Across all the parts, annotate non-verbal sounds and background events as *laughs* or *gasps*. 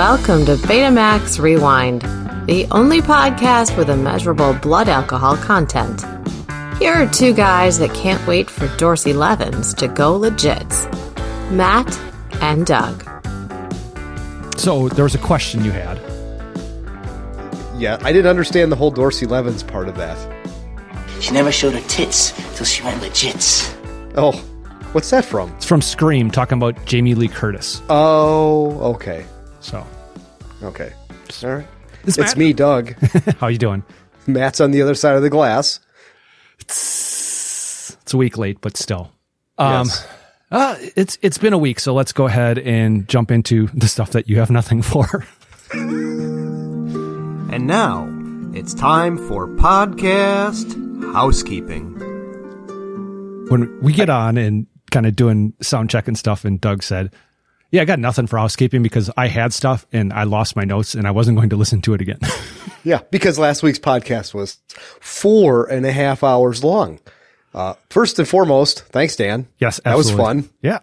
Welcome to Betamax Rewind, the only podcast with immeasurable blood alcohol content. Here are two guys that can't wait for Dorsey Levens to go legit Matt and Doug. So there was a question you had. Yeah, I didn't understand the whole Dorsey Levens part of that. She never showed her tits till she went legit. Oh, what's that from? It's from Scream, talking about Jamie Lee Curtis. Oh, okay. So, Okay. All right. This It's me, Doug. *laughs* how you doing? Matt's on the other side of the glass. It's a week late, but still. Um, Yes. uh, it's it's been a week, so let's go ahead and jump into the stuff that you have nothing for. *laughs* And now it's time for podcast housekeeping. when we get on and kind of doing sound check and stuff, and Doug said, "Yeah, I got nothing for housekeeping because I had stuff and I lost my notes and I wasn't going to listen to it again." *laughs* Yeah, because last week's podcast was four and a half hours long. Uh, first and foremost, thanks, Dan. yes, that was fun. Yeah,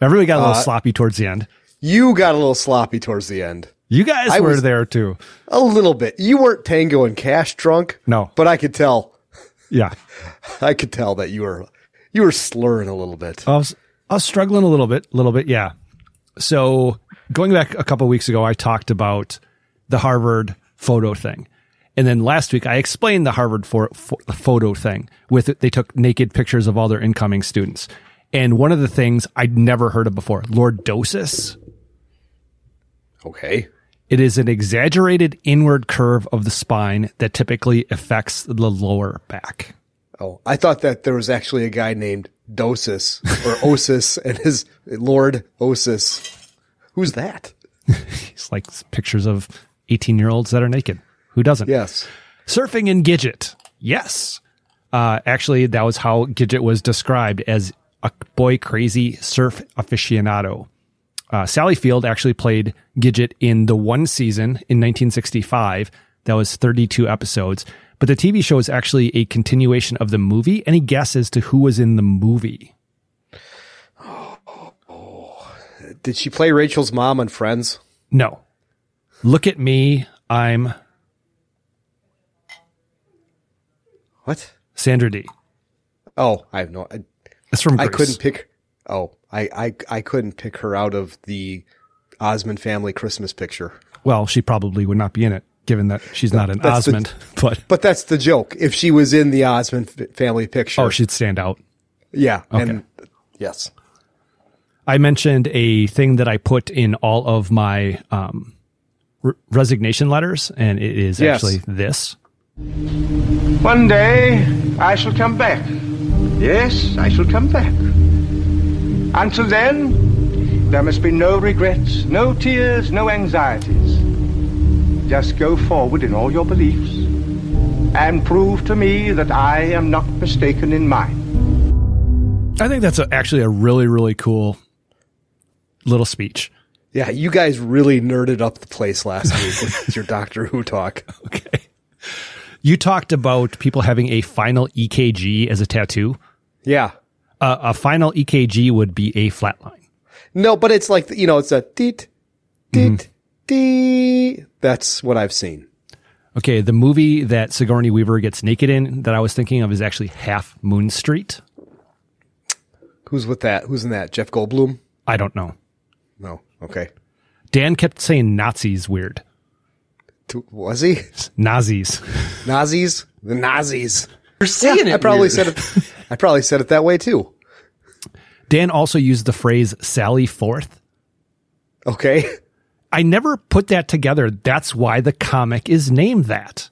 everybody got a little Uh, sloppy towards the end. You got a little sloppy towards the end. You guys I were there too. A little bit. You weren't Tango and Cash drunk. No. But I could tell. Yeah, *laughs* I could tell that you were you were slurring a little bit. I was I was struggling a little bit, a little bit, yeah. So going back a couple weeks ago, I talked about the Harvard photo thing, and then last week I explained the Harvard for, for, photo thing. With it, they took naked pictures of all their incoming students, and one of the things I'd never heard of before, lordosis. Okay. It is an exaggerated inward curve of the spine that typically affects the lower back. Oh, I thought that there was actually a guy named Dosis or Osis and his Lord Osis. Who's that? *laughs* It's like pictures of 18 year olds that are naked. Who doesn't? Yes. Surfing in Gidget. Yes. Uh, actually, that was how Gidget was described as a boy crazy surf aficionado. Uh, Sally Field actually played Gidget in the one season in 1965. That was 32 episodes. But the TV show is actually a continuation of the movie. Any guess as to who was in the movie? Did she play Rachel's mom on Friends? No. Look at me. I'm What? Sandra Dee. Oh, I have no. I, That's from I couldn't pick. Oh, I, I I couldn't pick her out of the Osmond family Christmas picture. Well, she probably would not be in it, given that she's not an That's the- Osmond. but But that's the joke. If she was in the Osmond f- family picture, oh, she'd stand out. yeah. Okay. And yes. I mentioned a thing that I put in all of my um, re- resignation letters, and it is Yes. actually this. One day I shall come back. Yes, I shall come back. Until then, there must be no regrets, no tears, no anxieties. Just go forward in all your beliefs and prove to me that I am not mistaken in mine. I think that's a, actually a really, really cool little speech. Yeah, you guys really nerded up the place last week with *laughs* your Doctor Who talk. Okay. You talked about people having a final EKG as a tattoo. Yeah. Uh, a final EKG would be a flat line. No, but it's like you know, it's a deet, deet, dee. That's what I've seen. Okay, the movie that Sigourney Weaver gets naked in that I was thinking of is actually Half Moon Street. Who's with that? Who's in that? Jeff Goldblum? I don't know. No. Okay. Dan kept saying Nazis weird. Was he Nazis. Nazis? The Nazis. You're saying I it. probably weird. said it. I probably said it that way too. Dan also used the phrase Sally Forth. Okay. I never put that together. That's why the comic is named that.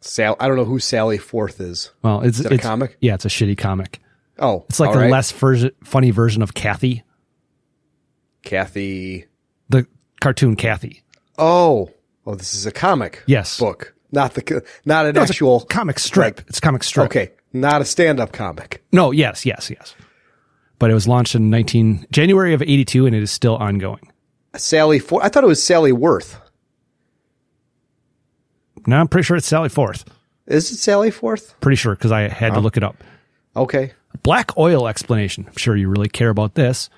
Sal. I don't know who Sally Forth is. Well, it's, that a it's comic? Yeah, it's a shitty comic. Oh, It's like all the right. less version, funny version of Cathy, Cathy. the cartoon Cathy. Oh, oh, this is a comic. Yes. book, not the not an No, actual comic strip. it's comic strip. Okay, not a stand-up comic. No, yes, yes, yes. But it was launched in 19 January of 82 and it is still ongoing. Sally Forth. I thought it was Sally Worth. No, I'm pretty sure it's Sally Forth. Is it Sally Forth? Pretty sure because I had to look it up. Okay. Black oil explanation. I'm sure you really care about this.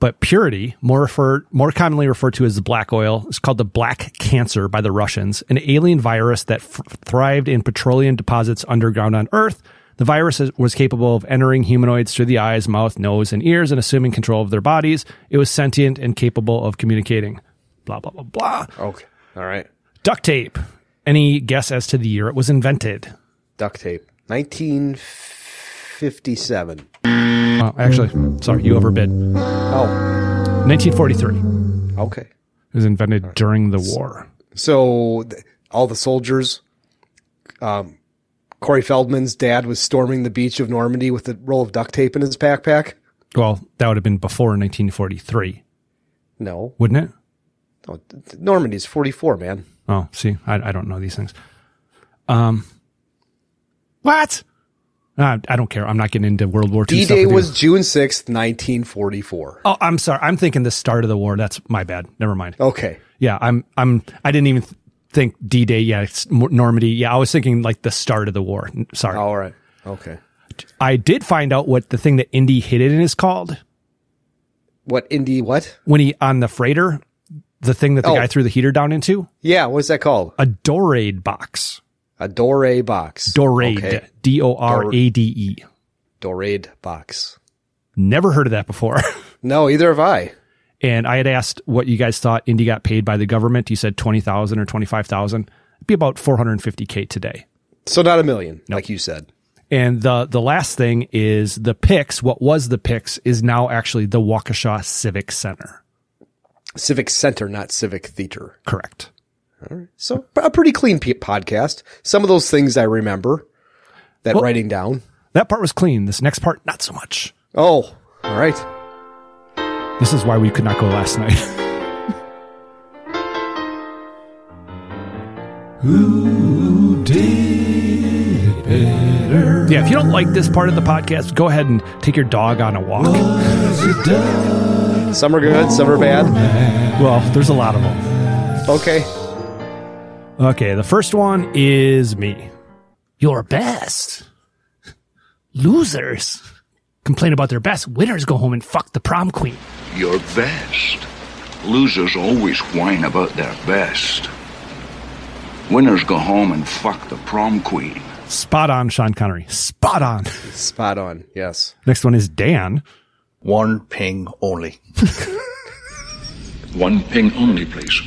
But purity, more referred, more commonly referred to as the black oil, is called the black cancer by the Russians, an alien virus that f- thrived in petroleum deposits underground on Earth. The virus was capable of entering humanoids through the eyes, mouth, nose, and ears and assuming control of their bodies. It was sentient and capable of communicating. Blah, blah, blah, blah. Okay. All right. Duct tape. Any guess as to the year it was invented? Duct tape. 1957. Oh, actually, sorry, you overbid. Oh, 1943. okay. It was invented during the war. So th- all the soldiers, um, Corey Feldman's dad was storming the beach of Normandy with a roll of duct tape in his backpack. Well, that would have been before 1943, No, wouldn't it? no th- th- Normandy's 44, man. Oh, see, I, I don't know these things. Um, what? Uh, I don't care. I'm not getting into World War II. stuff D-Day was June 6th, 1944. Oh, I'm sorry. I'm thinking the start of the war. That's my bad. Never mind. Okay. Yeah, I'm. I'm. I didn't even think D-Day. Yeah, it's Normandy. Yeah, I was thinking like the start of the war. Sorry. All right. Okay. I did find out what the thing that Indy hid it in is called. What Indy? What? When he on the freighter, the thing that the Oh. guy threw the heater down into, Yeah. What's that called? a Dorade box. A Doré box. Dorade. Okay. D O R A D E. Dorade box. Never heard of that before. *laughs* No, either have I. and I had asked what you guys thought Indy got paid by the government. You said twenty thousand or twenty five thousand. It'd be about four hundred and fifty k today. So not a million, like you said. And the the last thing is the Pix. What was the Pix is now actually the Waukesha Civic Center. Civic Center, not Civic Theater. Correct. So a pretty clean pe- podcast. Some of those things I remember. That Well- writing down. That part was clean. This next part, not so much. Oh, all right. This is why we could not go last night. *laughs* Yeah, if you don't like this part of the podcast, go ahead and take your dog on a walk. Some are good, some are bad. Well, there's a lot of them. Okay. Okay, the first one is me. Your best. Losers. Complain about their best. Winners go home and fuck the prom queen. Your best. Losers always whine about their best. Winners go home and fuck the prom queen. Spot on, Sean Connery. Spot on. Spot on. Yes. Next one is Dan. One ping only. One ping only, please.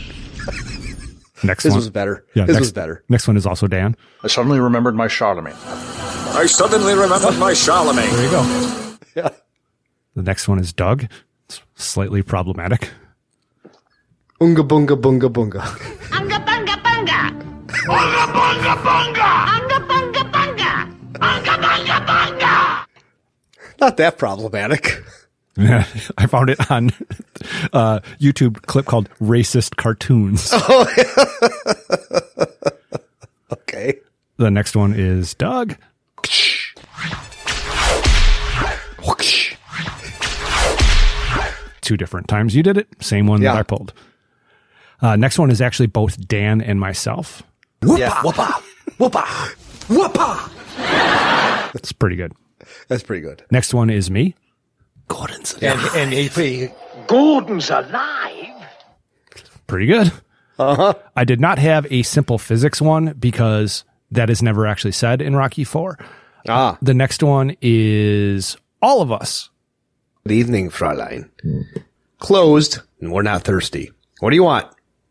Next His one. was better. Yeah, His next, was better. Next one is also Dan. I suddenly remembered my Charlemagne. I suddenly remembered my Charlemagne. There you go. *laughs* Yeah. The next one is Doug. It's slightly problematic. Unga bunga bunga bunga. Unga bunga bunga. Unga bunga bunga. Unga bunga bunga. Unga bunga bunga. Not that problematic. Yeah, *laughs* I found it on *laughs* uh, YouTube clip called "Racist Cartoons." *laughs* Oh. Okay. The next one is Doug. Two different times you did it. Same one Yeah. that I pulled. Uh, next one is actually both Dan and myself. Yeah. Whoopa! Whoopa! Whoopa! That's pretty good. That's pretty good. Next one is me. Gordon's and, and he, he Gordon's alive. Pretty good. Uh-huh. I did not have a simple physics one because that is never actually said in Rocky 4. Ah. The next one is all of us. Good evening, Fräulein. Closed, and we're not thirsty. What do you want?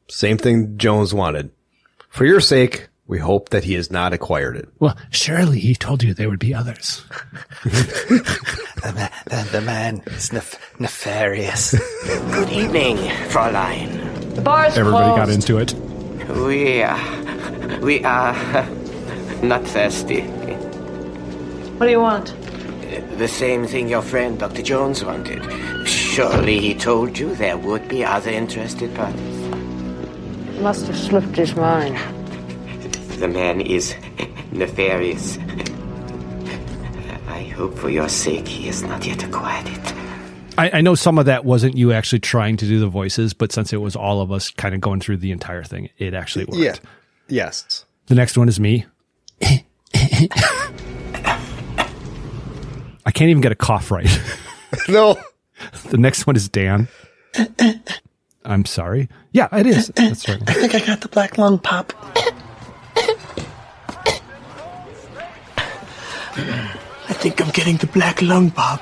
Same thing Jones wanted. For your sake, we hope that he has not acquired it. Well, surely he told you there would be others. *laughs* The, ma- the, the man is nef- nefarious. Good evening, Fräulein. The bar's Everybody got into it. We are. We are. Not thirsty. What do you want? The same thing your friend Dr. Jones wanted. Surely he told you there would be other interested parties. Must have slipped his mind. The man is nefarious. I hope for your sake he has not yet acquired it. I, I know some of that wasn't you actually trying to do the voices, but since it was all of us kind of going through the entire thing, it actually worked. Yeah. Yes. The next one is me. *laughs* I can't even get a cough right. *laughs* No. The next one is Dan. *laughs* I'm sorry. Yeah, it is. That's right. I think I got the black lung pop. I think I'm getting the black lung Bob.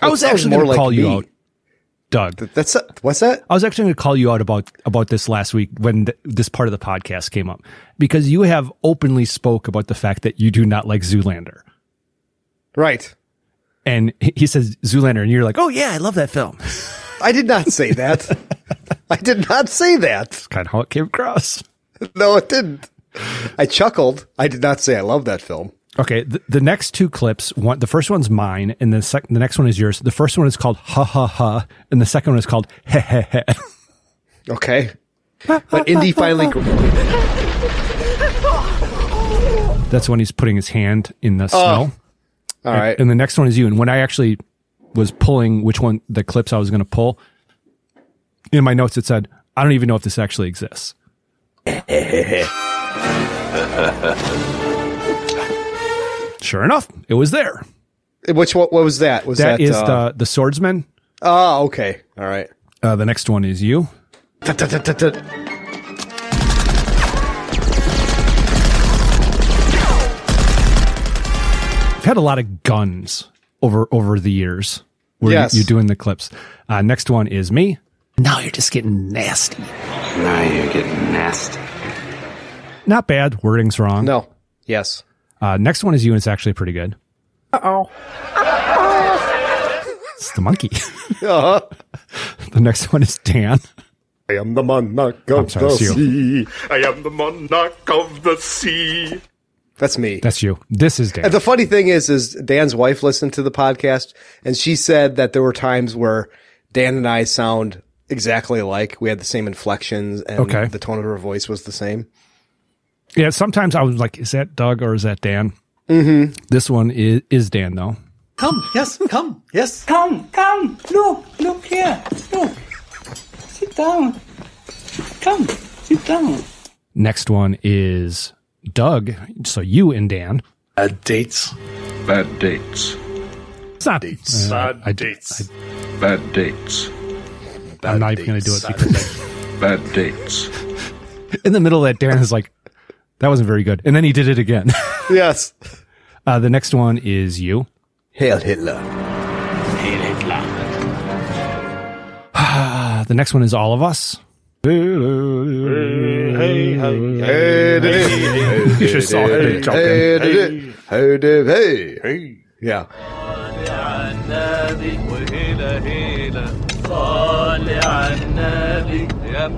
I was actually going to like call you me. out, Doug. That's what's that? I was actually going to call you out about about this last week when th- this part of the podcast came up because you have openly spoke about the fact that you do not like Zoolander, Right. and he he says Zoolander, and you're like, "Oh yeah, I love that film." I did not say that. I did not say that. kind of how it came across. *laughs* No, it didn't. I chuckled. I did not say I love that film. Okay, the, the next two clips, one the first one's mine, and the sec- the next one is yours. The first one is called "Ha Ha Ha," and the second one is called "He He He." Okay. But Indy finally. That's when he's putting his hand in the oh. snow. All right. And the next one is you. And when I actually was pulling which one, the clips I was going to pull, in my notes it said, I don't even know if this actually exists. *laughs* Sure enough, it was there. Which what, what was that? Was that, that is uh, the the swordsman. Oh, okay. All right. Uh, the next one is you. I've had a lot of guns over over the years. Where you- Yes. you're doing the clips. Uh, next one is me. Now you're just getting nasty. Now you're getting nasty. Not bad. Wording's wrong. No. Yes. Uh, next one is you, and it's actually pretty good. Uh oh. It's the monkey. *laughs* Uh-huh. the next one is Dan. I am the monarch of sorry, the sea. I am the monarch of the sea. That's me. That's you. This is Dan. And the funny thing is, is Dan's wife listened to the podcast and she said that there were times where Dan and I sound exactly alike. We had the same inflections and Okay. the tone of her voice was the same. Yeah, sometimes I was like, is that Doug or is that Dan? Mm-hmm. This one is, is Dan, though. Come, yes, come, yes. Come, come, look, look here, look. Sit down. Come, sit down. Next one is Doug. So you and Dan. Bad dates. Bad dates. It's not dates. Bad I, dates. Bad dates. I, am not even going to do it because Bad dates. *laughs* in the middle of that, Dan is like, that wasn't very good. And then he did it again. yes. Uh, the next one is you. Hail Hitler. Hail Hitler. Uh, the next one is all of us. You should saw it. Yeah.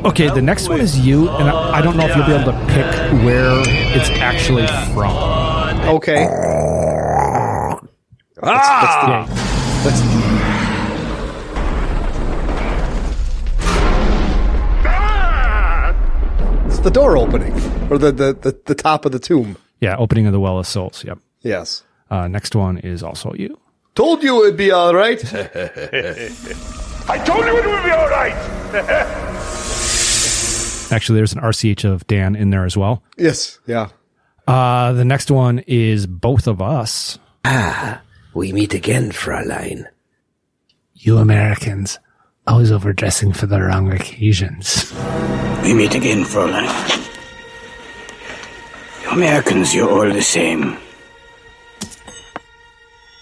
Okay, the next one is you, and I, I don't know if you'll be able to pick where it's actually from. Okay. Ah! It's the door opening or the, the, the, the top of the tomb. Yeah, opening of the Well of Souls. Yep. Yes. Uh, next one is also you. Told you it'd be all right. *laughs* I told you it would be all right. *laughs* Actually, there's an RCH of Dan in there as well. yes. Yeah. Uh, the next one is both of us. Ah, we meet again, Fräulein. You Americans, always overdressing for the wrong occasions. We meet again, Fräulein. You Americans, you're all the same.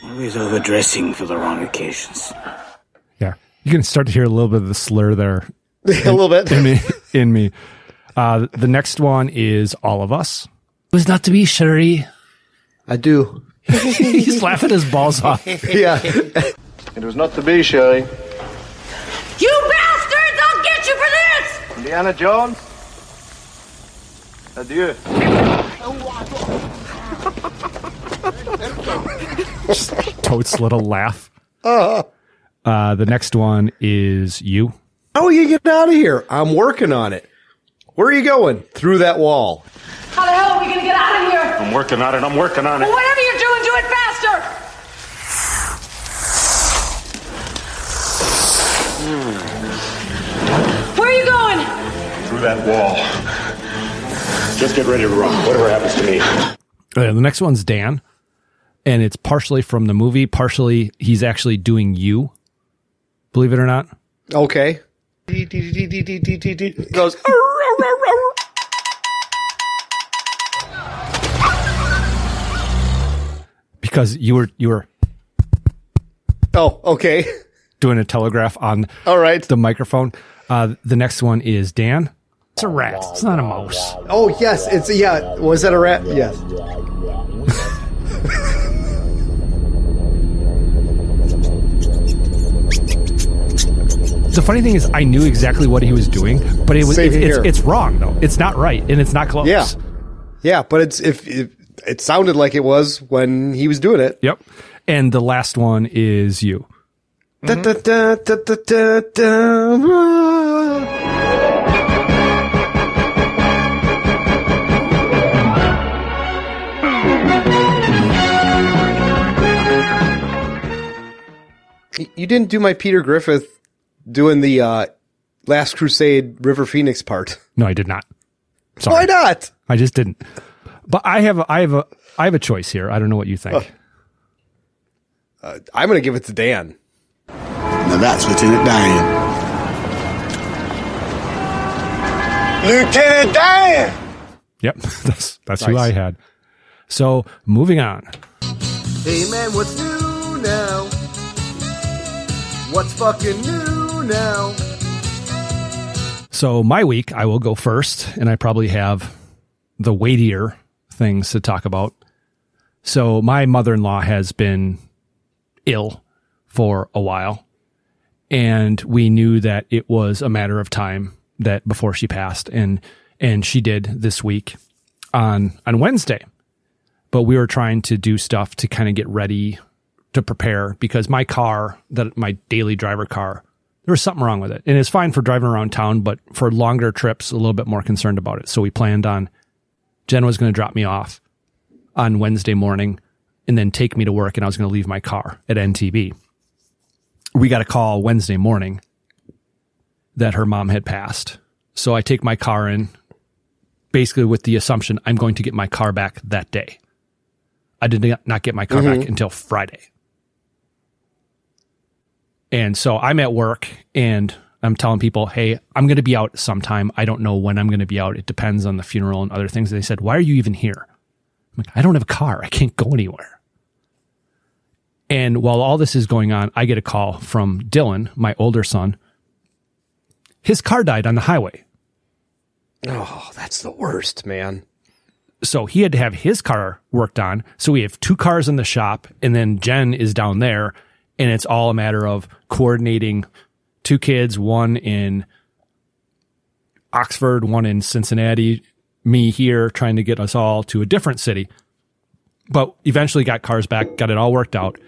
Always overdressing for the wrong occasions. Yeah, you can start to hear a little bit of the slur there. *laughs* a little bit in me. In me. Uh, the next one is all of us. It was not to be, Sherry. I do. *laughs* He's laughing his balls off. *laughs* yeah. It was not to be, Sherry. You bastards! I'll get you for this! Indiana Jones. Adieu. Toht's little laugh. Uh, Uh, the next one is you. how are you getting out of here? I'm working on it. Where are you going? Through that wall. How the hell are we gonna get out of here? I'm working on it. I'm working on Well, it. whatever you're doing, do it faster! Where are you going? Through that wall. Just get ready to run. Whatever happens to me. Uh, the next one's Dan, and it's partially from the movie, partially he's actually doing you. Believe it or not. Okay. Goes. Because you were you were Oh, okay. doing a telegraph on All right. the microphone. Uh, the next one is Dan. It's a rat. It's not a mouse. Oh yes, it's a, yeah. Was that a rat? Yes. *laughs* The funny thing is, I knew exactly what he was doing, but it was Same it's, it's, wrong though. It's not right, and it's not close. Yeah. Yeah, but it's if, if it sounded like it was when he was doing it. Yep. And the last one is you. Y- ah. You didn't do my Peter Griffin doing the uh, Last Crusade River Phoenix part. *laughs* No, I did not. Sorry. Why not? I just didn't. But I have a, I have a I have a choice here. I don't know what you think. Uh, I'm going to give it to Dan. Now that's Lieutenant Dan. Lieutenant Dan! Yep, *laughs* that's that's who I had. So moving on. Hey man, what's new now? What's fucking new now? So my week, I will go first, and I probably have the weightier things to talk about. So my mother-in-law has been ill for a while, and we knew that it was a matter of time that before she passed, and and she did this week on on Wednesday. But we were trying to do stuff to kind of get ready to prepare because my car, that my daily driver car, there was something wrong with it. And it's fine for driving around town, but for longer trips, a little bit more concerned about it. So we planned on Jen was going to drop me off on Wednesday morning and then take me to work, and I was going to leave my car at NTB. We got a call Wednesday morning that her mom had passed. So I take my car in basically with the assumption I'm going to get my car back that day. I did not get my car mm-hmm. back until Friday. And so I'm at work and I'm telling people, hey, I'm going to be out sometime. I don't know when I'm going to be out. It depends on the funeral and other things. They said, why are you even here? I'm like, I don't have a car. I can't go anywhere. And while all this is going on, I get a call from Dylan, my older son. His car died on the highway. Oh, that's the worst, man. so he had to have his car worked on. So we have two cars in the shop, and then Jen is down there, and it's all a matter of coordinating two kids, one in Oxford, one in Cincinnati, me here trying to get us all to a different city. But eventually got cars back, got it all worked out,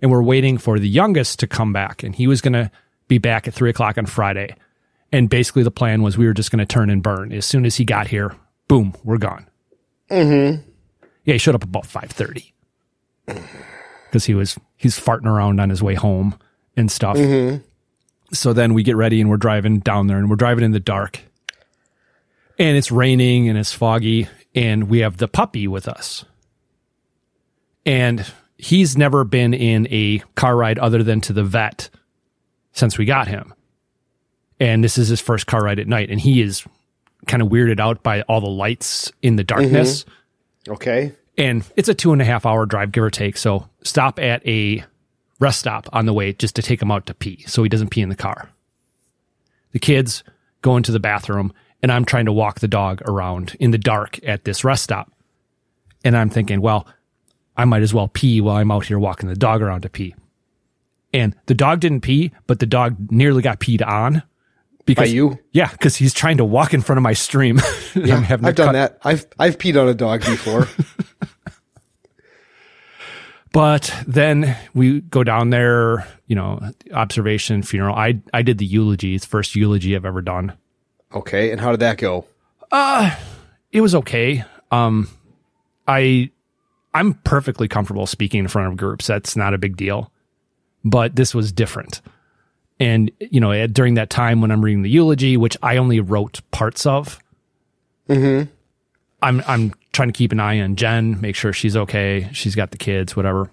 and we're waiting for the youngest to come back, and he was going to be back at three o'clock on Friday. And basically, the plan was we were just going to turn and burn. As soon as he got here, boom, we're gone. Mm-hmm. Yeah, he showed up about five thirty because he was he's farting around on his way home and stuff. Mhm. So then we get ready and we're driving down there and we're driving in the dark, and it's raining and it's foggy, and we have the puppy with us, and he's never been in a car ride other than to the vet since we got him, and this is his first car ride at night, and he is kind of weirded out by all the lights in the darkness Okay. And it's a two and a half hour drive, give or take. So stop at a rest stop on the way just to take him out to pee so he doesn't pee in the car. The kids go into the bathroom and I'm trying to walk the dog around in the dark at this rest stop. And I'm thinking, well, I might as well pee while I'm out here walking the dog around to pee. And the dog didn't pee, but the dog nearly got peed on. Because By you? Yeah, because he's trying to walk in front of my stream. *laughs* *laughs* Yeah, having I've done cut- that. I've I've peed on a dog before. *laughs* But then we go down there, you know, observation, funeral. I I did the eulogy. It's the first eulogy I've ever done. okay, and how did that go? Uh it was okay. Um I I'm perfectly comfortable speaking in front of groups. That's not a big deal. But this was different. And you know, during that time when I'm reading the eulogy, which I only wrote parts of, Mm-hmm. I'm I'm trying to keep an eye on Jen, make sure she's okay. She's got the kids, whatever.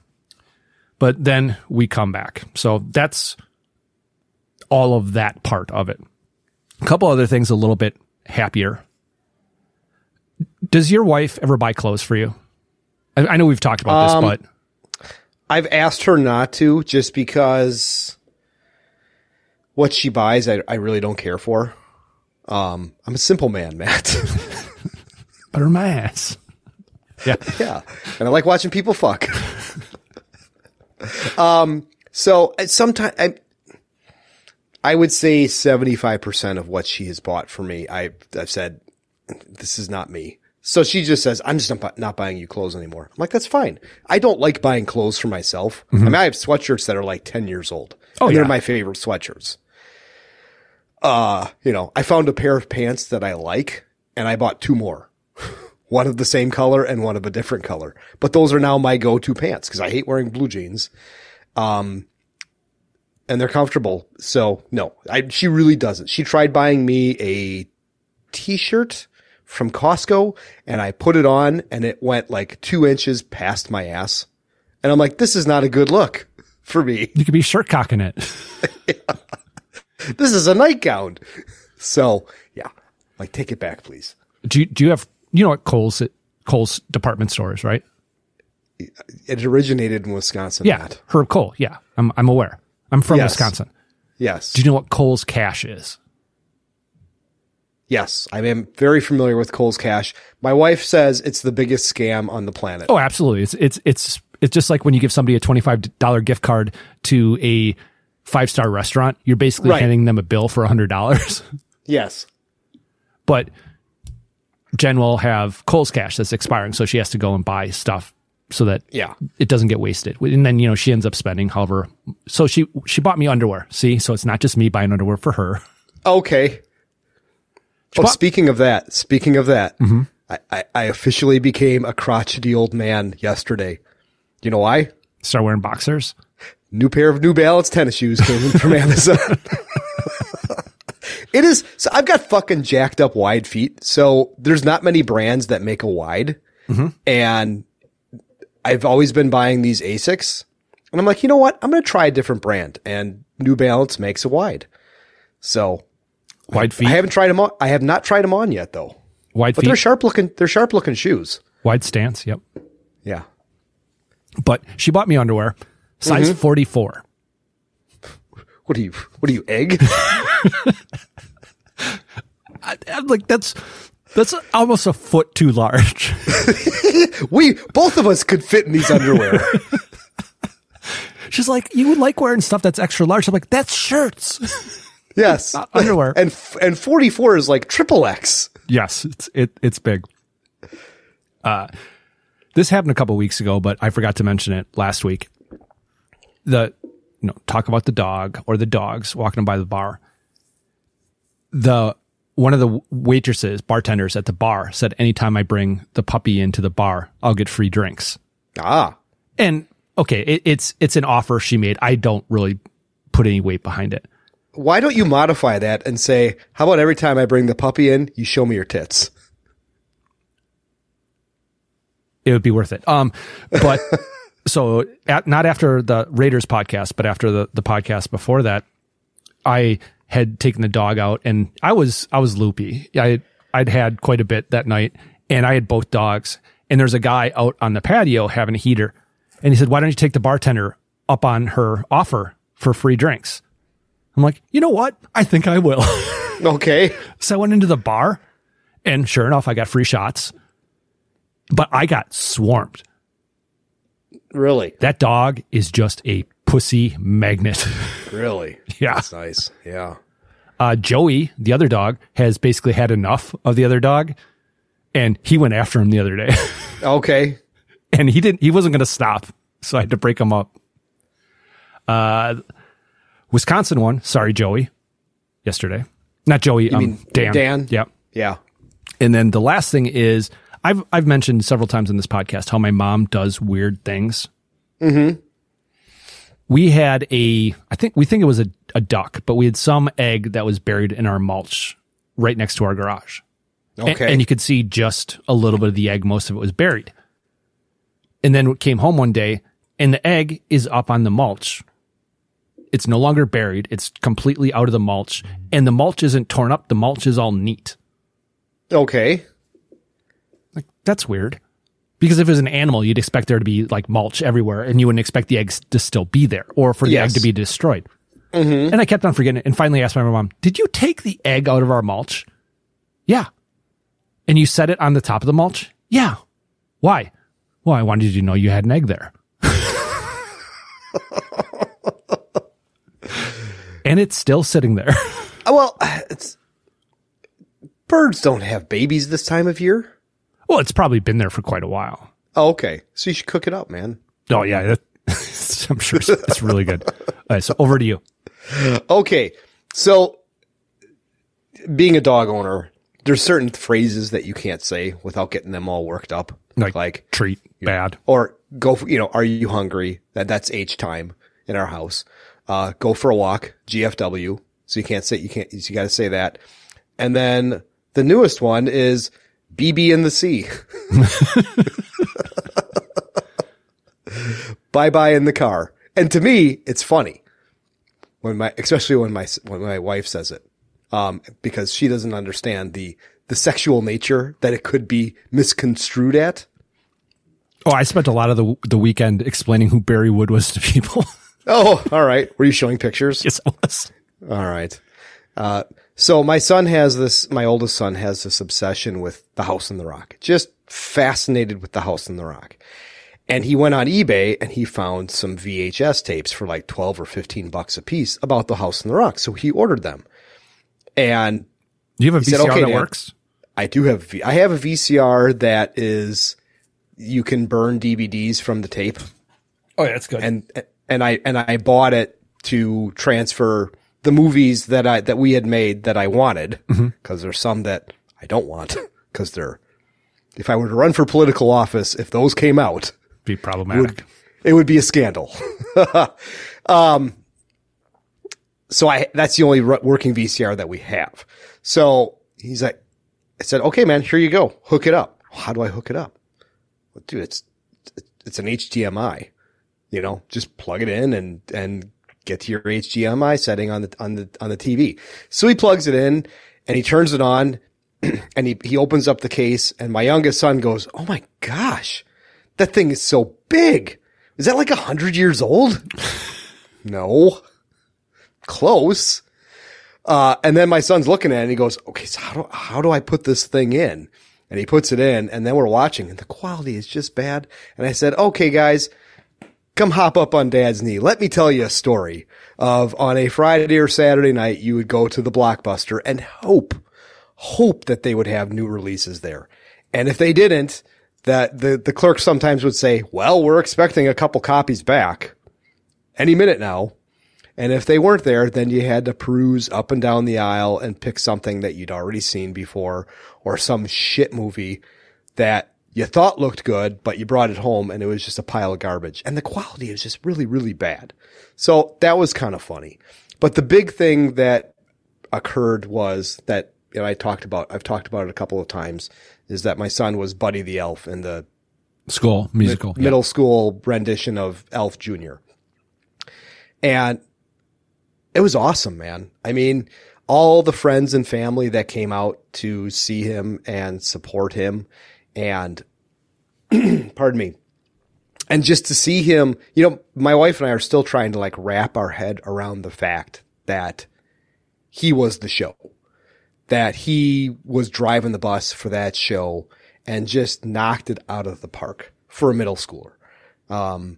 But then we come back. So that's all of that part of it. A couple other things a little bit happier. Does your wife ever buy clothes for you? I, I know we've talked about Um, this, but I've asked her not to just because what she buys, I, I really don't care for. Um, I'm a simple man, Matt. *laughs* butter my ass. *laughs* Yeah. yeah. And I like watching people fuck. *laughs* um, so sometimes I, I would say 75% of what she has bought for me, I, I've said, this is not me. So she just says, I'm just not, bu- not buying you clothes anymore. I'm like, that's fine. I don't like buying clothes for myself. I mean, I have sweatshirts that are like 10 years old. Oh, and they're my favorite sweatshirts. Uh, you know, I found a pair of pants that I like and I bought two more. *laughs* one of the same color and one of a different color. But those are now my go-to pants because I hate wearing blue jeans. Um, and they're comfortable. So no, I, she really doesn't. She tried buying me a t-shirt from Costco and I put it on and it went like two inches past my ass. And I'm like, this is not a good look for me. You could be shirt cocking it. *laughs* *laughs* This is a nightgown. So yeah, like take it back, please. Do you, do you have, you know what Kohl's, Kohl's department stores, right? It originated in Wisconsin. Yeah. Matt. Herb Kohl. Yeah. I'm, I'm aware. I'm from Yes. Wisconsin. Yes. Do you know what Kohl's cash is? Yes, I am very familiar with Kohl's Cash. My wife says it's the biggest scam on the planet. Oh, absolutely. It's, it's, it's, it's just like when you give somebody a $25 gift card to a five star restaurant, you're basically Right. handing them a bill for $100. *laughs* Yes. but Jen will have Kohl's cash that's expiring, so she has to go and buy stuff so that Yeah. it doesn't get wasted. And then you know she ends up spending, however. So she she bought me underwear. See, so it's not just me buying underwear for her. Okay. Oh, bought- speaking of that, speaking of that, Mm-hmm. I, I, I officially became a crotchety old man yesterday. You know why? Start wearing boxers. New pair of New Balance tennis shoes came from *laughs* Amazon. *laughs* it is, so I've got fucking jacked up wide feet. So there's not many brands that make a wide. And I've always been buying these Asics. And I'm like, you know what? I'm going to try a different brand. And New Balance makes a wide. So Wide feet. I haven't tried them on. I have not tried them on yet though. Wide But feet. they're sharp looking. They're sharp looking shoes. Wide stance. Yep. Yeah. But she bought me underwear, size Mhm. 44. What are you? What are you? Egg? *laughs* I, I'm like that's that's almost a foot too large. *laughs* we both of us could fit in these underwear. *laughs* She's like, you would like wearing stuff that's extra large. I'm like, that's shirts. *laughs* yes, Not underwear. And f- and 44 is like triple X. Yes, it's it it's big. Uh this happened a couple weeks ago, but I forgot to mention it last week. The you know, talk about the dog or the dogs walking by the bar. The one of the waitresses, bartenders at the bar said anytime I bring the puppy into the bar, I'll get free drinks. Ah. And okay, it, it's it's an offer she made. I don't really put any weight behind it. Why don't you modify that and say, how about every time I bring the puppy in, you show me your tits? it would be worth it. Um, but *laughs* so at, not after the Raiders podcast, but after the, the podcast before that, I had taken the dog out and I was, I was loopy. I, I'd had quite a bit that night and I had both dogs and there's a guy out on the patio having a heater and he said, why don't you take the bartender up on her offer for free drinks? I'm like, you know what? I think I will. *laughs* Okay. So I went into the bar and sure enough, I got free shots, but I got swarmed. Really? That dog is just a pussy magnet. *laughs* Really? yeah. That's nice. Yeah. Uh, Joey, the other dog, has basically had enough of the other dog and he went after him the other day. *laughs* Okay. and he didn't, he wasn't going to stop. So I had to break him up. Uh, Wisconsin won. Sorry, Joey. Yesterday. Not Joey. um, mean Dan. Dan? Yeah. Yeah. And then the last thing is I've I've mentioned several times in this podcast how my mom does weird things. Mm-hmm. We had a I think we think it was a, a duck, but we had some egg that was buried in our mulch right next to our garage. Okay. And, you could see just a little bit of the egg, most of it was buried. And then we came home one day and the egg is up on the mulch. It's no longer buried. It's completely out of the mulch and the mulch isn't torn up. The mulch is all neat. Okay. Like that's weird. Because if it was an animal, you'd expect there to be like mulch everywhere and you wouldn't expect the eggs to still be there or for the Yes. egg to be destroyed. Mm-hmm. And I kept on forgetting it and finally asked my mom, Did you take the egg out of our mulch? Yeah. And you set it on the top of the mulch? Yeah. Why? Well, I wanted you to know you had an egg there. *laughs* and it's still sitting there. *laughs* Well, it's birds don't have babies this time of year. Well, it's probably been there for quite a while. Oh, okay. So you should cook it up, man. Oh, yeah. that- *laughs* I'm sure it's, it's really good. *laughs* All right. So over to you. Okay. So being a dog owner, there's certain phrases that you can't say without getting them all worked up. Like, like treat, bad. or go for, you know, are you hungry? That that's H time in our house. Uh, go for a walk, GFW. So you can't say, you can't, you got to say that. And then the newest one is BB in the sea. *laughs* bye bye in the car. And to me, it's funny when my, especially when my, when my wife says it, um, because she doesn't understand the, the sexual nature that it could be misconstrued at. Oh, I spent a lot of the the weekend explaining who Barry Wood was to people. *laughs* Oh, all right. Were you showing pictures? yes, I was. All right. Uh, so my son has this, my oldest son has this obsession with the house in the rock, just fascinated with the house in the rock. And he went on eBay and he found some VHS tapes for like 12 or 15 bucks a piece about the house in the rock. So he ordered them. And You have a he VCR said, "Okay, that Dad." works? I do have, V- I have a VCR that is, you can burn DVDs from the tape Oh, yeah, that's good. and and I and I bought it to transfer the movies that I that we had made that I wanted because there's some that I don't want *laughs* because they're if I were to run for political office if those came out be problematic. would, it would be a scandal. *laughs* um, so I that's the only working VCR that we have. So he's like, I said, okay, man, here you go, hook it up. How do I hook it up? Well, dude, it's it's an HDMI you know, just plug it in and, and get to your HDMI setting on the, on the, on the TV. So he plugs it in and he turns it on *clears throat* and he, he opens up the case and my youngest son goes, Oh my gosh, that thing is so big. Is that like a hundred years old? *laughs* no. Close. Uh, and then my son's looking at it and he goes, okay, so how do, how do I put this thing in? And he puts it in and then we're watching and the quality is just bad. And I said, okay, guys, come hop up on dad's knee. Let me tell you a story of on a Friday or Saturday night, you would go to the blockbuster and hope, hope that they would have new releases there. And if they didn't, that the, the clerk sometimes would say, well, we're expecting a couple copies back any minute now. And if they weren't there, then you had to peruse up and down the aisle and pick something that you'd already seen before or some shit movie that you thought looked good, but you brought it home and it was just a pile of garbage. And the quality is just really, really bad. So that was kind of funny. But the big thing that occurred was that, you know, I talked about, I've talked about it a couple of times, is that my son was Buddy the Elf in the School, musical. mid- middle school rendition of Elf Jr. And it was awesome, man. I mean, all the friends and family that came out to see him and support him and *clears throat* pardon me. And just to see him, you know, my wife and I are still trying to like wrap our head around the fact that he was the show, that he was driving the bus for that show and just knocked it out of the park for a middle schooler. Um,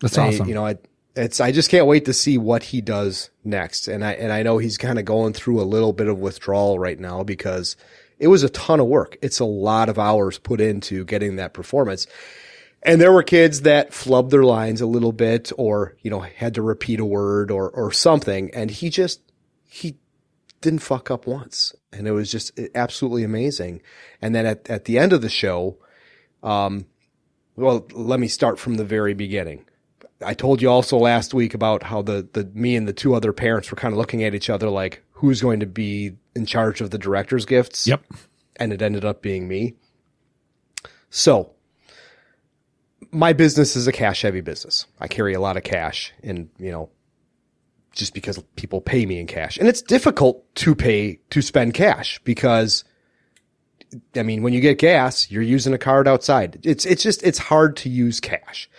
That's I- awesome. You know, I, it's, I just can't wait to see what he does next. And I, and I know he's kind of going through a little bit of withdrawal right now because it was a ton of work. It's a lot of hours put into getting that performance. And there were kids that flubbed their lines a little bit or, you know, had to repeat a word or, or something. And he just, he didn't fuck up once. And it was just absolutely amazing. And then at, at the end of the show, um, well, let me start from the very beginning. I told you also last week about how the, the, me and the two other parents were kind of looking at each other like, who's going to be in charge of the director's gifts? Yep. And it ended up being me. So my business is a cash heavy business. I carry a lot of cash and, you know, just because people pay me in cash. And it's difficult to pay, to spend cash because I mean, when you get gas, you're using a card outside. It's, it's just, it's hard to use cash.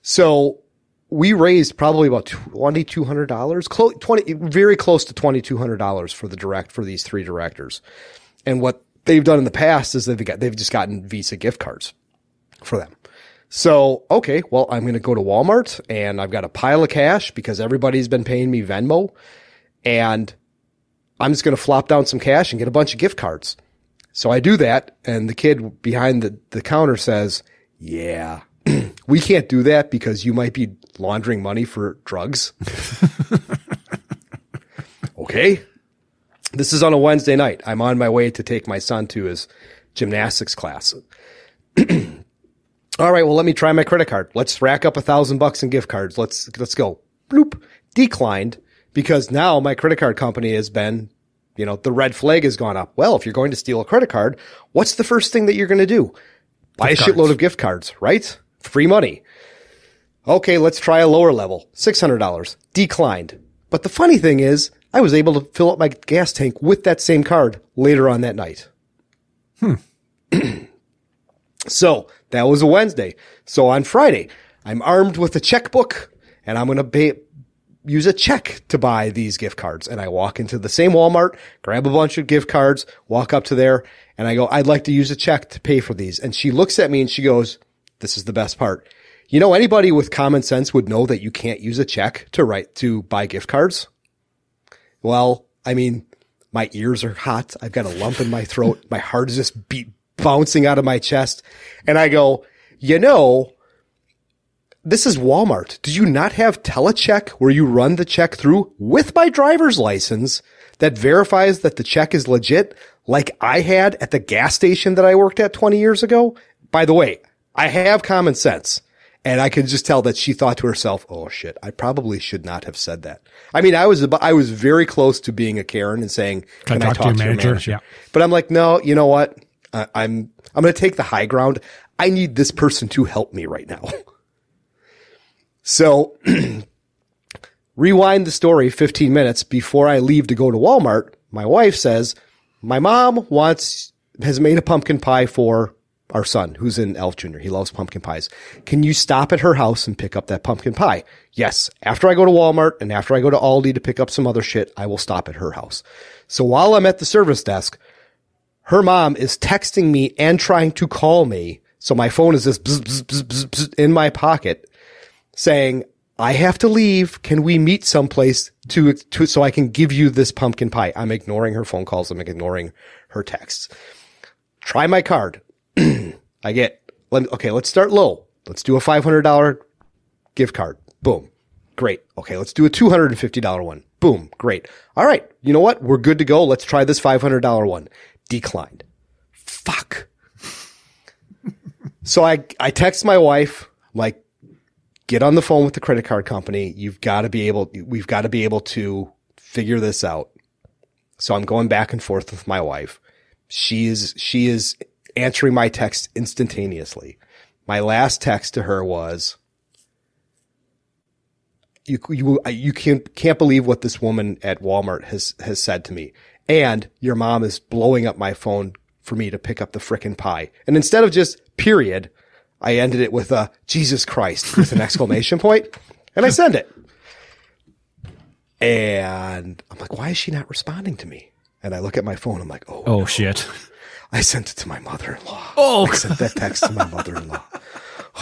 So we raised probably about $2,200, close, 20, very close to $2,200 for the direct, for these three directors. And what they've done in the past is they've got, they've just gotten Visa gift cards for them. So, okay, well, I'm going to go to Walmart and I've got a pile of cash because everybody's been paying me Venmo and I'm just going to flop down some cash and get a bunch of gift cards. So I do that and the kid behind the, the counter says, yeah, *clears throat* we can't do that because you might be laundering money for drugs. *laughs* okay. This is on a Wednesday night. I'm on my way to take my son to his gymnastics class. *clears throat* All right, well, let me try my credit card. Let's rack up a thousand bucks in gift cards. Let's, let's go. Bloop. Declined because now my credit card company has been, you know, the red flag has gone up. Well, if you're going to steal a credit card, what's the first thing that you're going to do? Buy Gift a cards. shitload of gift cards, right? Free money. Okay, let's try a lower level. $600. Declined. But the funny thing is, I was able to fill up my gas tank with that same card later on that night. Hmm. *clears throat* so that was a Wednesday. So on Friday, I'm armed with a checkbook and I'm going to pay, use a check to buy these gift cards. And I walk into the same Walmart, grab a bunch of gift cards, walk up to there and I go, I'd like to use a check to pay for these. And she looks at me and she goes, this is the best part. You know, anybody with common sense would know that you can't use a check to write, to buy gift cards. Well, I mean, my ears are hot. I've got a lump in my throat. My heart is just beat, bouncing out of my chest. And I go, you know, this is Walmart. Do you not have telecheck where you run the check through with my driver's license that verifies that the check is legit like I had at the gas station that I worked at 20 years ago? By the way, I have common sense. And I could just tell that she thought to herself, "Oh shit, I probably should not have said that." I mean, I was about, I was very close to being a Karen and saying, Can "Can I talk talk to your manager?" manager?" Yeah. But I'm like, "No, you know what? I, I'm I'm going to take the high ground. I need this person to help me right now." *laughs* So *clears throat* rewind the story 15 minutes before I leave to go to Walmart. My wife says, my mom wants, has made a pumpkin pie for our son who's in Elf Junior. He loves pumpkin pies. Can you stop at her house and pick up that pumpkin pie? Yes. After I go to Walmart and after I go to Aldi to pick up some other shit, I will stop at her house. So while I'm at the service desk, her mom is texting me and trying to call me. So my phone is just bzz, bzz, bzz in my pocket saying, I have to leave. Can we meet someplace to, to, so I can give you this pumpkin pie? I'm ignoring her phone calls. I'm ignoring her texts. Try my card. *clears throat* I get, let, okay, let's start low. Let's do a $500 gift card. Boom. Great. Okay. Let's do a $250 one. Boom. Great. All right. You know what? We're good to go. Let's try this $500 one. Declined. Fuck. *laughs* so I, I text my wife, like, get on the phone with the credit card company. You've got to be able, we've got to be able to figure this out. So I'm going back and forth with my wife. She is, she is answering my text instantaneously. My last text to her was, you, you, you can't, can't believe what this woman at Walmart has, has said to me. And your mom is blowing up my phone for me to pick up the frickin' pie. And instead of just period, I ended it with a Jesus Christ with an exclamation *laughs* point, and I send it. And I'm like, why is she not responding to me? And I look at my phone. I'm like, oh, Oh shit. I sent it to my mother-in-law. Oh. I sent that text to my mother-in-law.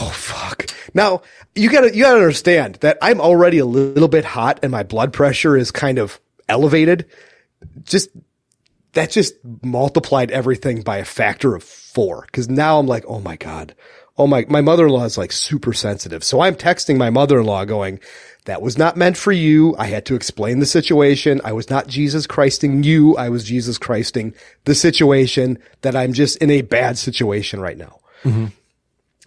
Oh fuck. Now you gotta, you gotta understand that I'm already a little bit hot and my blood pressure is kind of elevated. Just, that just multiplied everything by a factor of four. Cause now I'm like, oh my God. Oh my, my mother-in-law is like super sensitive. So I'm texting my mother-in-law going, that was not meant for you. I had to explain the situation. I was not Jesus Christing you. I was Jesus Christing the situation that I'm just in a bad situation right now. Mm-hmm.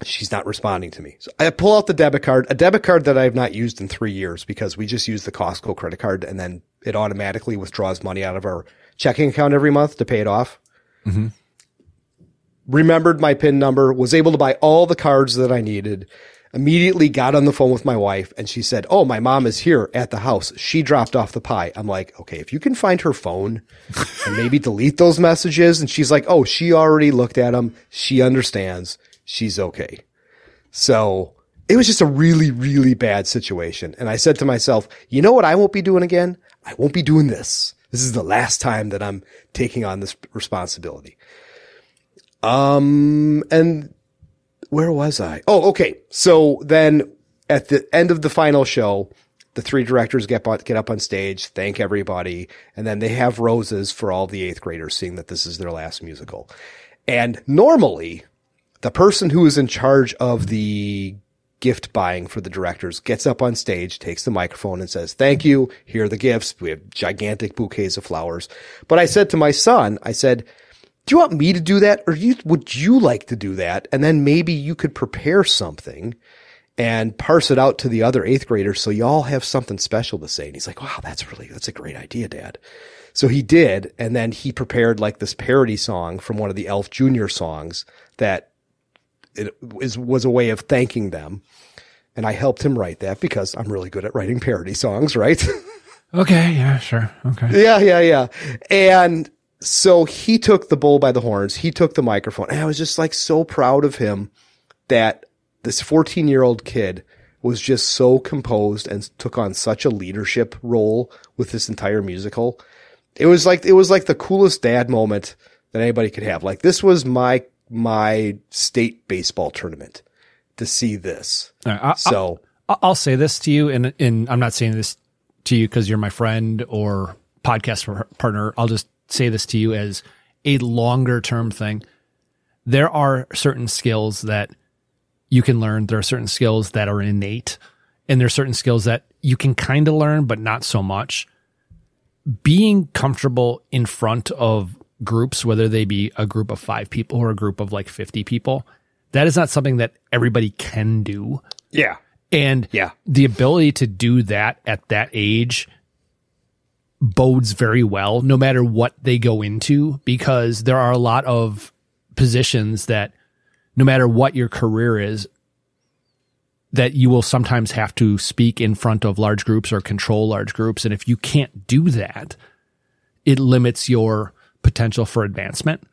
She's not responding to me. So I pull out the debit card, a debit card that I have not used in three years because we just use the Costco credit card and then it automatically withdraws money out of our checking account every month to pay it off. Mm-hmm. remembered my PIN number, was able to buy all the cards that I needed. Immediately got on the phone with my wife and she said, Oh, my mom is here at the house. She dropped off the pie. I'm like, okay, if you can find her phone and maybe delete those messages. And she's like, Oh, she already looked at them. She understands. She's okay. So it was just a really, really bad situation. And I said to myself, you know what I won't be doing again? I won't be doing this. This is the last time that I'm taking on this responsibility. Um, and where was I? Oh, okay. So then at the end of the final show, the three directors get get up on stage, thank everybody, and then they have roses for all the eighth graders, seeing that this is their last musical. And normally, the person who is in charge of the gift buying for the directors gets up on stage, takes the microphone and says, thank you. Here are the gifts. We have gigantic bouquets of flowers. But I said to my son, I said, do you want me to do that or you, would you like to do that? And then maybe you could prepare something and parse it out to the other eighth graders so y'all have something special to say. And he's like, wow, that's really, that's a great idea, dad. So he did. And then he prepared like this parody song from one of the Elf Jr. songs that it is, was a way of thanking them. And I helped him write that because I'm really good at writing parody songs, right? *laughs* Okay, yeah, sure. Okay. yeah, yeah, yeah. And so he took the bull by the horns. He took the microphone. And I was just like so proud of him that this 14 year old kid was just so composed and took on such a leadership role with this entire musical. It was like, it was like the coolest dad moment that anybody could have. Like this was my, my state baseball tournament to see this. Right, I- so I'll, I'll say this to you, and and I'm not saying this to you because you're my friend or podcast partner. I'll just say this to you as a longer term thing. There are certain skills that you can learn. There are certain skills that are innate, and there are certain skills that you can kind of learn, but not so much. Being comfortable in front of groups, whether they be a group of five people or a group of like 50 people, that is not something that everybody can do. yeah. And Yeah. the ability to do that at that age bodes very well, no matter what they go into, because there are a lot of positions that no matter what your career is, that you will sometimes have to speak in front of large groups or control large groups. And if you can't do that, it limits your potential for advancement.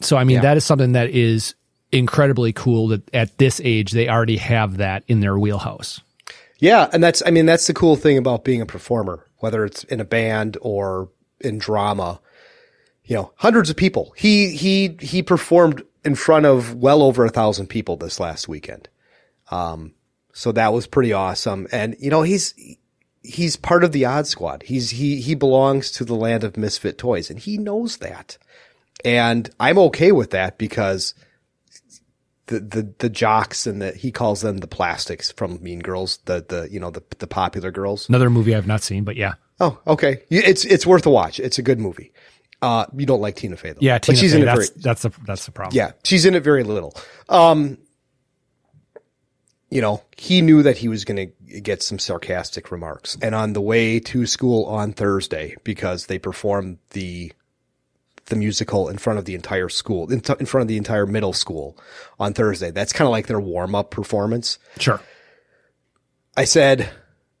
So, I mean, Yeah. that is something that is incredibly cool that at this age, they already have that in their wheelhouse. Yeah, and that's I mean that's the cool thing about being a performer, whether it's in a band or in drama. You know, hundreds of people. He he he performed in front of well over a thousand people this last weekend. Um, so that was pretty awesome. And you know, he's he's part of the Odd Squad. He's he he belongs to the land of misfit toys, and he knows that. And I'm okay with that because the, the, the jocks and the, he calls them the plastics from Mean Girls, the, the, you know, the, the popular girls. Another movie I've not seen, but yeah. Oh, okay. It's, it's worth a watch. It's a good movie. Uh, you don't like Tina Fey though. Yeah, but she's Fey, in it that's, very, that's the that's the problem. yeah, she's in it very little. Um, you know, he knew that he was going to get some sarcastic remarks. And on the way to school on Thursday, because they performed the the musical in front of the entire school, in, t- in front of the entire middle school on Thursday. That's kind of like their warm up performance. Sure. I said,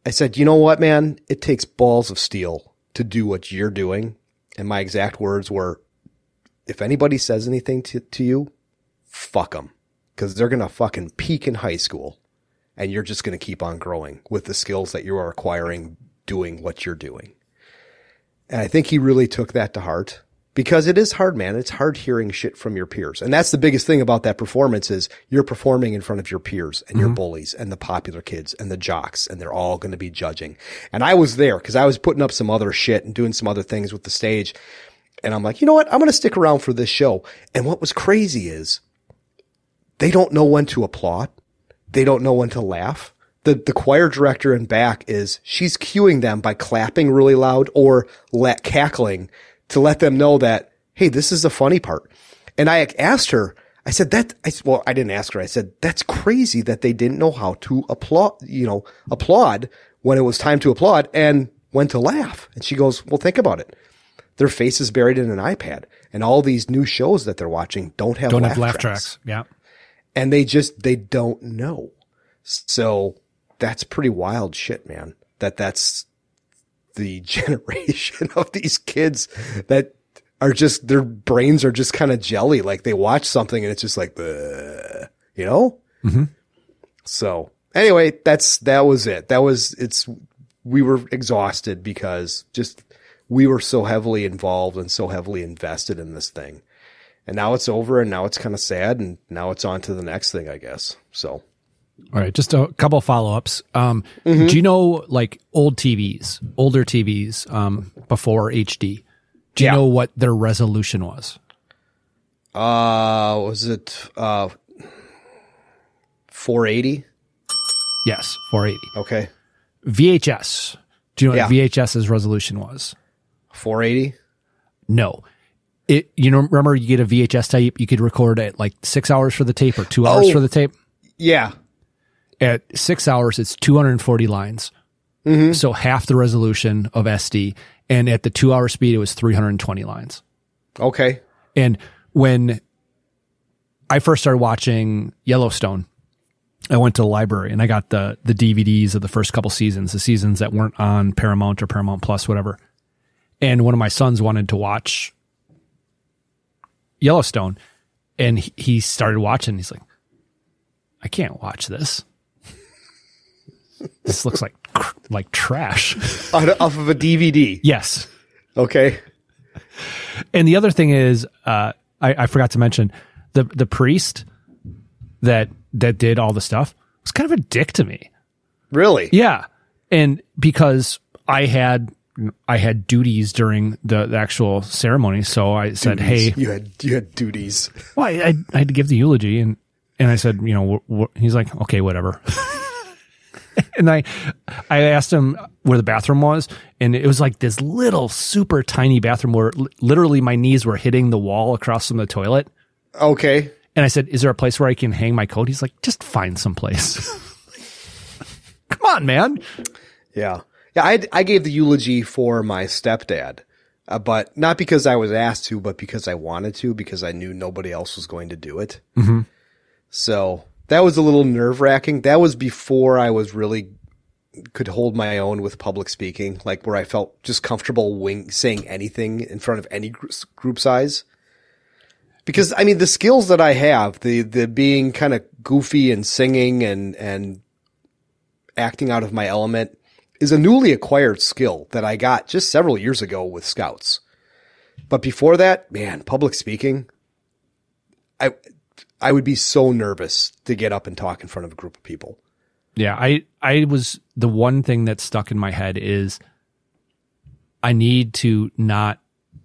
I said, you know what, man? It takes balls of steel to do what you're doing. And my exact words were, if anybody says anything to, to you, fuck them. Cause they're going to fucking peak in high school and you're just going to keep on growing with the skills that you are acquiring doing what you're doing. And I think he really took that to heart because it is hard, man. It's hard hearing shit from your peers. And that's the biggest thing about that performance is you're performing in front of your peers and your mm-hmm. bullies and the popular kids and the jocks and they're all going to be judging. And I was there because I was putting up some other shit and doing some other things with the stage. And I'm like, you know what? I'm going to stick around for this show. And what was crazy is they don't know when to applaud. They don't know when to laugh. The, the choir director in back is she's cueing them by clapping really loud or let cackling to let them know that, Hey, this is the funny part. And I asked her, I said that, I, well, I didn't ask her. I said, that's crazy that they didn't know how to applaud, you know, applaud when it was time to applaud and when to laugh. And she goes, well, think about it. Their face is buried in an iPad and all these new shows that they're watching don't have Don't laugh have laugh tracks tracks. Yeah. and they just they don't know. So that's pretty wild shit, man. That that's the *laughs* generation of these kids that are just their brains are just kind of jelly. Like they watch something and it's just like, you know. Mhm. So anyway, that's that was it. That was it's. We were exhausted because just we were so heavily involved and so heavily invested in this thing, and now it's over and now it's kind of sad and now it's on to the next thing, I guess. So All right, just a couple follow ups. Um, Mm-hmm. Do you know like old TVs, older TVs um, before HD? Do you Yeah. know what their resolution was? Uh, was it uh 480? Yes, 480. Okay. VHS. Do you know what Yeah. VHS's resolution was? 480? No. It you know remember you get a VHS tape, you could record it like six hours for the tape or two hours Oh. for the tape. Yeah. At six hours, it's 240 lines. Mm-hmm. So half the resolution of SD. And at the two hour speed, it was 320 lines. Okay. And when I first started watching Yellowstone, I went to the library and I got the the DVDs of the first couple seasons, the seasons that weren't on Paramount or Paramount Plus, whatever. And one of my sons wanted to watch Yellowstone, and he started watching. He's like, "I can't watch this. This looks like cr- like trash." *laughs* Off off of a DVD. yes. Okay. And the other thing is, uh, I, I forgot to mention the the priest that that did all the stuff was kind of a dick to me. Really? Yeah, and because I had I had duties during the, the actual ceremony, so I said, Duties. "Hey, you had you had duties. well, I, I, I had to give the eulogy," and and I said, "You know," wh- wh- he's like, "Okay, whatever." *laughs* *laughs* and I I asked him where the bathroom was, and it was like this little super tiny bathroom where li- literally my knees were hitting the wall across from the toilet. Okay. And I said, "Is there a place where I can hang my coat?" He's like, "Just find some place." *laughs* Come on, man. Yeah. Yeah. I, I gave the eulogy for my stepdad, uh, but not because I was asked to, but because I wanted to, because I knew nobody else was going to do it. Mm-hmm. So that was a little nerve wracking. That was before I was really could hold my own with public speaking, like where I felt just comfortable wing, saying anything in front of any gr- group size. Because I mean, the skills that I have, the, the being kind of goofy and singing and, and acting out of my element is a newly acquired skill that I got just several years ago with scouts. But before that, man, public speaking, I, I would be so nervous to get up and talk in front of a group of people. Yeah, I I was the one thing that stuck in my head is I need to not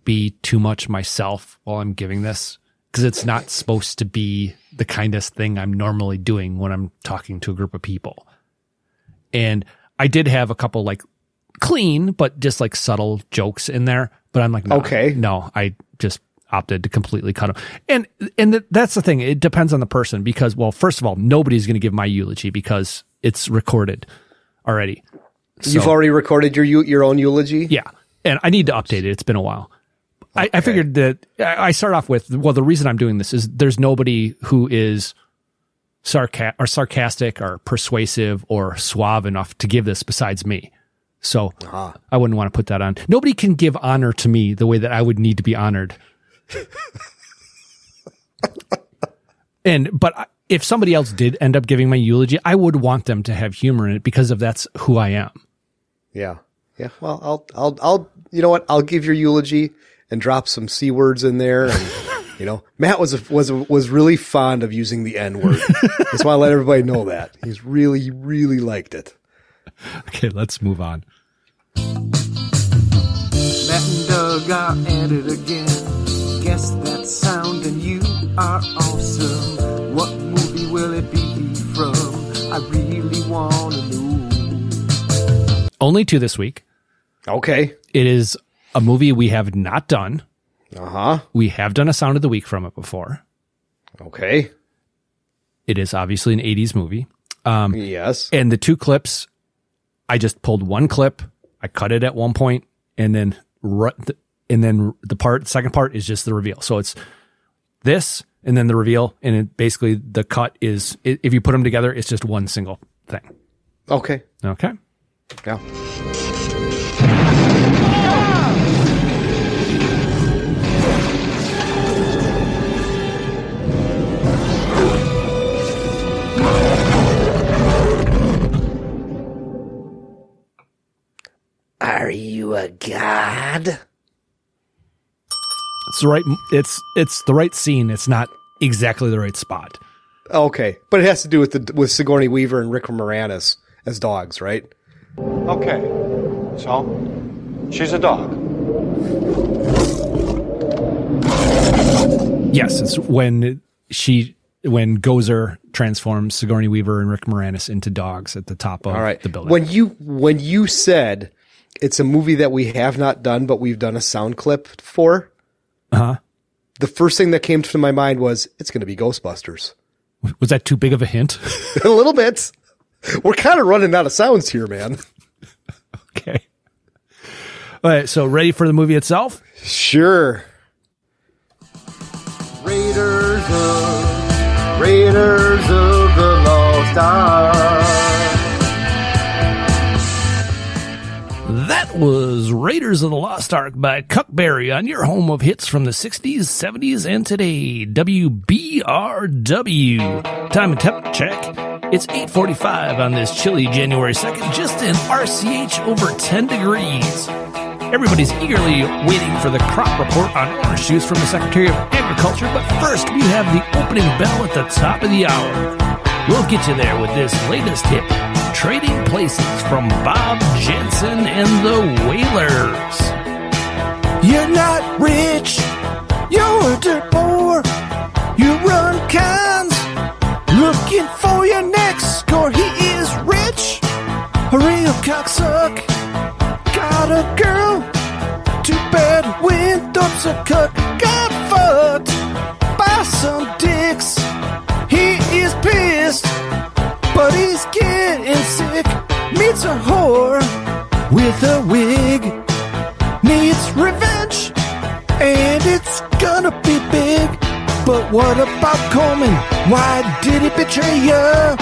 be too much myself while I'm giving this because it's not supposed to be the kindest thing I'm normally doing when I'm talking to a group of people. And I did have a couple like clean but just like subtle jokes in there, but I'm like no, Okay. no, I just opted to completely cut them. And and th- that's the thing, it depends on the person because well, first of all, nobody's going to give my eulogy because it's recorded already. You've already recorded your your own eulogy. yeah, and I need to update it. It's been a while. I, I figured that I start off with well, the reason I'm doing this is there's nobody who is sarca- or sarcastic or persuasive or suave enough to give this besides me. So uh-huh. I wouldn't want to put that on. Nobody can give honor to me the way that I would need to be honored. And but if somebody else did end up giving my eulogy, I would want them to have humor in it because of that's who I am. Yeah. Yeah. Well, I'll, I'll, I'll, you know what? I'll give your eulogy and drop some C words in there. And, you know, Matt was, a, was, a, was really fond of using the N word. Just want to let everybody know that he's really, really liked it. Okay, let's move on. Matt and Doug are at it again. Guess that sound and you are awesome. What movie will it be from? I really want to know. Only two this week. Okay. It is a movie we have not done. Uh huh. We have done a sound of the week from it before. Okay. It is obviously an 80s movie. Um, yes. And the two clips, I just pulled one clip, I cut it at one point, and then ru- th- and then the part second part is just the reveal. So it's this and then the reveal, and it basically the cut is if you put them together, it's just one single thing. Okay. Okay. Yeah. Are you a god? It's the right. It's it's the right scene. It's not exactly the right spot. Okay, but it has to do with the with Sigourney Weaver and Rick Moranis as dogs, right? Okay. So, she's a dog. Yes, it's when she when Gozer transforms Sigourney Weaver and Rick Moranis into dogs at the top of All right. the building. When you when you said it's a movie that we have not done, but we've done a sound clip for, uh-huh. the first thing that came to my mind was it's going to be Ghostbusters. Was that too big of a hint? *laughs* a little bit. We're kind of running out of sounds here, man. okay. All right. So ready for the movie itself? Sure. Raiders of Raiders of the Lost Ark. Was Raiders of the Lost Ark by Cuckberry on your home of hits from the 60s, 70s, and today. WBRW. Time and temp check. It's 845 on this chilly January 2nd, just in RCH over 10 degrees. Everybody's eagerly waiting for the crop report on orange juice from the Secretary of Agriculture, but first we have the opening bell at the top of the hour. We'll get you there with this latest hit, Trading Places from Bob Jensen and the Whalers. You're not rich, you're dirt poor. You run cons, looking for your next score. He is rich, a real cocksuck. Got a girl, too bad Winthrop's a cuck. Got fucked by some dicks. With a wig. Needs revenge, and it's gonna be big. But what about Coleman? Why did he betray ya?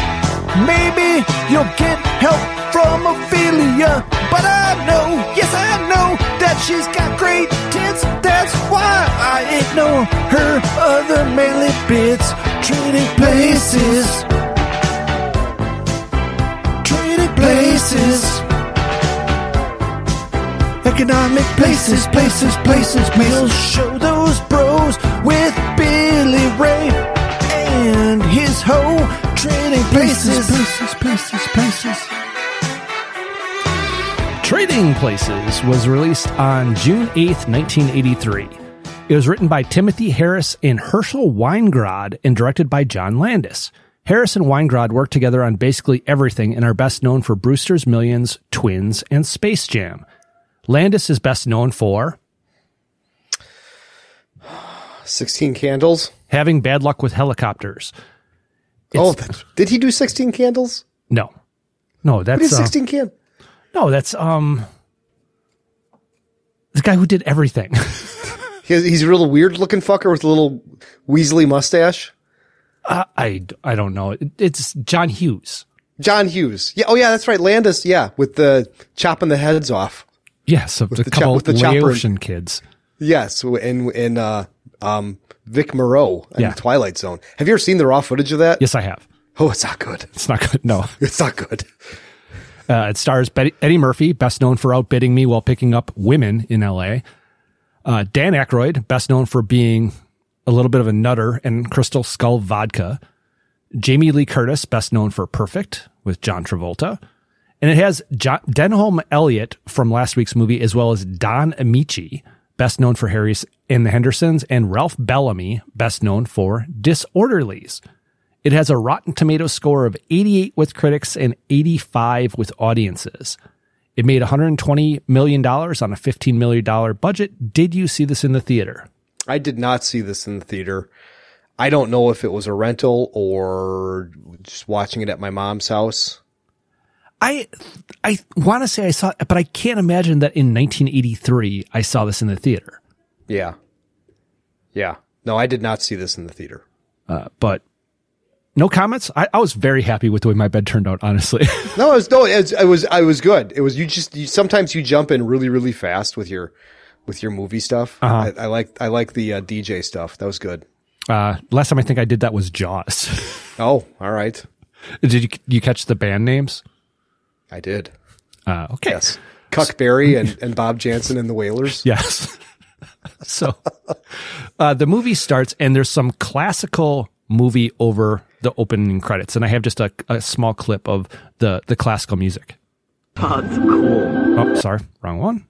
Maybe you'll get help from Ophelia. But I know, yes, I know that she's got great tits. That's why I ignore her other manly bits. Trading places. Trading places. Economic places, places, places. We'll show those bros with Billy Ray and his hoe. Trading places, places, places, places. Trading Places was released on June 8th, 1983. It was written by Timothy Harris and Herschel Weingrod and directed by John Landis. Harris and Weingrod worked together on basically everything and are best known for Brewster's Millions, Twins, and Space Jam. Landis is best known for 16 Candles. having bad luck with helicopters. oh, that, did he do 16 Candles? No. No, What that's is uh, 16 can? No, that's um the guy who did everything. *laughs* He's, he's a real weird looking fucker with a little Weasley mustache. Uh, I I don't know. It's John Hughes. John Hughes. Yeah. Oh, yeah. That's right. Landis. Yeah. With the chopping the heads off. Yes, of With the the couple with the and- Laotian kids. Yes. In, in, uh, um, Vic Morrow in Yeah. Twilight Zone. Have you ever seen the raw footage of that? Yes, I have. Oh, it's not good. It's not good. No, *laughs* It's not good. uh, it stars Betty, Eddie Murphy, best known for outbidding me while picking up women in L.A. Uh, Dan Aykroyd, best known for being a little bit of a nutter and Crystal Skull vodka. Jamie Lee Curtis, best known for Perfect with John Travolta. And it has John, Denholm Elliott from last week's movie, as well as Don Ameche, best known for Harry's and the Hendersons, and Ralph Bellamy, best known for Disorderlies. It has a Rotten Tomato score of 88 with critics and 85 with audiences. It made $120 million on a $15 million budget. Did you see this in the theater? I did not see this in the theater. I don't know if it was a rental or just watching it at my mom's house. I I want to say I saw but I can't imagine that in 1983 I saw this in the theater. Yeah. Yeah. No, I did not see this in the theater. Uh, but no comments. I, I was very happy with the way my bed turned out. Honestly, *laughs* No, it was no, it was, it was I was good. It was you just you, sometimes you jump in really really fast with your with your movie stuff. Uh-huh. I, I like I like the uh, DJ stuff. That was good. uh, last time I think I did that was Jaws. *laughs* Oh, all right. did you you catch the band names? I did. Uh, okay. Yes. Cuck Berry and, and Bob Jansen and the Whalers. *laughs* Yes. *laughs* so uh, the movie starts, and there's some classical movie over the opening credits, and I have just a, a small clip of the the classical music. That's cool. Oh, sorry, wrong one.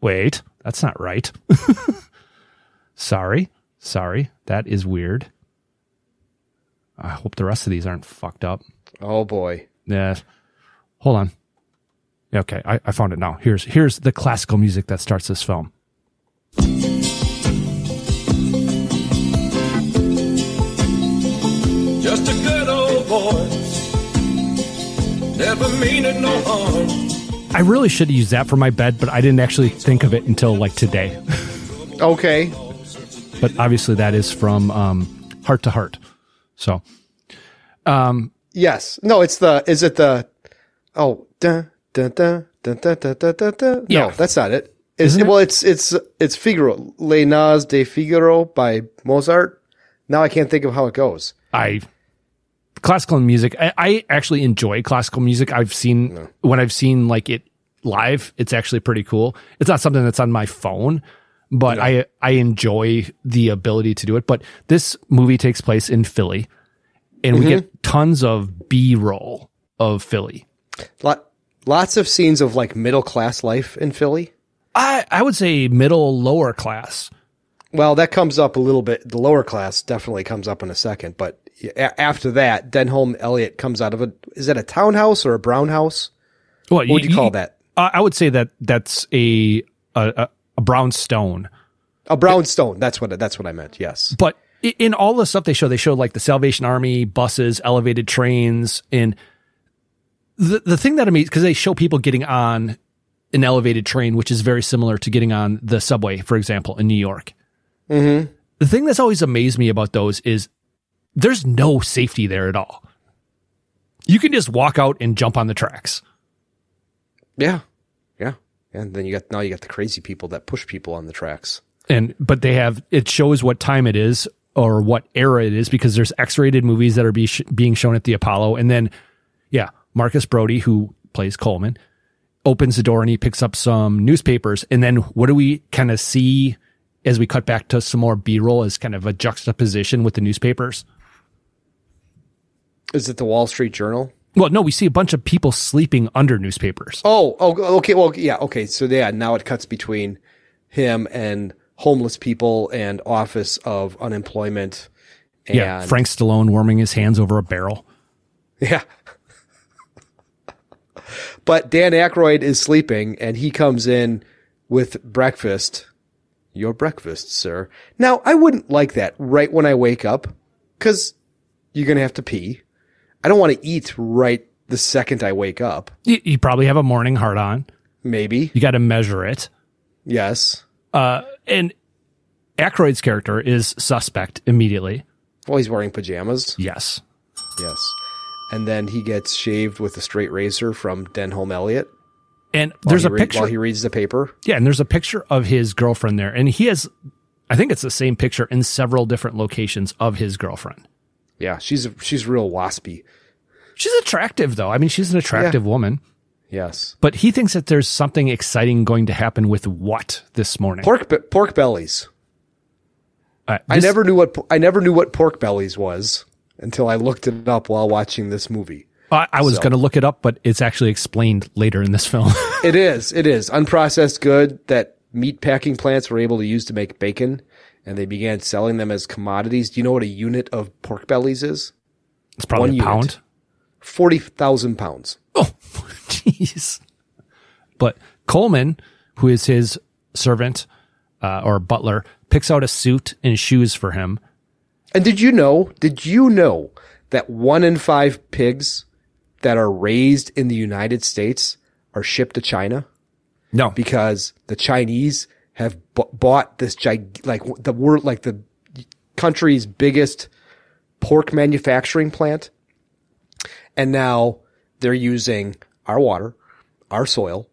Wait, that's not right. *laughs* sorry, sorry, that is weird. I hope the rest of these aren't fucked up. Oh boy. Yeah. Hold on. Okay, I, I found it now. Here's here's the classical music that starts this film. Just a good old boy. Never meaning no harm. I really should have used that for my bed, but I didn't actually think of it until like today. *laughs* Okay. but obviously that is from um, Heart to Heart. So, um, Yes. No, it's the is it the oh dun dun dun dun dun dun dun dun. dun. Yeah. No, that's not it. Isn't it? well it's it's it's Figaro. Le Nozze di Figaro by Mozart. Now I can't think of how it goes. I classical music. I, I actually enjoy classical music. I've seen when I've seen like it live, it's actually pretty cool. It's not something that's on my phone, but I I enjoy the ability to do it. But this movie takes place in Philly, and we Mhm. get tons of B roll of Philly. Lot, lots of scenes of like middle class life in Philly. I I would say middle lower class. Well, that comes up a little bit. The lower class definitely comes up in a second, but after that, Denholm Elliott comes out of a is that a townhouse or a brown house? What, What would you call that? I I would say that that's a a, a, a brownstone. A brownstone. That's what that's what I meant. Yes. But in all the stuff they show, they show like the Salvation Army buses, elevated trains, and the the thing that amazes because they show people getting on an elevated train, which is very similar to getting on the subway, for example, in New York. Mm-hmm. The thing that's always amazed me about those is there's no safety there at all. You can just walk out and jump on the tracks. Yeah. Yeah. And then you got now you got the crazy people that push people on the tracks. and but they have it shows what time it is or what era it is because there's X-rated movies that are be sh- being shown at the Apollo, and then yeah, Marcus Brody who plays Coleman opens the door and he picks up some newspapers, and then what do we kind of see as we cut back to some more B-roll as kind of a juxtaposition with the newspapers? Is it the Wall Street Journal? Well, no, we see a bunch of people sleeping under newspapers. Oh, oh, okay. Well, yeah, okay. So yeah, now it cuts between him and homeless people and Office of Unemployment. And, yeah, Frank Stallone warming his hands over a barrel. *laughs* Yeah. But Dan Aykroyd is sleeping and he comes in with breakfast. Your breakfast, sir. Now, I wouldn't like that right when I wake up because you're going to have to pee. I don't want to eat right the second I wake up. You, you probably have a morning heart on. Maybe. You got to measure it. Yes. Uh, and Aykroyd's character is suspect immediately. Well, he's wearing pajamas. Yes. Yes. And then he gets shaved with a straight razor from Denholm Elliott. And there's a re- picture. while he reads the paper. yeah, and there's a picture of his girlfriend there, and he has, I think it's the same picture in several different locations of his girlfriend. Yeah, she's she's real waspy. She's attractive though. I mean, she's an attractive woman. Yes. But he thinks that there's something exciting going to happen with what this morning. Pork be- pork bellies. Uh, I never knew what I never knew what pork bellies was until I looked it up while watching this movie. I, I was So- going to look it up, but it's actually explained later in this film. *laughs* it is. It is unprocessed good that meat packing plants were able to use to make bacon, and they began selling them as commodities. Do you know what a unit of pork bellies is? it's probably One a pound. unit. Forty thousand pounds. Oh, *laughs* jeez. But Coleman, who is his servant uh, or butler, picks out a suit and shoes for him. And did you know? Did you know that one in five pigs that are raised in the United States are shipped to China? No, because the Chinese have b- bought this gig- like the world, like the country's biggest pork manufacturing plant. And now they're using our water, our soil,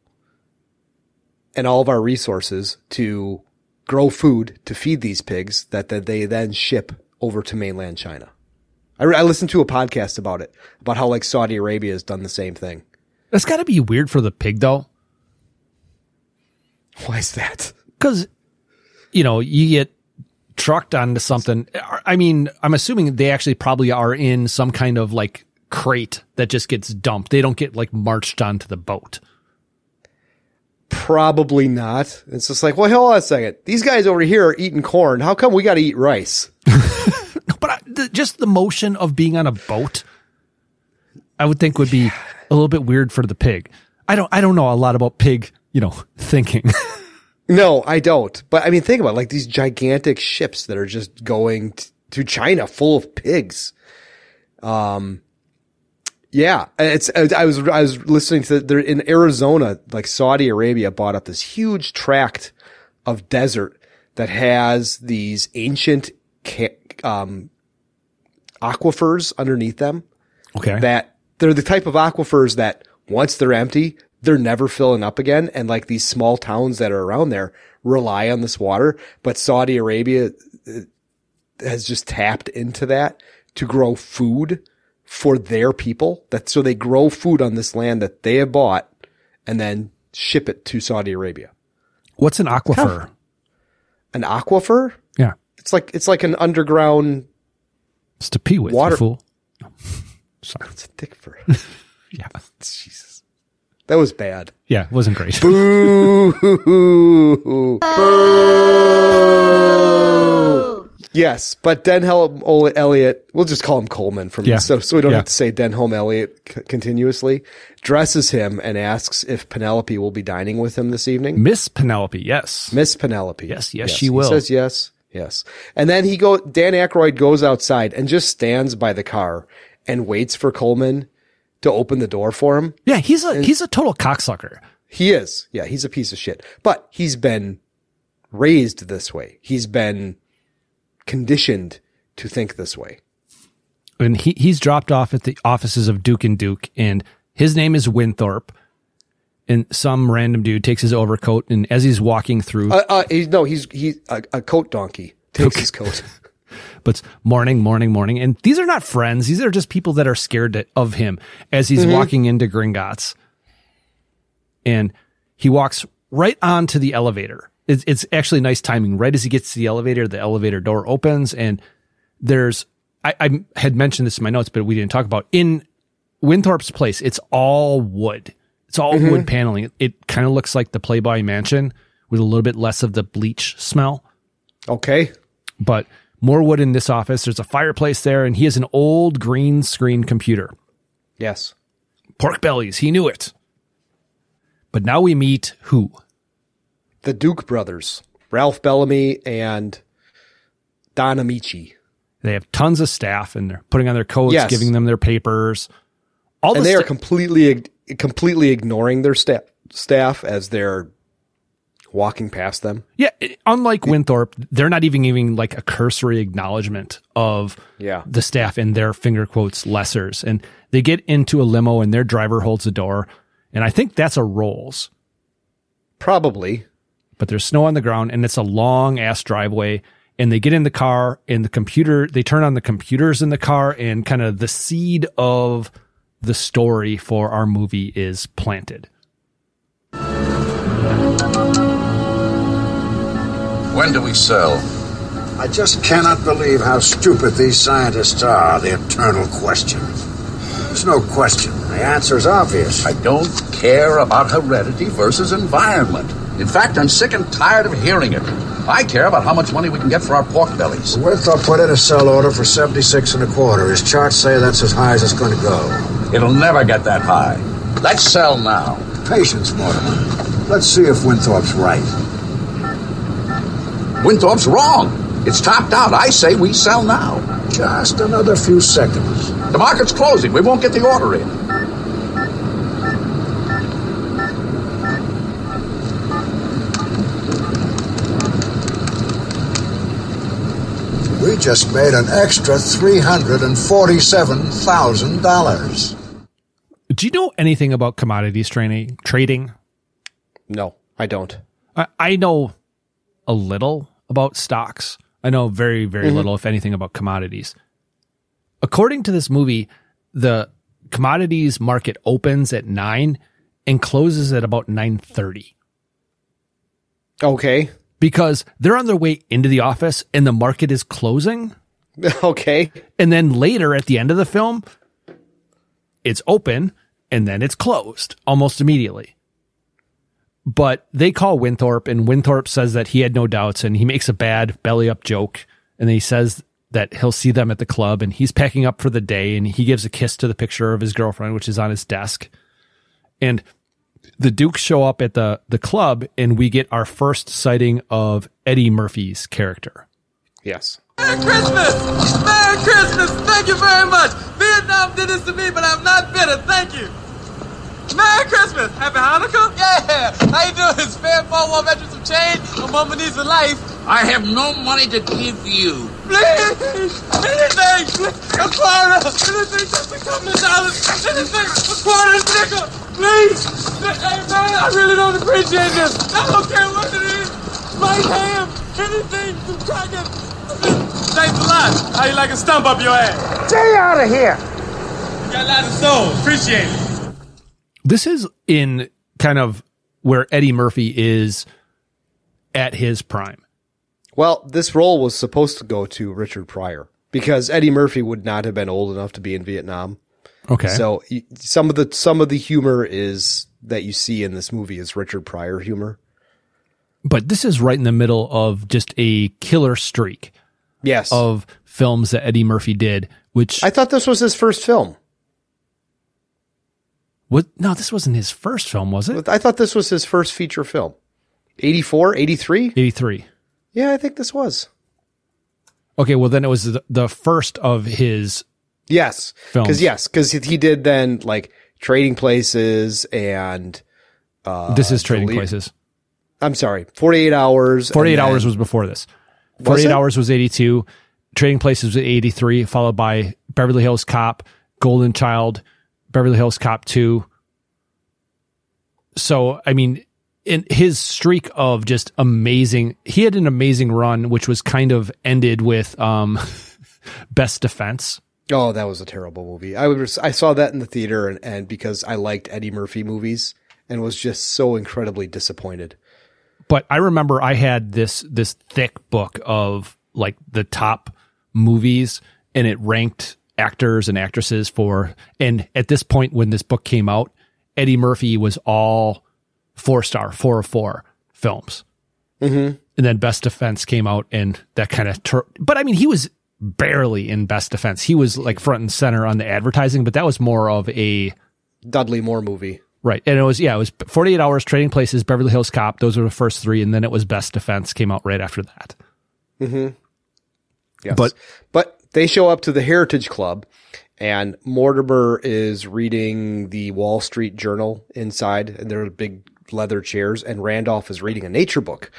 and all of our resources to grow food to feed these pigs that, that they then ship over to mainland China. I, I listened to a podcast about it, about how like Saudi Arabia has done the same thing. That's got to be weird for the pig, though. *laughs* Why is that? Because, you know, you get trucked onto something. I mean, I'm assuming they actually probably are in some kind of like crate that just gets dumped. They don't get like marched onto the boat. Probably not. It's just like, well, hold on a second. These guys over here are eating corn. How come we got to eat rice? The, just the motion of being on a boat, I would think would be a little bit weird for the pig. I don't, I don't know a lot about pig, you know, *laughs* thinking. No, I don't. But I mean, think about it, like these gigantic ships that are just going t- to China full of pigs. Um, yeah, it's, I was, I was listening to, they're in Arizona, like Saudi Arabia bought up this huge tract of desert that has these ancient, ca- um, aquifers underneath them. Okay. That they're the type of aquifers that once they're empty, they're never filling up again. And like these small towns that are around there rely on this water. But Saudi Arabia uh, has just tapped into that to grow food for their people. That so they grow food on this land that they have bought and then ship it to Saudi Arabia. What's an aquifer? An aquifer? Yeah. It's like it's like an underground It's to pee with, you water fool. *laughs* Sorry. It's a dick for *laughs* Yeah. *laughs* Jesus. That was bad. Yeah, it wasn't great. Boo! Boo! Yes, but Denholm Elliot, we'll just call him Coleman from Yeah. so so we don't Yeah. have to say Denholm Elliot c- continuously. Dresses him and asks if Penelope will be dining with him this evening. Miss Penelope, yes. Miss Penelope. Yes, yes, she will. He says yes, yes. And then he go. Dan Aykroyd goes outside and just stands by the car and waits for Coleman to open the door for him. Yeah, he's a he's a total cocksucker. He is. Yeah, he's a piece of shit. But he's been raised this way. He's been conditioned to think this way. And he he's dropped off at the offices of Duke and Duke, and his name is Winthorpe. And some random dude takes his overcoat, and as he's walking through, Uh, uh, he's, no, he's he's a, a coat donkey. Takes his coat. *laughs* *laughs* but morning, morning, morning. And these are not friends. These are just people that are scared to- of him as he's Mhm. walking into Gringotts. And he walks right onto the elevator. It's, it's actually nice timing. Right as he gets to the elevator, the elevator door opens and there's, I, I had mentioned this in my notes, but we didn't talk about in Winthorpe's place. It's all wood. It's all Mhm. wood paneling. It, it kind of looks like the Playboy Mansion with a little bit less of the bleach smell Okay. but more wood in this office. There's a fireplace there, and he has an old green screen computer. Yes. Pork bellies. He knew it. But now we meet who? The Duke brothers, Ralph Bellamy and Don Ameche. They have tons of staff, and they're putting on their coats, Yes. giving them their papers. All and the they are completely completely ignoring their staff staff as they're walking past them. yeah. Unlike Winthorpe, they're not even giving like a cursory acknowledgement of Yeah. the staff and their finger quotes lessers. And they get into a limo, and their driver holds the door, and I think that's a Rolls. Probably. but there's snow on the ground and it's a long ass driveway and they get in the car and the computer they turn on the computers in the car and kind of the seed of the story for our movie is planted When do we sell? I just cannot believe how stupid these scientists are. The eternal question. There's no question. The answer is obvious. I don't care about heredity versus environment. In fact, I'm sick and tired of hearing it. I care about how much money we can get for our pork bellies. Winthorpe put in a sell order for 76 and a quarter. His charts say that's as high as it's going to go. It'll never get that high. Let's sell now. Patience, Mortimer. Let's see if Winthorpe's right. Winthorpe's wrong. It's topped out. I say we sell now. Just another few seconds. The market's closing. We won't get the order in. We just made an extra $347,000. Do you know anything about commodities trading? Trading? No, I don't. I, I know a little about stocks. I know very, very Mhm. little, if anything, about commodities. According to this movie, the commodities market opens at nine and closes at about nine thirty. Okay. Because they're on their way into the office and the market is closing. *laughs* Okay. And then later at the end of the film, it's open and then it's closed almost immediately. But they call Winthorpe and Winthorpe says that he had no doubts and he makes a bad belly up joke. And then he says that he'll see them at the club and he's packing up for the day and he gives a kiss to the picture of his girlfriend, which is on his desk. And the Dukes show up at the, the club and we get our first sighting of Eddie Murphy's character. Yes. Merry Christmas! Merry Christmas! Thank you very much! Vietnam did this to me, but I'm not bitter. Thank you. Merry Christmas! Happy Hanukkah? Yeah! How you doing? Spare four more veterans of change? My mama needs a life. I have no money to give you. Please! Anything! A quarter! Anything! Just a couple of dollars! Anything! A quarter, a nickel! Please! Hey, man, I really don't appreciate this. I don't care what it is. My ham! Anything! Some crackers! Thanks a lot. How you like a stump up your ass? Stay out of here! You got a lot of soul. Appreciate it. This is in kind of where Eddie Murphy is at his prime. Well, this role was supposed to go to Richard Pryor because Eddie Murphy would not have been old enough to be in Vietnam. Okay. So some of the some of the humor is that you see in this movie is Richard Pryor humor. But this is right in the middle of just a killer streak. Yes. Of films that Eddie Murphy did, which I thought this was his first film. What no, this wasn't his first film, was it? I thought this was his first feature film. 84, 83? 83. Yeah, I think this was. Okay, well then it was the, the first of his Yes. Cuz yes, cuz he did then like Trading Places and uh This is Trading Places. I'm sorry. 48 hours. 48 then- hours was before this. 48 it? hours was 82. Trading Places was 83, followed by Beverly Hills Cop, Golden Child, Beverly Hills Cop 2. So, I mean, in his streak of just amazing, he had an amazing run, which was kind of ended with um, *laughs* Best Defense. Oh, that was a terrible movie. I was I saw that in the theater and, and because I liked Eddie Murphy movies and was just so incredibly disappointed. but I remember I had this this thick book of like the top movies and it ranked actors and actresses for and at this point when this book came out Eddie Murphy was all four star four of four films Mhm. and then Best Defense came out and that kind of tur- but I mean he was barely in Best Defense he was like front and center on the advertising but that was more of a Dudley Moore movie. Right. And it was, yeah, it was 48 hours, Trading Places, Beverly Hills Cop. Those were the first three. And then it was Best Defense came out right after that. Mhm. Yes. But- but they show up to the Heritage Club and Mortimer is reading the Wall Street Journal inside and there are big leather chairs and Randolph is reading a nature book.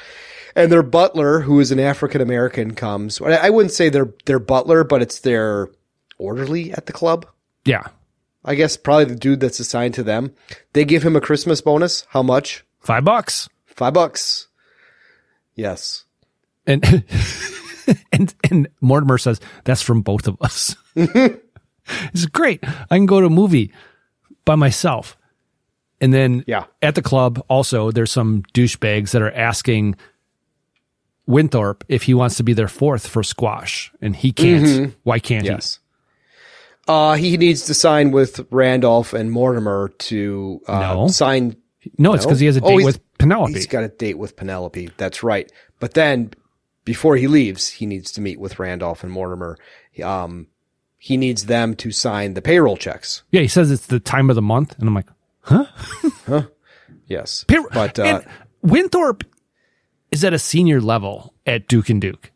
And their butler, who is an African American, comes. I wouldn't say their their butler, but it's their orderly at the club. Yeah. I guess probably the dude that's assigned to them. They give him a Christmas bonus. How much? Five bucks. Five bucks. Yes. And, *laughs* *laughs* and, and Mortimer says, that's from both of us. *laughs* it's great. I can go to a movie by myself. And then Yeah. at the club, also, there's some douchebags that are asking Winthorpe if he wants to be their fourth for squash. And he can't. Mhm. Why can't he? Yes. Uh, he needs to sign with Randolph and Mortimer to uh, No. sign. No, it's 'cause he has a date he's- with Penelope. He's got a date with Penelope. That's right. But then, before he leaves, he needs to meet with Randolph and Mortimer. Um, he needs them to sign the payroll checks. Yeah, he says it's the time of the month. And I'm like, huh? huh? Yes, *laughs* Payroll- but uh, Winthorpe is at a senior level at Duke and Duke.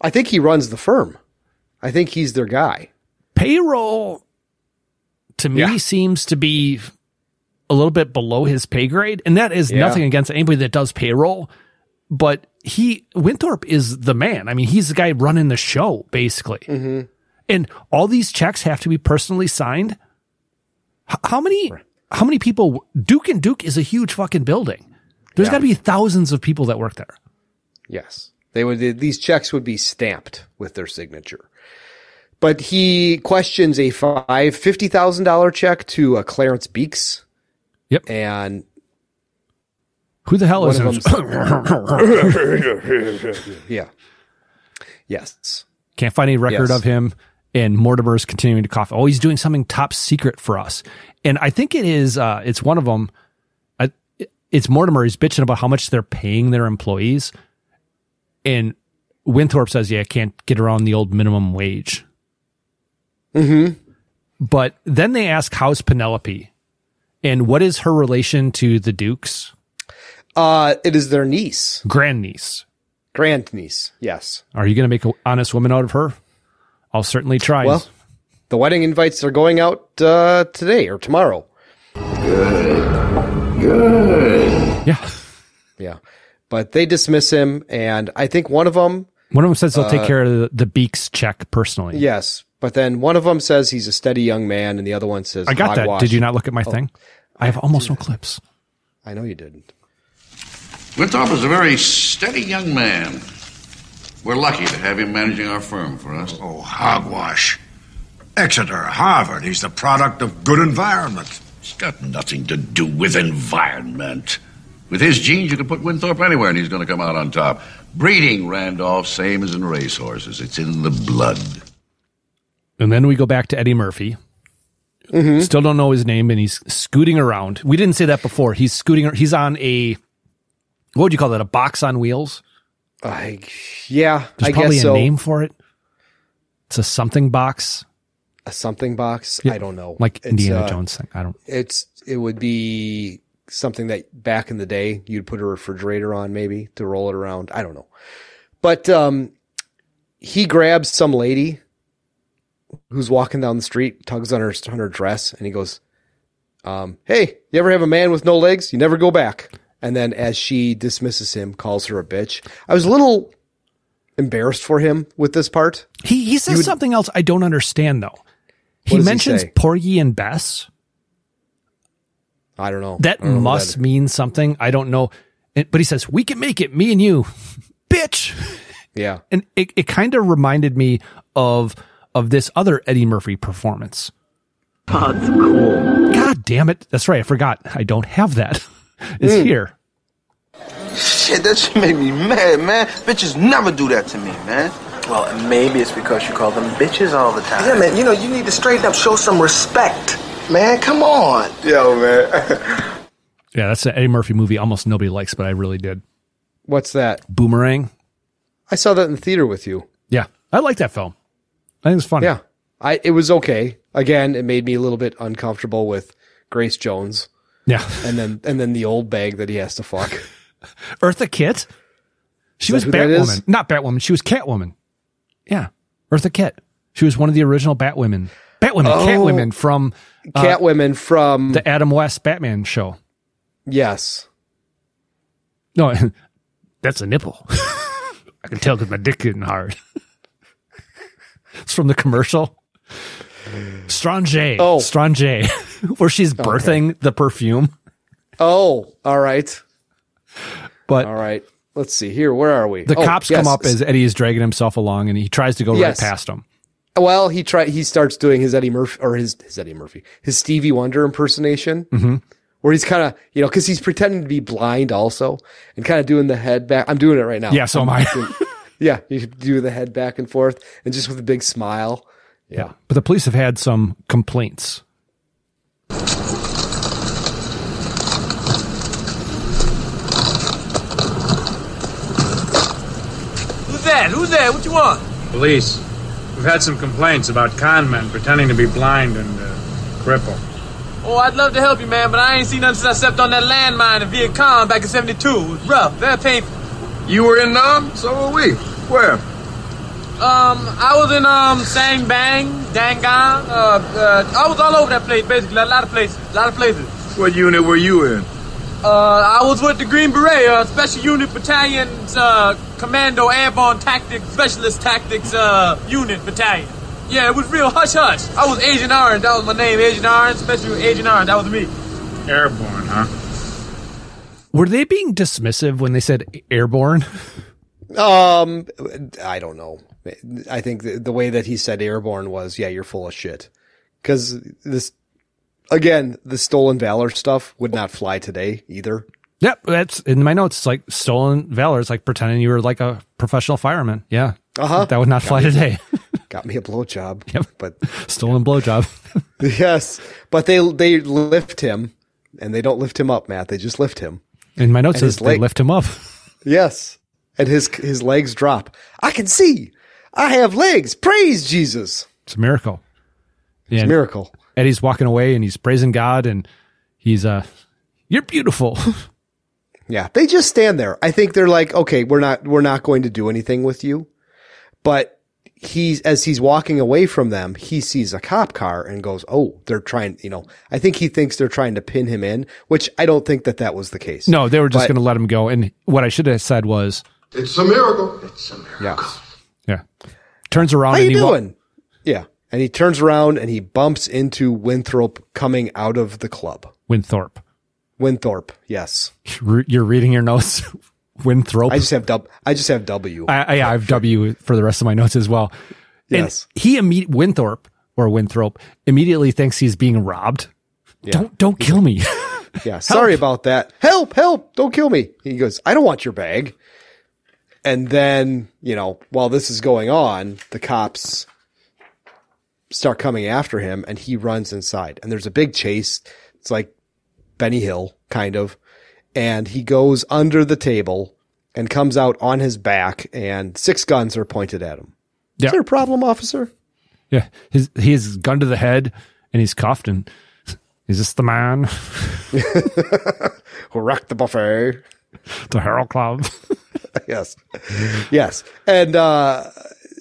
I think he runs the firm. I think he's their guy. Payroll to me Yeah. seems to be a little bit below his pay grade, and that is Yeah. nothing against anybody that does payroll. But he Winthorpe is the man. I mean, he's the guy running the show basically. Mm-hmm. And all these checks have to be personally signed. H- how many how many people Duke and Duke is a huge fucking building. There's Yeah. got to be thousands of people that work there. Yes. They would these checks would be stamped with their signature. But he questions a five fifty thousand dollar check to uh, Clarence Beeks. Yep. And Who the hell one is of *laughs* yeah. Yes. Can't find any record Yes. of him. And Mortimer's continuing to cough. Oh, he's doing something top secret for us. And I think it is, uh, it's one of them. I, it's Mortimer. He's bitching about how much they're paying their employees. And Winthorpe says, yeah, I can't get around the old minimum wage. Mm-hmm. But then they ask, how's Penelope? And what is her relation to the Dukes? Uh, it is their niece, Grandniece. grandniece. Yes. Are you going to make an honest woman out of her? I'll certainly try. Well, the wedding invites are going out uh, today or tomorrow. Good. Good. Yeah. Yeah. But they dismiss him, and I think one of them, One of them says they'll take Uh, care of the, the Beeks check personally. yes, but then one of them says he's a steady young man, and the other one says I got that. hogwash. Did you not look at my Oh, thing? I have almost no clips. I know you didn't. Winthrop is a very steady young man. We're lucky to have him managing our firm for us. Oh, oh hogwash. Exeter, Harvard. He's the product of good environment. It's got nothing to do with environment. With his genes, you could put Winthrop anywhere and he's going to come out on top. Breeding, Randolph, same as in racehorses. It's in the blood. And then we go back to Eddie Murphy. Mm-hmm. Still don't know his name, and he's scooting around. We didn't say that before. He's scooting. He's on a what would you call that? A box on wheels. I yeah, There's I probably a so. name for it. It's a something box, A something box. I don't know. like It's, Indiana uh, Jones thing. I don't. It's it would be something that back in the day you'd put a refrigerator on maybe to roll it around. I don't know. But um he grabs some lady who's walking down the street, tugs on her on her dress, and he goes, um, hey, you ever have a man with no legs? You never go back. And then as she dismisses him, calls her a bitch. I was a little embarrassed for him with this part. He he says You would- something else I don't understand though. He does he mentions say? Porgy and Bess. I don't know. That don't know must that- mean something. I don't know. But he says, we can make it, me and you. *laughs* Bitch. Yeah. And it, it kind of reminded me of of this other Eddie Murphy performance. Pod's cool. God damn it. That's right. I forgot. I don't have that. *laughs* It's Hmm. here. Shit, that shit made me mad, man. Bitches never do that to me, man. Well, maybe it's because you call them bitches all the time. Yeah, man, you know, you need to straighten up, show some respect. Man, come on. Yo, man. *laughs* Yeah, that's an Eddie Murphy movie almost nobody likes, but I really did. What's that? Boomerang. I saw that in the theater with you. Yeah. I like that film. I think it's funny. Yeah. I it was okay. Again, it made me a little bit uncomfortable with Grace Jones. Yeah. And then and then the old bag that he has to fuck. *laughs* Eartha Kitt. She was that who that is? Batwoman. Not Batwoman. She was Catwoman. Yeah. Eartha Kitt. She was one of the original Batwomen. Batwomen. Oh. Catwomen from uh, Catwomen from the Adam West Batman show. Yes. No, *laughs* that's a nipple. *laughs* I can tell because my dick getting hard. it's from the commercial. Strange. Oh. Strange. *laughs* Where she's birthing the perfume. Oh, all right. But all right. Let's see here. Where are we? the Oh, cops yes. come up as Eddie is dragging himself along and he tries to go Yes. right past him. Well, he try he starts doing his Eddie Murphy or his his Eddie Murphy, his Stevie Wonder impersonation, Mhm. where he's kind of you know because he's pretending to be blind also and kind of doing the head back. I'm doing it right now. Yeah, so am I. *laughs* yeah, you do the head back and forth and just with a big smile. Yeah. But the police have had some complaints. Who's that? Who's that? What you want? Police. We've had some complaints about con men pretending to be blind and uh, crippled. Oh, I'd love to help you, man, but I ain't seen nothing since I stepped on that landmine in Viet Cong back in 72. It was rough, very painful. You were in Nam? So were we. Where? Um, I was in, um, Sang Bang, Dangang, uh, uh, I was all over that place, basically, a lot of places, a lot of places. What unit were you in? Uh, I was with the Green Beret, uh, Special Unit Battalion's uh, Commando Airborne Tactics Specialist Tactics uh, Unit Battalion. Yeah, it was real hush hush. I was Agent Orange. That was my name, Agent Orange. Special Agent Orange. That was me. Airborne, huh? Were they being dismissive when they said airborne? Um, I don't know. I think the, the way that he said airborne was, yeah, you're full of shit. Cause this, again, the stolen valor stuff would not fly today either. Yep, that's in my notes. It's like stolen valor. It's like pretending you were like a professional fireman. Yeah, Uh huh. that would not fly today. *laughs* Got me a blowjob. *laughs* Yep. But *laughs* stolen blowjob. yes, but they, they lift him and they don't lift him up, Matt. They just lift him. In my notes, says his they leg- lift him up. Yes. And his, his legs drop. I can see. I have legs. Praise Jesus. It's a miracle. It's a miracle. Eddie's walking away and he's praising God and he's uh, you're beautiful. *laughs* Yeah, they just stand there. I think they're like, okay, we're not we're not going to do anything with you. But he's as he's walking away from them, he sees a cop car and goes, "Oh, they're trying." You know, I think he thinks they're trying to pin him in, which I don't think that that was the case. no, they were just going to let him go. And what I should have said was, It's a miracle. It's a miracle. Yes. yeah, turns around How and you he wa- doing? yeah, and he turns around and he bumps into Winthrop coming out of the club. Winthorpe. Winthorpe, yes. *laughs* You're reading your notes. *laughs* Winthrop. I just have dub. I just have W. I, I, I have W for the rest of my notes as well. Yes. And he imme- Winthorpe or Winthrop immediately thinks he's being robbed. Yeah. Don't don't kill me. *laughs* Yeah, sorry about that. Help, help, don't kill me. He goes, I don't want your bag. And then, you know, while this is going on, the cops start coming after him and he runs inside. And there's a big chase. It's like Benny Hill, kind of. And he goes under the table and comes out on his back and six guns are pointed at him. Yeah. Is there a problem, officer? yeah, his he has gun to the head and he's cuffed and is this the man? *laughs* Who wrecked the buffet? *laughs* the Herald Club. *laughs* *laughs* yes. Yes. And uh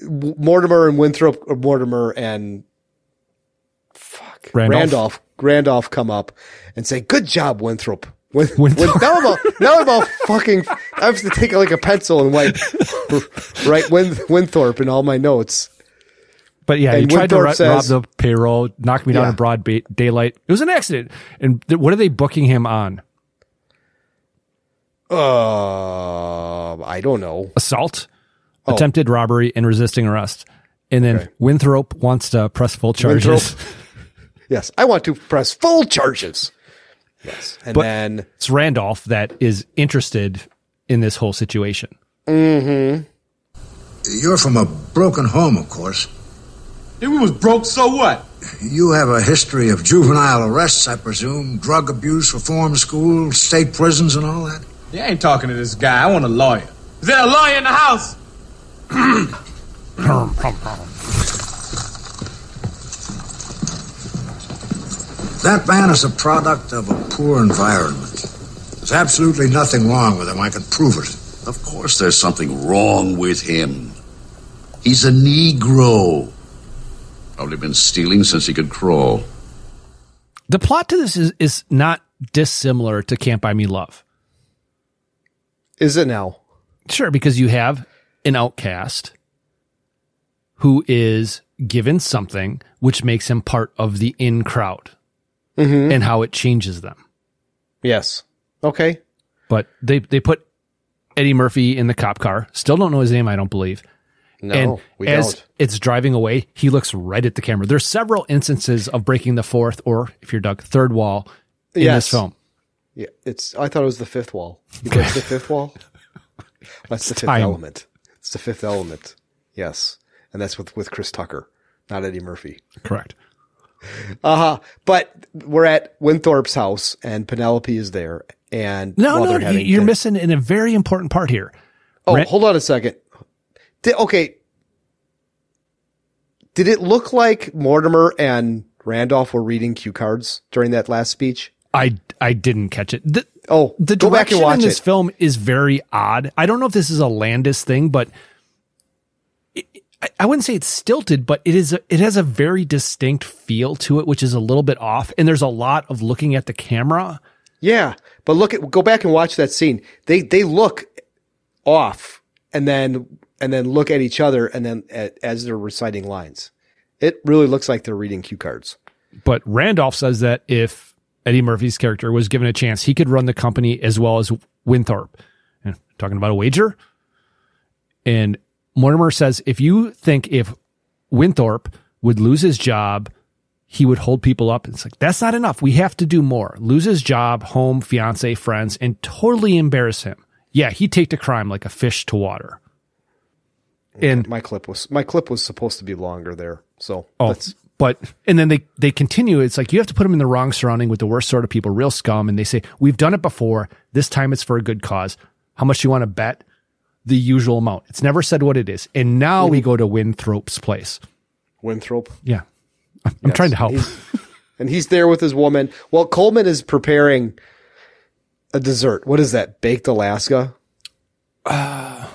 Mortimer and Winthrop Mortimer and fuck Randolph. Randolph Randolph come up and say, Good job, Winthrop. Win- Winthrop. Win- now I'm all, now I'm all fucking I have to take like a pencil and like *laughs* write Win- Winthorpe in all my notes. But yeah, he And tried to Winthorpe says- rob the payroll, knock me down Yeah. in broad ba- daylight. It was an accident. And th- what are they booking him on? Uh I don't know. Assault, Oh. attempted robbery, and resisting arrest. And then Okay. Winthrop wants to press full charges. Winthrop. *laughs* Yes. I want to press full charges. Yes. And But- then It's Randolph that is interested in this whole situation. mm-hmm. You're from a broken home, of course. If we was broke, so what? You have a history of juvenile arrests, I presume, drug abuse, reform school, state prisons, and all that. You ain't talking to this guy. I want a lawyer. Is there a lawyer in the house? *clears throat* That man is a product of a poor environment. There's absolutely nothing wrong with him. I can prove it. Of course, there's something wrong with him. He's a Negro. Probably been stealing since he could crawl. The plot to this is, is not dissimilar to Can't Buy Me Love. Is it now? Sure, because you have an outcast who is given something which makes him part of the in crowd Mm-hmm. and how it changes them. Yes. Okay. But they, they put Eddie Murphy in the cop car. Still don't know his name, I don't believe. No, and we as don't. it's driving away, he looks right at the camera. There's several instances of breaking the fourth or, if you're Doug, third wall in Yes. this film. Yeah, it's. I thought it was the fifth wall. You think the fifth wall? *laughs* That's the fifth Time. element. It's the fifth element. Yes, and that's with with Chris Tucker, not Eddie Murphy. Correct. Uh huh. But we're at Winthorpe's house, and Penelope is there, and No, no, you're missing in a very important part here. Oh, hold on a second. Did, okay. Did it look like Mortimer and Randolph were reading cue cards during that last speech? I I didn't catch it. The, oh, the go back and direction in this it. film is very odd. I don't know if this is a Landis thing, but it, I, I wouldn't say it's stilted, but it is. A, it has a very distinct feel to it, which is a little bit off. And there's a lot of looking at the camera. Yeah, but look at go back and watch that scene. They they look off and then and then look at each other and then at, as they're reciting lines. It really looks like they're reading cue cards. But Randolph says that if Eddie Murphy's character was given a chance, he could run the company as well as Winthorpe. And talking about a wager. And Mortimer says if you think if Winthorpe would lose his job, he would hold people up. It's like, that's not enough. We have to do more. Lose his job, home, fiance, friends, and totally embarrass him. Yeah, he'd take to crime like a fish to water. And my clip was my clip was supposed to be longer there. So Oh, let's but and then they they continue. It's like you have to put them in the wrong surrounding with the worst sort of people, real scum. And they say we've done it before. This time it's for a good cause. How much do you want to bet? The usual amount. It's never said what it is. And now we mm-hmm. go to winthrop's place. Winthrop. Yeah, I'm, I'm trying to help. He's- and he's there with his woman. Well, Coleman is preparing a dessert. What is that? Baked Alaska? Uh,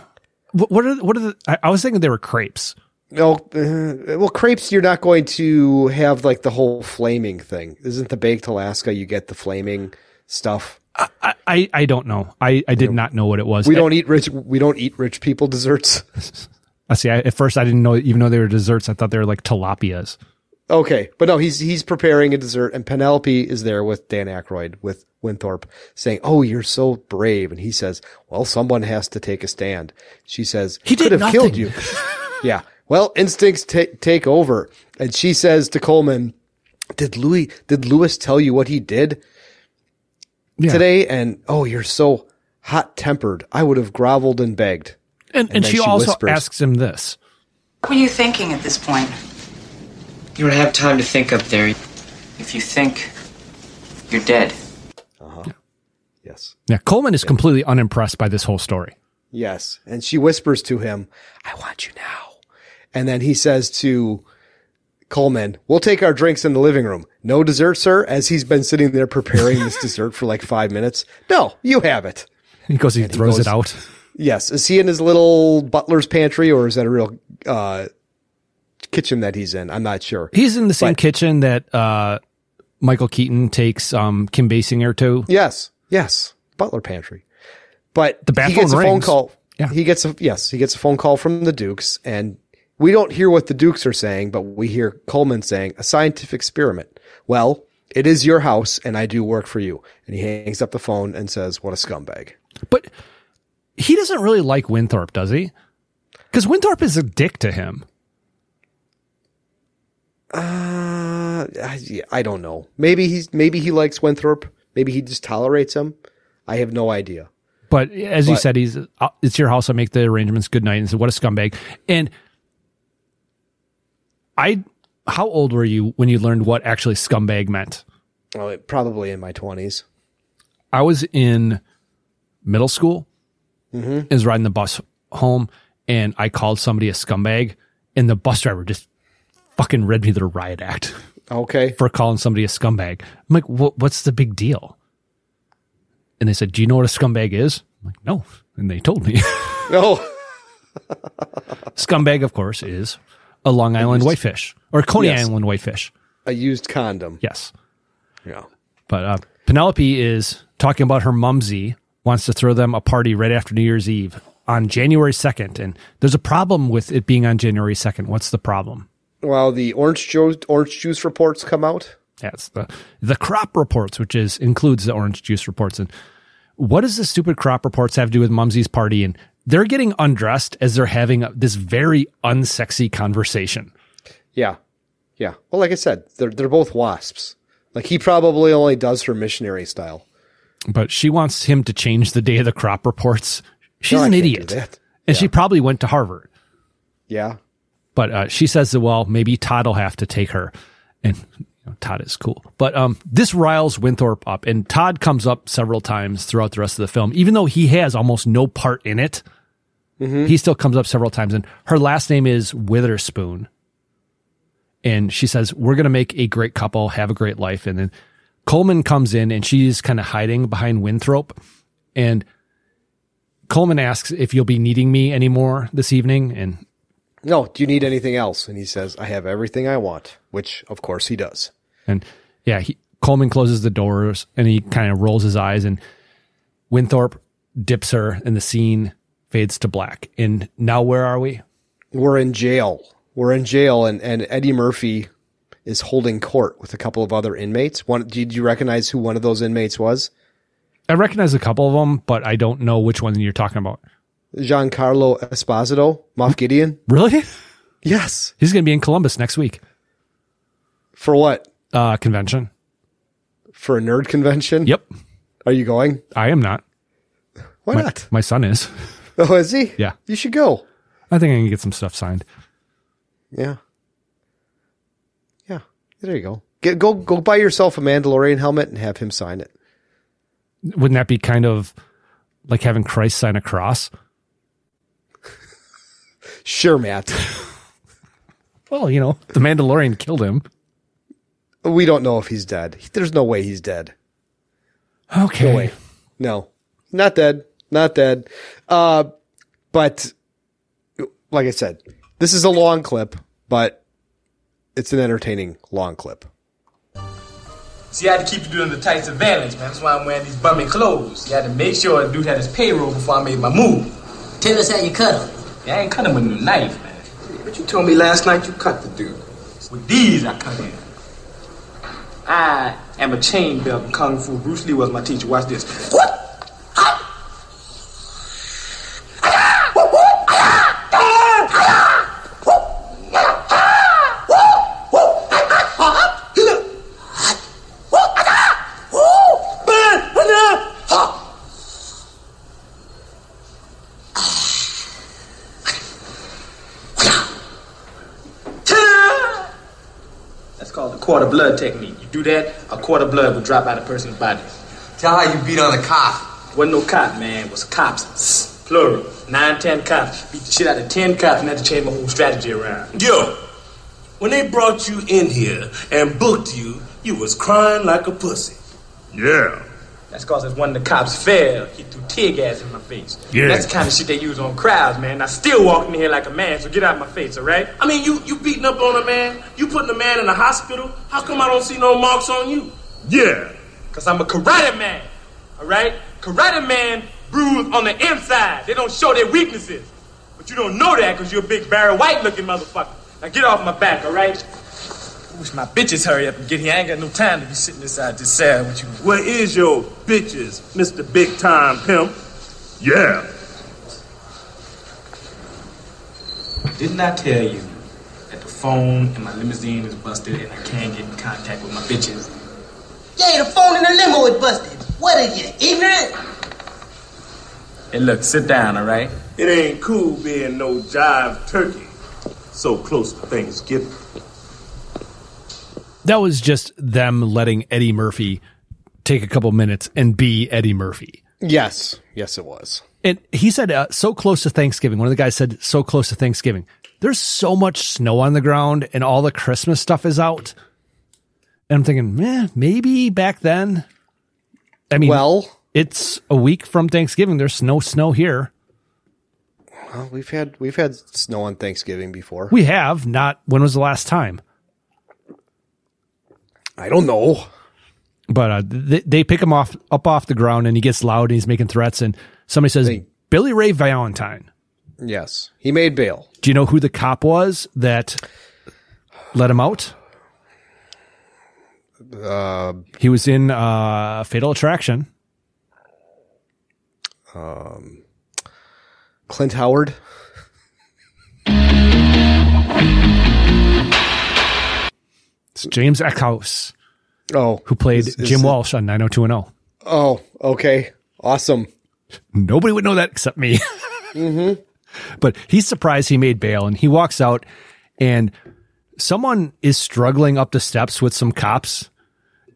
what, what are what are the? I, I was thinking they were crepes. No, uh, well, crepes. You're not going to have like the whole flaming thing. Isn't the baked Alaska? You get the flaming stuff. I, I, I don't know. I, I did not know what it was. We don't eat rich. We don't eat rich people desserts. *laughs* I see. I, at first, I didn't know. Even though they were desserts, I thought they were like tilapias. Okay, but no, he's he's preparing a dessert, and Penelope is there with Dan Aykroyd with Winthorpe, saying, "Oh, you're so brave," and he says, "Well, someone has to take a stand." She says, He could did have killed you." *laughs* yeah. Well, instincts ta- take over, and she says to Coleman, "Did Louis? Did Lewis tell you what he did Yeah. today?" And oh, you're so hot tempered. I would have groveled and begged. And, and, then she, also whispers, asks him this. What were you thinking at this point? You don't have time to think up there. If you think, you're dead. Uh huh. Yes. Yeah, Coleman is completely unimpressed by this whole story. Yes. And she whispers to him, I want you now. And then he says to Coleman, we'll take our drinks in the living room. No dessert, sir, as he's been sitting there preparing this *laughs* dessert for like five minutes. No, you have it. He goes, he And he throws goes- it out. Yes. Is he in his little butler's pantry or is that a real, uh, kitchen that he's in? I'm not sure. He's in the same But- kitchen that uh, Michael Keaton takes um, Kim Basinger to. Yes. Yes. Butler pantry. But The he gets a phone call. Yeah. He gets a yes, he gets a phone call from the Dukes and we don't hear what the Dukes are saying, but we hear Coleman saying a scientific experiment. Well, it is your house and I do work for you. And he hangs up the phone and says, What a scumbag. But he doesn't really like Winthorpe, does he? Because Winthorpe is a dick to him. Uh I, I don't know. Maybe he's maybe he likes Winthrop. Maybe he just tolerates him. I have no idea. But as you said, he's uh, it's your house. I make the arrangements. Good night. And said, "What a scumbag!" And I, how old were you when you learned what actually scumbag meant? Oh, probably in my twenties. I was in middle school. Mhm. I was riding the bus home, and I called somebody a scumbag, and the bus driver just fucking read me the riot act. Okay. *laughs* For calling somebody a scumbag. I'm like, what, what's the big deal? And they said, Do you know what a scumbag is? I'm like, no. And they told me. No. *laughs* scumbag, of course, is a Long Island whitefish or Coney Yes. Island whitefish. A used condom. Yes. Yeah. But uh, Penelope is talking about her mumsy wants to throw them a party right after New Year's Eve on January 2nd. And there's a problem with it being on January 2nd. What's the problem? Well, the orange juice orange juice reports come out. That's the the crop reports, which is includes the orange juice reports. And what does the stupid crop reports have to do with Mumsy's party? And they're getting undressed as they're having this very unsexy conversation. Yeah. Yeah. Well, like I said, they're they're both wasps. Like he probably only does her missionary style. But she wants him to change the day of the crop reports. She's No, an idiot, that. and she probably went to Harvard. Yeah. But uh, she says that well, maybe Todd will have to take her, and you know, Todd is cool. But um, this riles Winthorpe up, and Todd comes up several times throughout the rest of the film, even though he has almost no part in it. Mm-hmm. He still comes up several times, and her last name is Witherspoon. And she says, "We're going to make a great couple, have a great life." And then Coleman comes in, and she's kind of hiding behind Winthrop, and Coleman asks if you'll be needing me anymore this evening, and No, do you need anything else? And he says, I have everything I want, which of course he does. And yeah, he, Coleman closes the doors and he kind of rolls his eyes and Winthorpe dips her in the scene fades to black. And now where are we? We're in jail. We're in jail, and, and Eddie Murphy is holding court with a couple of other inmates. One, did you recognize who one of those inmates was? I recognize a couple of them, but I don't know which one you're talking about. Giancarlo Esposito, Moff Gideon. Really? Yes. He's going to be in Columbus next week. For what? Uh, convention. For a nerd convention? Yep. Are you going? I am not. Why my, not? My son is. *laughs* *laughs* Oh, is he? Yeah. You should go. I think I can get some stuff signed. Yeah. Yeah. There you go. Get go go buy yourself a Mandalorian helmet and have him sign it. Wouldn't that be kind of like having Christ sign a cross? *laughs* Sure, Matt. *laughs* well, you know, the Mandalorian killed him. We don't know if he's dead. There's no way he's dead. Okay. No way. No. Not dead. Not dead. Uh but like I said, this is a long clip, but it's an entertaining long clip. See, I had to keep doing the dude under tight surveillance, man. That's why I'm wearing these bummy clothes. You had to make sure the dude had his payroll before I made my move. Tell us how you cut him. Yeah, I ain't cut him with no knife, man. But you told me last night you cut the dude. With these, I cut him. I am a chain belt in Kung Fu. Bruce Lee was my teacher. Watch this. What? That's called the quarter blood technique. You do that, a quarter blood will drop out of a person's body. Tell how you beat on a cop. Wasn't no cop, man. It was cops. Plural. Nine, ten cops. Beat the shit out of ten cops and had to change my whole strategy around. Yo, when they brought you in here and booked you, you was crying like a pussy. Yeah. That's cause as one of the cops fell, he threw tear gas in my face. Yeah. That's the kind of shit they use on crowds, man. I still walking in here like a man, so get out of my face, alright? I mean, you you beating up on a man, you putting a man in the hospital. How come I don't see no marks on you? Yeah. Cause I'm a karate man, alright? Karate man bruise on the inside. They don't show their weaknesses. But you don't know that because you're a big Barry White looking motherfucker. Now get off my back, alright? Wish my bitches hurry up and get here. I ain't got no time to be sitting inside this cell with you. Where is your bitches, Mr. Big Time Pimp? Yeah. Didn't I tell you that the phone in my limousine is busted and I can't get in contact with my bitches? Yeah, the phone in the limo is busted. What are you, ignorant? Hey, look, sit down, all right? It ain't cool being no jive turkey so close to Thanksgiving. That was just them letting Eddie Murphy take a couple minutes and be Eddie Murphy. Yes. Yes, it was. And he said, uh, so close to Thanksgiving. One of the guys said, so close to Thanksgiving. There's so much snow on the ground and all the Christmas stuff is out. And I'm thinking, eh, maybe back then. I mean, well, it's a week from Thanksgiving. There's no snow here. Well, we've had we've had snow on Thanksgiving before. We have not. When was the last time? I don't know. But uh, they, they pick him off up off the ground, and he gets loud, and he's making threats. And somebody says, "Billy Ray Valentine." Yes, he made bail. Do you know who the cop was that let him out? Uh, he was in uh, Fatal Attraction. Um, Clint Howard. It's James Eckhouse. Oh, who played is- is Jim it- Walsh on 90210. Oh, okay, awesome. Nobody would know that except me. *laughs* Mm-hmm. but he's surprised he made bail and he walks out and someone is struggling up the steps with some cops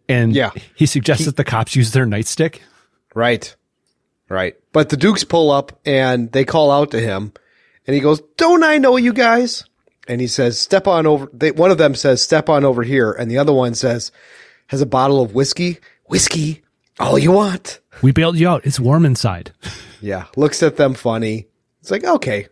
and Yeah. he suggests that the cops use their nightstick. Right. Right. But the Dukes pull up and they call out to him and he goes, Don't I know you guys? And he says, Step on over. They, one of them says, Step on over here. And the other one says, Has a bottle of whiskey. Whiskey. All you want. We bailed you out. It's warm inside. *laughs* Yeah. Looks at them funny. It's like, okay.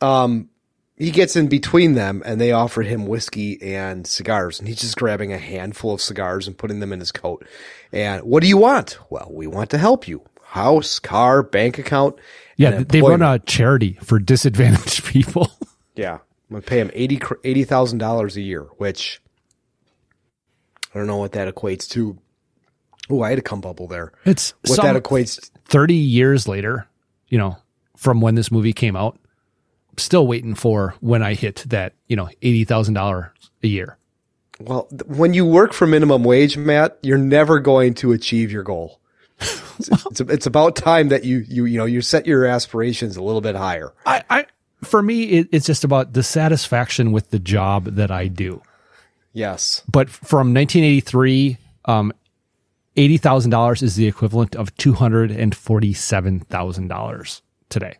Um, he gets in between them and they offer him whiskey and cigars and he's just grabbing a handful of cigars and putting them in his coat. And what do you want? Well, we want to help you. House, car, bank account. Yeah, they run a charity for disadvantaged *laughs* people. Yeah. I'm going to pay him 80 cr- $80,000 a year, which I don't know what that equates to. Oh, I had a cum bubble there. It's what that equates To. 30 years later, you know, from when this movie came out, still waiting for when I hit that, you know, $80,000 a year. Well, when you work for minimum wage, Matt, you're never going to achieve your goal. *laughs* It's, it's, it's about time that you, you, you know, you set your aspirations a little bit higher. I, I, for me, it, it's just about the satisfaction with the job that I do. Yes. But from 1983, um, $80,000 is the equivalent of $247,000 today.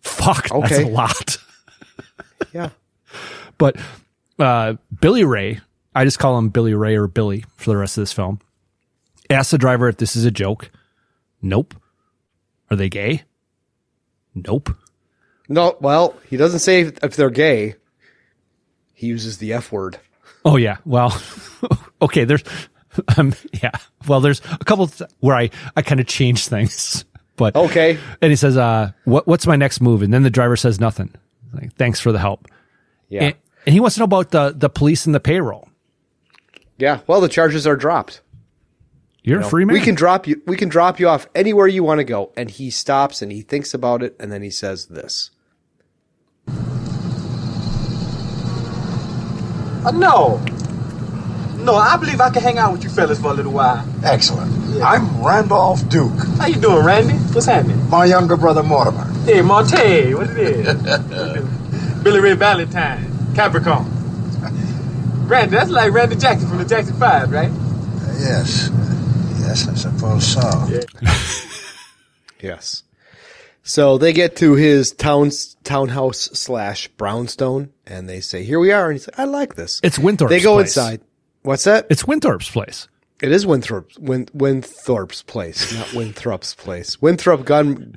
Fuck, that's a lot. *laughs* Yeah. But uh, Billy Ray, I just call him Billy Ray or Billy for the rest of this film, asks the driver if this is a joke. Nope. Are they gay? Nope. No, well, he doesn't say if, if they're gay. He uses the F word. Oh yeah. Well, *laughs* okay. There's, *laughs* um, yeah. Well, there's a couple th- where I I kind of change things, *laughs* but okay. And he says, "Uh, what what's my next move?" And then the driver says nothing. Like, thanks for the help. Yeah. And, and he wants to know about the the police and the payroll. Yeah. Well, the charges are dropped. You're You a free man. We can drop you. We can drop you off anywhere you want to go. And he stops and he thinks about it, and then he says this. Uh, no. No, I believe I can hang out with you fellas for a little while. Excellent. I'm Randolph Duke. How you doing, Randy? What's happening? My younger brother Mortimer. Hey, Monte, what it is? *laughs* Billy Ray Valentine, Capricorn. *laughs* Randy, that's like Randy Jackson from the Jackson 5, right? Yes. Yes, I suppose so. Yes. So they get to his town townhouse slash brownstone, and they say, "Here we are." And he's like, "I like this." It's Winthorpe's They go place. inside. What's that? It's Winthorpe's place. It is Winthorpe's Win, Winthorpe's place, not Winthrop's place. Winthrop Gun.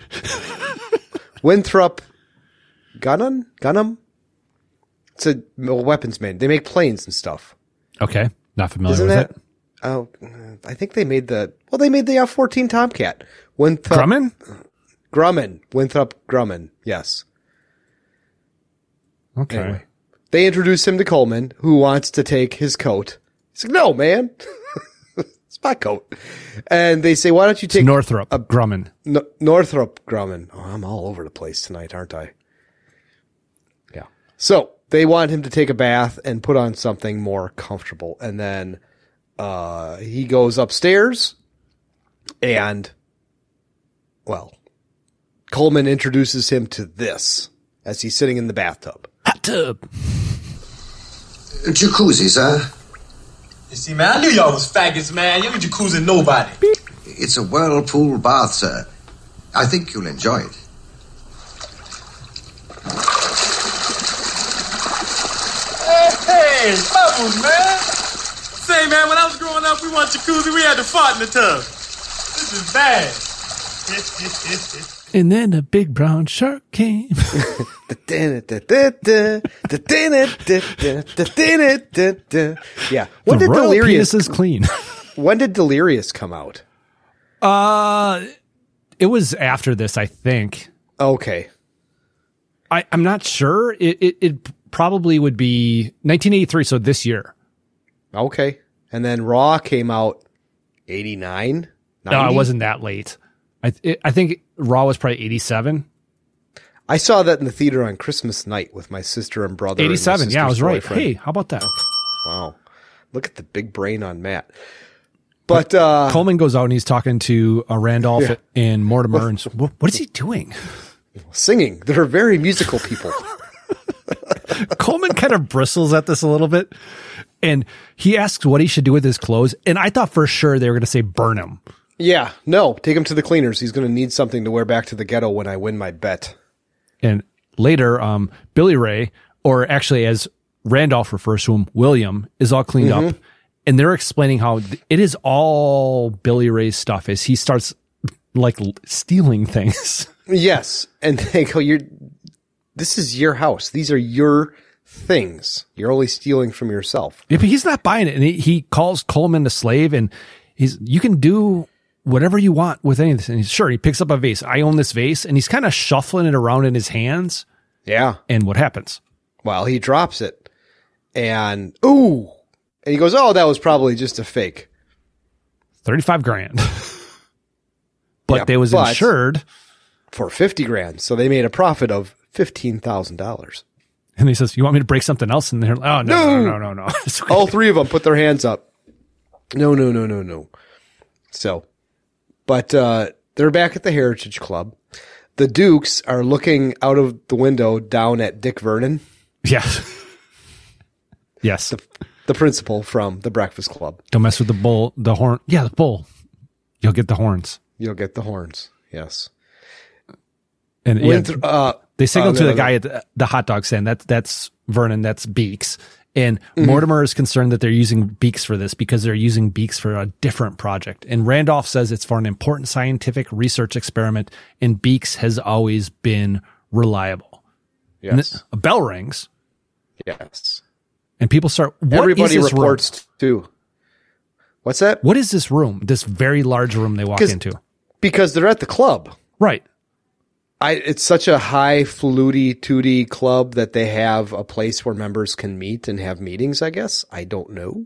*laughs* Winthrop Gunham Gunham. It's a weapons man. They make planes and stuff. Okay, not familiar Isn't with that? it. Oh, I think they made the. Well, they made the F fourteen Tomcat. Winthrop Grumman? Grumman. Winthrop Grumman. Yes. Okay. Anyway, they introduce him to Coleman, who wants to take his coat. He's like, "No, man, *laughs* it's my coat." And they say, "Why don't you take Northrop Grumman? No, Northrop Grumman?" Oh, I'm all over the place tonight, aren't I? Yeah. So they want him to take a bath and put on something more comfortable, and then uh, he goes upstairs, and well, Coleman introduces him to this as he's sitting in the bathtub. Hot tub. Jacuzzi, sir. You see, man, I knew y'all was faggots, man. You ain't jacuzzi nobody. It's a whirlpool bath, sir. I think you'll enjoy it. Hey, hey, bubbles, man. Say, man, when I was growing up, we want jacuzzi. We had to fart in the tub. This is bad. And then a big brown shark came. *laughs* Yeah. When The did royal Delirious penis is clean. *laughs* when did Delirious come out? Uh, it was after this, I think. Okay. I, I'm not sure. It, it it probably would be 1983, so this year. Okay. And then Raw came out 89? No, it wasn't that late. I it, I think Raw was probably 87. I saw that in the theater on Christmas night with my sister and brother. and 87. Yeah, I was right. boyfriend. Hey, how about that? Wow. Look at the big brain on Matt. But uh Coleman goes out and he's talking to uh, Randolph Yeah. and Mortimer. And *laughs* what, what is he doing? singing. They're very musical people. *laughs* Coleman kind of bristles at this a little bit. And he asks what he should do with his clothes. And I thought for sure they were going to say burn him. yeah, no, take him to the cleaners. He's going to need something to wear back to the ghetto when I win my bet. And later, um, Billy Ray, or actually as Randolph refers to him, William, is all cleaned Mhm. up. And they're explaining how th- it is all Billy Ray's stuff as he starts like l- stealing things. *laughs* Yes, and they go, "You're this is your house. These are your things. You're only stealing from yourself. Yeah, but he's not buying it, and he, he calls Coleman a slave, and he's you can do whatever you want with any of this. And he's sure he picks up a vase. I own this vase, and he's kind of shuffling it around in his hands. Yeah. And what happens? Well, he drops it, and ooh, and he goes, "Oh, that was probably just a fake." Thirty-five grand. *laughs* but Yeah, they was but- insured, for fifty grand, so they made a profit of fifteen thousand dollars. And he says, "You want me to break something else?" And they're like, "Oh no, no, no, no, no." *laughs* Okay. All three of them put their hands up. No, no, no, no, no. So, but uh, they're back at the Heritage Club. The Dukes are looking out of the window down at Dick Vernon, Yes. yes. the principal from the Breakfast Club. Don't mess with the bull. The horn. Yeah, the bull. You'll get the horns. You'll get the horns. Yes. And yeah, uh, they signal uh, to the no, guy at the, the hot dog stand. That's that's Vernon. That's Beeks. And Mhm. Mortimer is concerned that they're using Beeks for this because they're using Beeks for a different project. And Randolph says it's for an important scientific research experiment, and Beeks has always been reliable. Yes. a bell rings, Yes. and people start. Everybody room? reports too. What's that? What is this room? This very large room they walk into. Because they're at the club. Right. I, it's such a high fluty tooty club that they have a place where members can meet and have meetings, I guess. I don't know.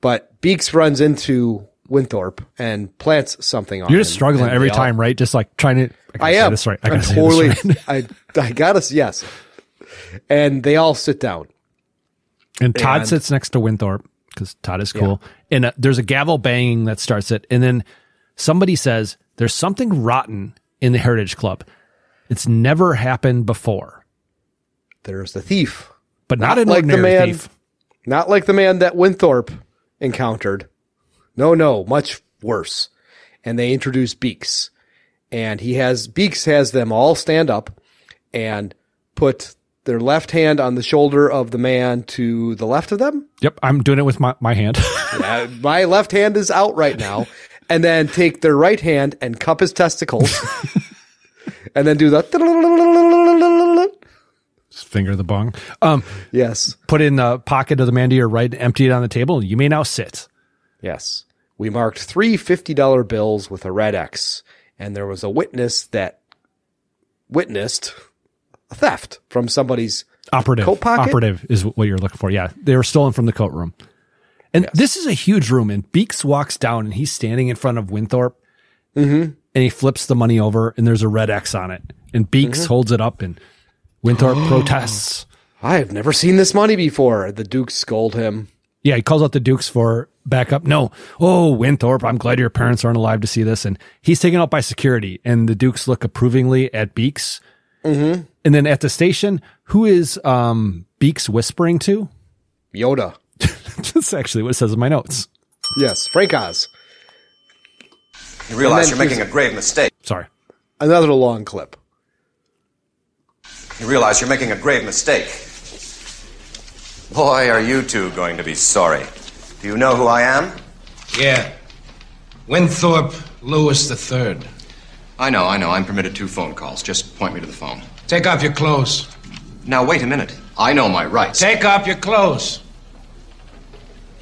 But Beeks runs into Winthorpe and plants something on You're just him, struggling every all- time, right? Just like trying to. I, I say am. This right. I say totally. right. *laughs* I I got us. Yes. And they all sit down. And Todd And- sits next to Winthorpe because Todd is cool. And uh, there's a gavel banging that starts it. And then somebody says, There's something rotten in the Heritage Club. It's never happened before. There's the thief, But not, an like the ordinary man, thief. not like the man that Winthorpe encountered. No, no, much worse. And they introduce Beeks, and he has Beeks has them all stand up and put their left hand on the shoulder of the man to the left of them. Yep. I'm doing it with my, my hand. *laughs* Yeah, my left hand is out right now. And then take their right hand and cup his testicles. *laughs* and then do the finger the bong. Um, yes. Put in the pocket of the man to your right, empty it on the table. You may now sit. Yes. We marked three $50 bills with a red X, and there was a witness that witnessed a theft from somebody's Operative. coat pocket. Operative is what you're looking for. Yeah. They were stolen from the coat room. And this is a huge room. And Beeks walks down and he's standing in front of Winthorpe Mm-hmm. and he flips the money over and there's a red X on it. And Beeks Mhm. holds it up and Winthorpe *gasps* protests. I have never seen this money before. The Dukes scold him. Yeah, he calls out the Dukes for backup. No. Oh, Winthorpe, I'm glad your parents aren't alive to see this. And he's taken out by security. And the Dukes look approvingly at Beeks. Mm-hmm. And then at the station, who is um, Beeks whispering to? Yoda. *laughs* That's actually what it says in my notes. Yes, Frank Oz. You realize you're making a grave mistake. Sorry. Another long clip. You realize you're making a grave mistake. Boy, are you two going to be sorry. Do you know who I am? Yeah. Winthorpe Louis III. I know, I know. I'm permitted two phone calls. Just point me to the phone. Take off your clothes. Now, wait a minute. I know my rights. Take off your clothes.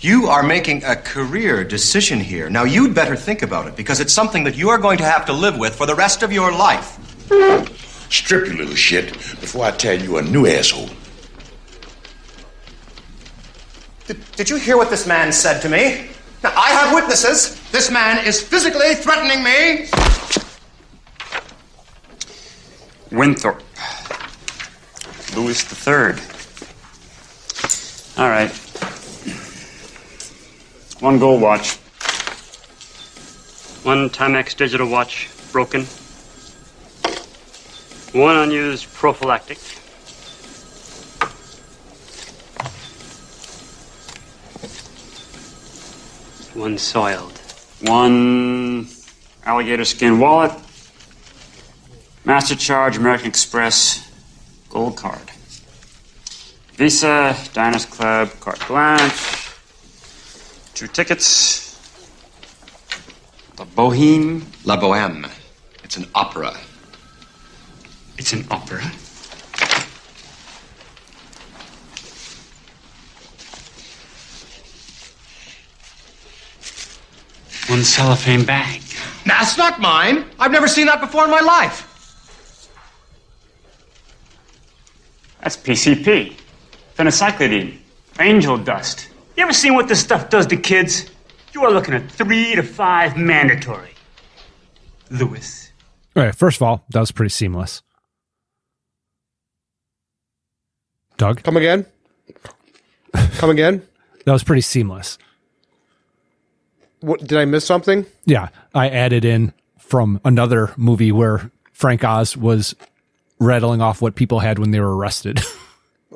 You are making a career decision here. Now, you'd better think about it because it's something that you are going to have to live with for the rest of your life. Strip you little shit before I tell you a new asshole. Did, did you hear what this man said to me? Now, I have witnesses. This man is physically threatening me. Winthorpe. Louis III. All right. One gold watch. One Timex digital watch broken. One unused prophylactic. One soiled. One alligator skin wallet. Master Charge American Express gold card. Visa, Diners Club, carte blanche. Two tickets. La Boheme. La Boheme. It's an opera. It's an opera. One cellophane bag. That's not mine. I've never seen that before in my life. That's PCP. Phencyclidine. Angel dust. You ever seen what this stuff does to kids? You are looking at three to five mandatory. Louis. All right. First of all, that was pretty seamless. Doug? Come again? Come again? *laughs* That was pretty seamless. What did I miss something? Yeah. I added in from another movie where Frank Oz was rattling off what people had when they were arrested. *laughs*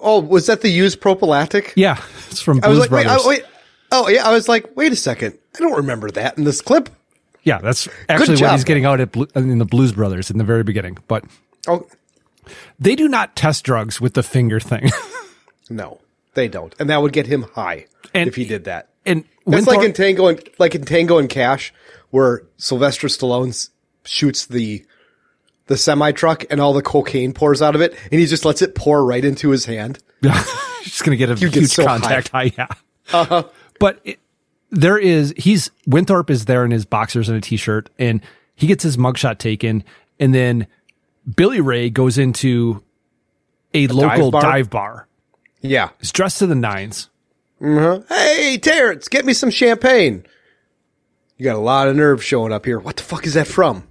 Oh, was that the used prophylactic? yeah. It's from I was Blues like, wait, Brothers. I, wait. Oh, yeah. I was like, wait a second. I don't remember that in this clip. Yeah, that's actually what he's getting out at in the Blues Brothers in the very beginning. But Oh, they do not test drugs with the finger thing. *laughs* no, they don't. And that would get him high And- if he did that. and That's Winthorpe- like in Tango and like in Tango and Cash, where Sylvester Stallone shoots the the semi truck and all the cocaine pours out of it, and he just lets it pour right into his hand. He's going to get a You huge so contact high. *laughs* Yeah. Uh-huh. But it, there is, he's, Winthorpe is there in his boxers and a t shirt, and he gets his mugshot taken. And then Billy Ray goes into a, local dive dive bar? bar. Yeah. He's dressed to the nines. Uh-huh. Hey, Terrence, get me some champagne. You got a lot of nerve showing up here. What the fuck is that from?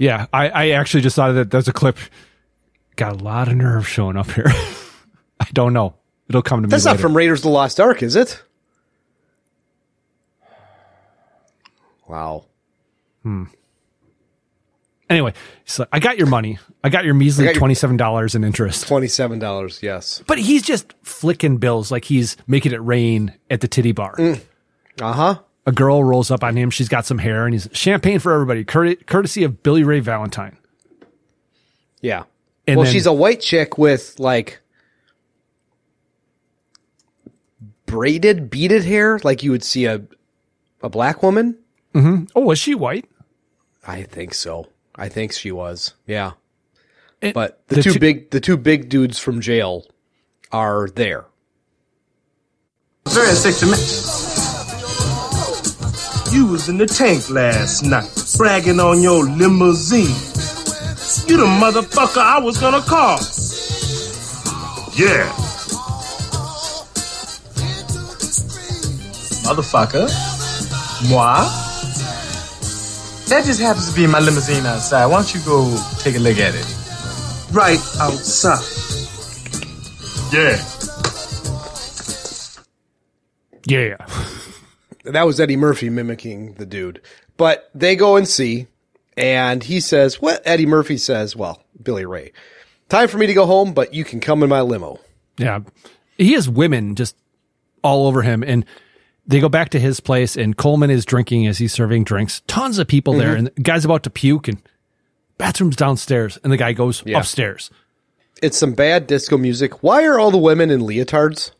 Yeah. I, I actually just thought that there's a clip. Got a lot of nerve showing up here. *laughs* I don't know. It'll come to me. That's not later. from Raiders of the Lost Ark, is it? Wow. Hmm. Anyway, so I got your money. I got your measly got your- twenty-seven dollars in interest. Twenty-seven dollars, yes. But he's just flicking bills like he's making it rain at the titty bar. Uh huh. A girl rolls up on him. She's got some hair, and he's champagne for everybody, courte- courtesy of Billy Ray Valentine. Yeah. And well, then- she's a white chick with like braided, beaded hair, like you would see a a black woman. Mm-hmm. Oh, was she white? I think so. I think she was. Yeah. It- but the, the two two- big the two big dudes from jail are there. Very sexy man. You was in the tank last night, bragging on your limousine. You the motherfucker I was gonna call. Yeah. Motherfucker. Moi? That just happens to be my limousine outside. Why don't you go take a look at it? Right outside. Yeah. Yeah. That was Eddie Murphy mimicking the dude. But they go and see, and he says, What Eddie Murphy says, well, Billy Ray. Time for me to go home, but you can come in my limo. Yeah. He has women just all over him. And they go back to his place, and Coleman is drinking as he's serving drinks. Tons of people there. Mhm. And the guy's about to puke, and bathroom's downstairs. And the guy goes Yeah. upstairs. It's some bad disco music. Why are all the women in leotards?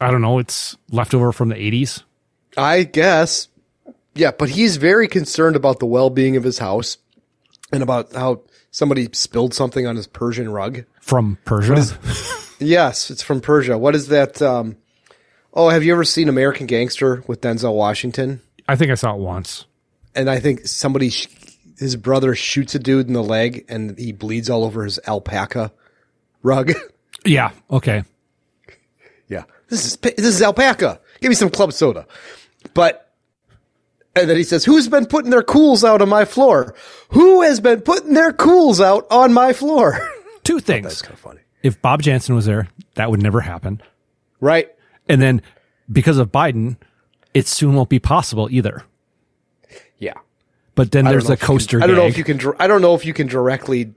I don't know. It's leftover from the 80s. I guess. Yeah, but he's very concerned about the well being of his house and about how somebody spilled something on his Persian rug. From Persia. Is- yes, it's from Persia. What is that? Um, oh, have you ever seen American Gangster with Denzel Washington? I think I saw it once. And I think somebody, sh- his brother shoots a dude in the leg and he bleeds all over his alpaca rug. Yeah. Okay. Yeah. This is this is alpaca. Give me some club soda. But and then he says, "Who's been putting their Kools out on my floor? Who has been putting their Kools out on my floor?" *laughs* Two things. That's kind of funny. If Bob Jansen was there, that would never happen. Right. And then because of Biden, it soon won't be possible either. Yeah. But then there's the if can- coaster I don't know if you can. I don't know if you can directly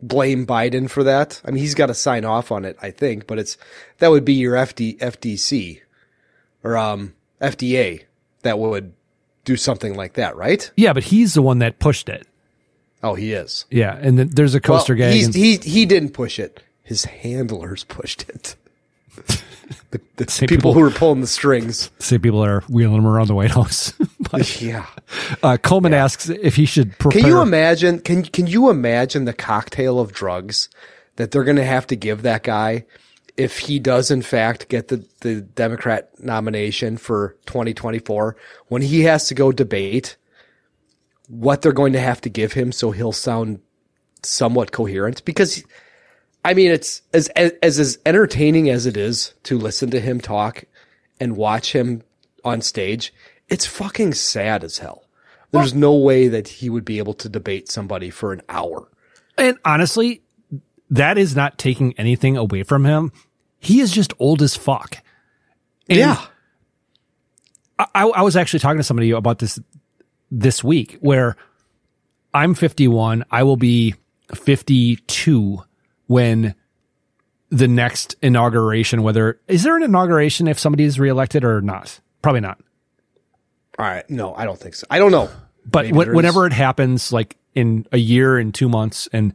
blame Biden for that. I mean, he's got to sign off on it, I think. But it's that would be your FD, FDC or um, FDA that would do something like that, right? Yeah, but he's the one that pushed it. Oh, he is. Yeah, and then there's a coaster Well, he's- and- he he didn't push it. His handlers *laughs* pushed it. *laughs* The, the Same people, people- who were pulling the strings. Same people that are wheeling him around the White House. *laughs* But, yeah. uh, Coleman asks if he should prepare. Can you imagine? Can can you imagine the cocktail of drugs that they're going to have to give that guy if he does in fact get the the Democrat nomination for 2024 when he has to go debate what they're going to have to give him so he'll sound somewhat coherent because I mean it's as as as, as entertaining as it is to listen to him talk and watch him on stage it's fucking sad as hell. There's no way that he would be able to debate somebody for an hour. And honestly, that is not taking anything away from him. He is just old as fuck. And yeah. I, I was actually talking to somebody about this this week where I'm 51. I will be 52 when the next inauguration, whether is there an inauguration if somebody is reelected or not? Probably not. All right. No, I don't think so. I don't know. But wh- whenever it happens, like in a year and two months, and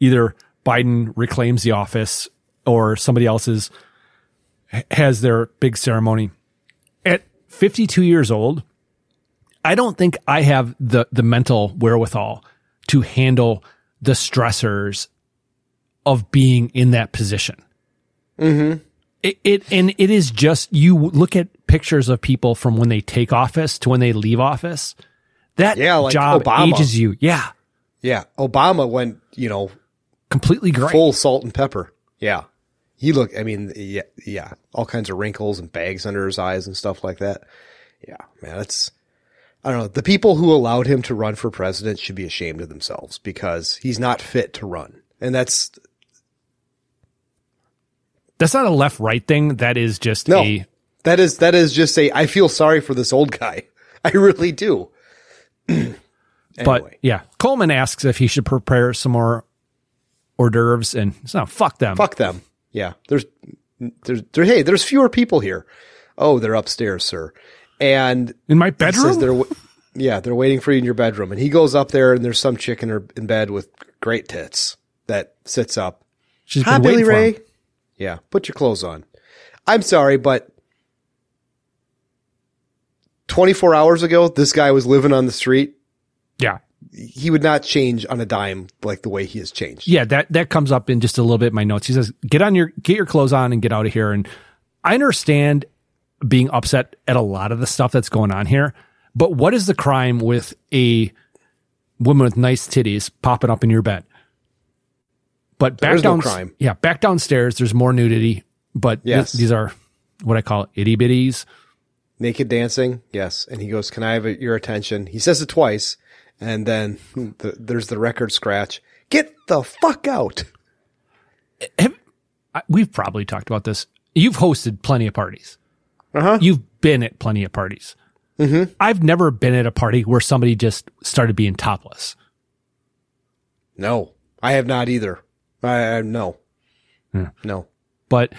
either Biden reclaims the office or somebody else's has their big ceremony at 52 years old, I don't think I have the the mental wherewithal to handle the stressors of being in that position. Mm-hmm. It, it and it is just you look at pictures of people from when they take office to when they leave office. That Yeah, like job Obama. ages you. Yeah, Yeah. Obama went, you know, completely great. full salt and pepper. Yeah. He looked, I mean, yeah, yeah, all kinds of wrinkles and bags under his eyes and stuff like that. Yeah, man, it's, I don't know. The people who allowed him to run for president should be ashamed of themselves because he's not fit to run. And that's, That's not a left right thing. That is just no, a that is, that is just a, I feel sorry for this old guy. *laughs* I really do. *clears throat* But yeah, Coleman asks if he should prepare some more hors d'oeuvres, and so fuck them. Fuck them. Yeah. There's, there's, there, hey, there's fewer people here. Oh, they're upstairs, sir. And in my bedroom? they're, yeah, they're waiting for you in your bedroom. And he goes up there and there's some chick in her in bed with great tits that sits up. She's Hi, been Billy waiting for Ray. Yeah. Put your clothes on. I'm sorry, but 24 hours ago, this guy was living on the street. Yeah. He would not change on a dime like the way he has changed. Yeah, that that comes up in just a little bit in my notes. He says, "Get on your get your clothes on and get out of here." And I understand being upset at a lot of the stuff that's going on here, but what is the crime with a woman with nice titties popping up in your bed? But back There's no crime. yeah, back downstairs. There's more nudity, but th- Yes. these are what I call itty bitties. naked dancing. Yes. And he goes, can I have your attention? He says it twice. And then the, there's the record scratch. Get the fuck out. I- We've probably talked about this. You've hosted plenty of parties. Uh-huh. You've been at plenty of parties. Mm-hmm. I've never been at a party where somebody just started being topless. No, I have not either. I, I no, no. But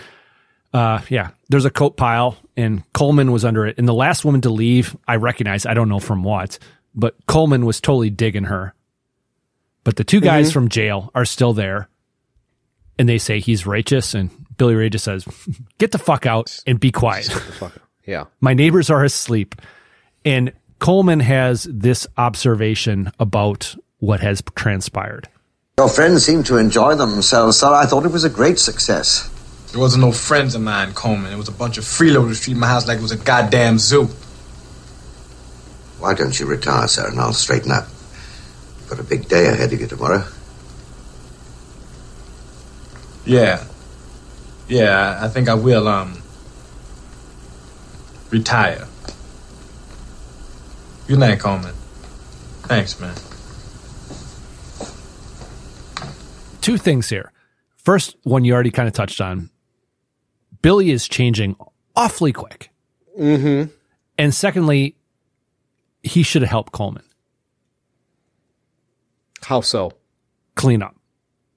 uh, yeah, there's a coat pile, and Coleman was under it. And the last woman to leave, I recognize. I don't know from what, but Coleman was totally digging her. But the two guys Mhm. from jail are still there, and they say he's righteous. And Billy Ray just says, *laughs* "Get the fuck out and be quiet." Yeah. *laughs* My neighbors are asleep. And Coleman has this observation about what has transpired. Your friends seem to enjoy themselves, sir. I thought it was a great success. There wasn't no friends of mine, Coleman. It was a bunch of freeloaders treating my house like it was a goddamn zoo. Why don't you retire, sir, and I'll straighten up? Got a big day ahead of you tomorrow. Yeah. Yeah, I I think I will, um, retire. Good night, Coleman. Thanks, man. Two things here. First, one you already kind of touched on. Billy is changing awfully quick. Mm-hmm. And secondly, he should have helped Coleman How so? clean up.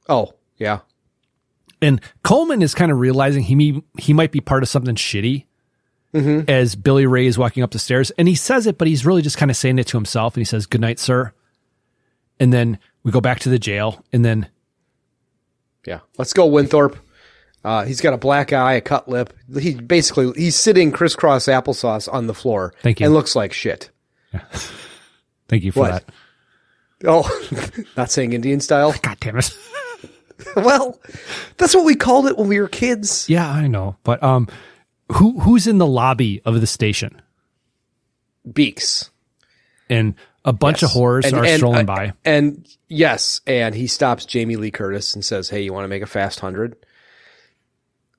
Oh, yeah. And Coleman is kind of realizing he may, he might be part of something shitty Mm-hmm. as Billy Ray is walking up the stairs. And he says it, but he's really just kind of saying it to himself. And he says, Good night, sir. And then we go back to the jail. And then Yeah. Let's go, Winthorpe. Uh, he's got a black eye, a cut lip. He basically he's sitting crisscross applesauce on the floor. Thank you. And looks like shit. *laughs* Thank you for What? that. Oh, *laughs* not saying Indian style. God damn it. *laughs* well, that's what we called it when we were kids. Yeah, I know. But um who who's in the lobby of the station? Beeks. And a bunch Yes. of whores And- are and, strolling uh, by. And yes, and he stops Jamie Lee Curtis and says, "Hey, you want to make a fast hundred?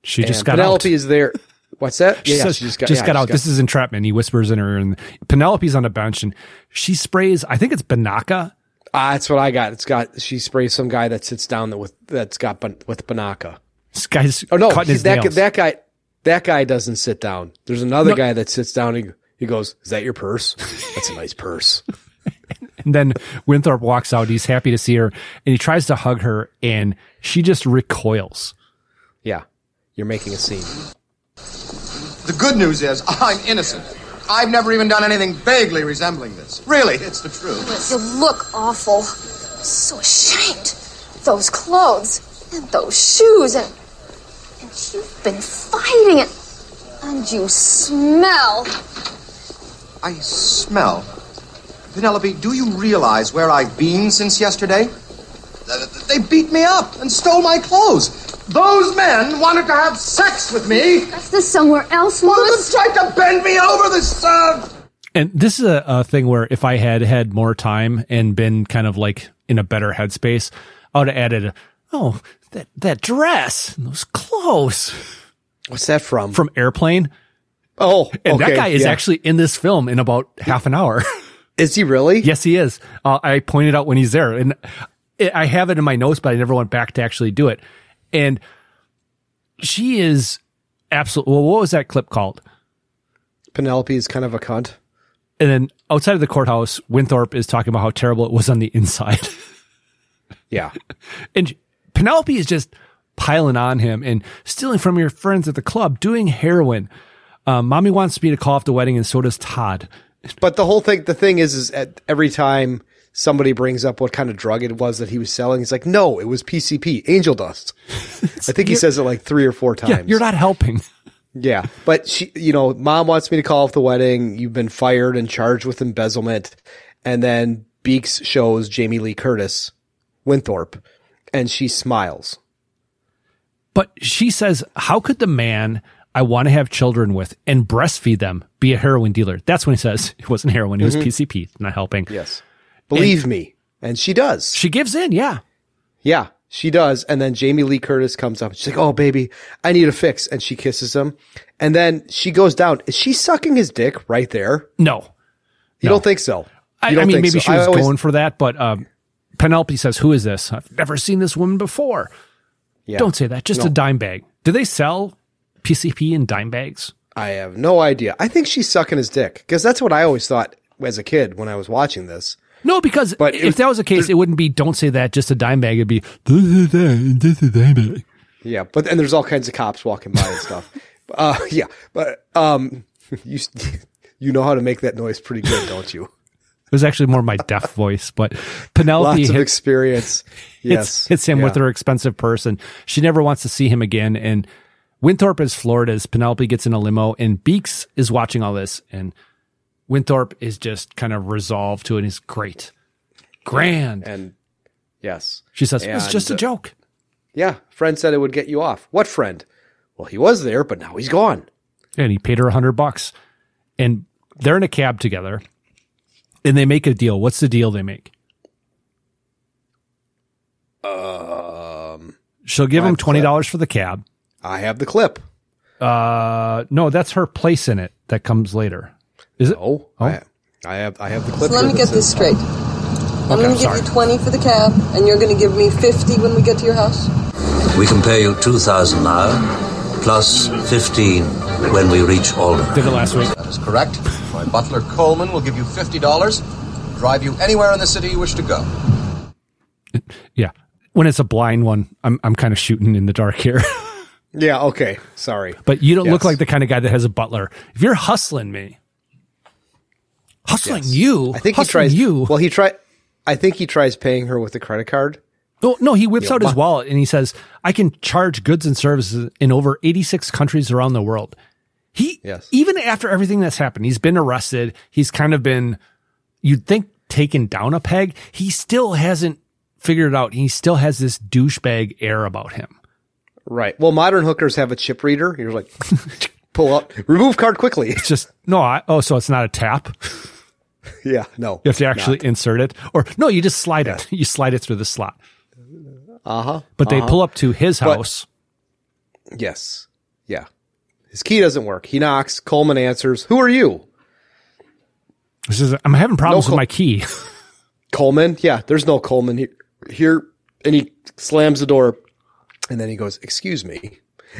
She just And got Penelope out. is there. What's that? She yeah, says, she just got, got, yeah, out. This is entrapment. He whispers in her, and Penelope's on a bench, and she sprays. I think it's Binaca. Ah, that's what I got. It's got she sprays some guy that sits down that with that's got ban- with Binaca. This guy's Oh no, he- his that nails. that guy that guy doesn't sit down. There's another No. guy that sits down. And he goes, "Is that your purse? *laughs* That's a nice purse." *laughs* And then Winthrop walks out. He's happy to see her, and he tries to hug her, and she just recoils. Yeah, you're making a scene. The good news is I'm innocent. I've never even done anything vaguely resembling this. Really, it's the truth. You look awful. I'm so ashamed. Those clothes and those shoes and and you've been fighting it. And you smell. I smell. Penelope, do you realize where I've been since yesterday? They beat me up and stole my clothes. Those men wanted to have sex with me. That's this somewhere else, One of them tried to bend me over this. Uh, And this is a, a thing where if I had had more time and been kind of like in a better headspace, I would have added, oh, that that dress, and those clothes What's that from? from Airplane. Oh, And that guy is yeah. actually in this film in about half an hour. *laughs* Is he really? yes, he is. Uh, I pointed out when he's there, and it, I have it in my notes, but I never went back to actually do it. And she is absolutely. Well, what was that clip called? Penelope is kind of a cunt. And then outside of the courthouse, Winthorpe is talking about how terrible it was on the inside. *laughs* Yeah. and Penelope is just piling on him and stealing from your friends at the club, doing heroin. Um, mommy wants me to call off the wedding, and so does Todd. But the whole thing, the thing is, is at every time somebody brings up what kind of drug it was that he was selling, he's like, no, it was PCP, angel dust. *laughs* I think he says it like three or four times. Yeah, you're not helping. Yeah. But she, you know, mom wants me to call off the wedding. You've been fired and charged with embezzlement. And then Beeks shows Jamie Lee Curtis, Winthorpe, and she smiles. But she says, How could the man I want to have children with and breastfeed them be a heroin dealer? That's when he says *laughs* it wasn't heroin, it was Mhm. PCP, not helping. Yes. Believe me. And she does. She gives in, yeah. Yeah, she does. And then Jamie Lee Curtis comes up she's like, Oh, baby, I need a fix. And she kisses him. And then she goes down. Is she sucking his dick right there? No. You don't think so? I, I mean, maybe so? she was always- going for that, but um, Penelope says, Who is this? I've never seen this woman before. Yeah. Don't say that. Just No. a dime bag. Do they sell PCP in dime bags? I have no idea. I think she's sucking his dick because that's what I always thought as a kid when I was watching this. No, because But if if- that was the case, it wouldn't be don't say that, just a dime bag. It'd be this is a, this is dime bag. Yeah, but and there's all kinds of cops walking by and stuff. *laughs* Uh, yeah, but um, *laughs* you you know how to make that noise pretty good, don't you? It was actually more my deaf *laughs* voice, but Penelope Lots of hits, experience. Yes, hits, hits him with her expensive purse, and she never wants to see him again. And Winthorpe is floored as Penelope gets in a limo, and Beeks is watching all this, and Winthorpe is just kind of resolved to it. He's great, grand. And yes, She says it's just a uh, joke. Yeah, friend said it would get you off. What friend? Well, he was there, but now he's gone. and he paid her a hundred bucks. And they're in a cab together, and they make a deal. What's the deal they make? Um, She'll give him twenty dollars for the cab. I have the clip. Uh, no, that's her place in it. That comes later. Is it? Oh, I, I have I have the So let me get this straight. I'm Okay, going to give you 20 for the cab, and you're going to give me 50 when we get to your house? We can pay you 2000 now, plus 15 when we reach Albany. Did it last week. That is correct. My butler Coleman will give you fifty dollars, drive you anywhere in the city you wish to go. Yeah. When it's a blind one, I'm I'm kind of shooting in the dark here. *laughs* Yeah. Okay. Sorry. but you don't look like the kind of guy that has a butler. If you're hustling me, hustling Yes. you, I think he tries. you. Well, he try. I think he tries paying her with a credit card, No, no, he whips You know, out his wallet and he says, I can charge goods and services in over 86 countries around the world. He, Yes. even after everything that's happened, he's been arrested. He's kind of been, you'd think, taken down a peg. He still hasn't figured it out. He still has this douchebag air about him. Right. Well, modern hookers have a chip reader. You're like, *laughs* pull up, remove card quickly. It's just, no, I, oh, so it's not a tap. *laughs* yeah, no. You have to actually insert it or no, you just slide it. *laughs* You slide it through the slot, Uh huh. but they pull up to his But- house. Yes. Yeah. His key doesn't work. He knocks. Coleman answers. Who are you? He says, I'm having problems No with my key. *laughs* Coleman. Yeah, there's no Coleman here. Here, and he slams the door, and then he goes, "Excuse me,"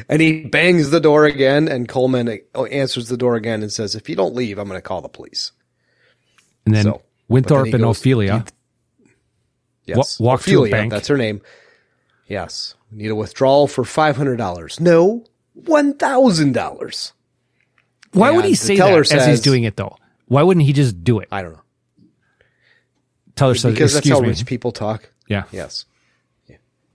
and he bangs the door again. And Coleman answers the door again and says, "If you don't leave, I'm going to call the police." And then So, but then Winthrop and goes- Ophelia Yes, wa- walk Ophelia, bank. That's her name. Yes, we need a withdrawal for five hundred dollars. No, one thousand dollars. Why would he say that as he's doing it though? Why wouldn't he just do it? I don't know. Teller says, because that's how me." rich people talk. Yeah. Yes.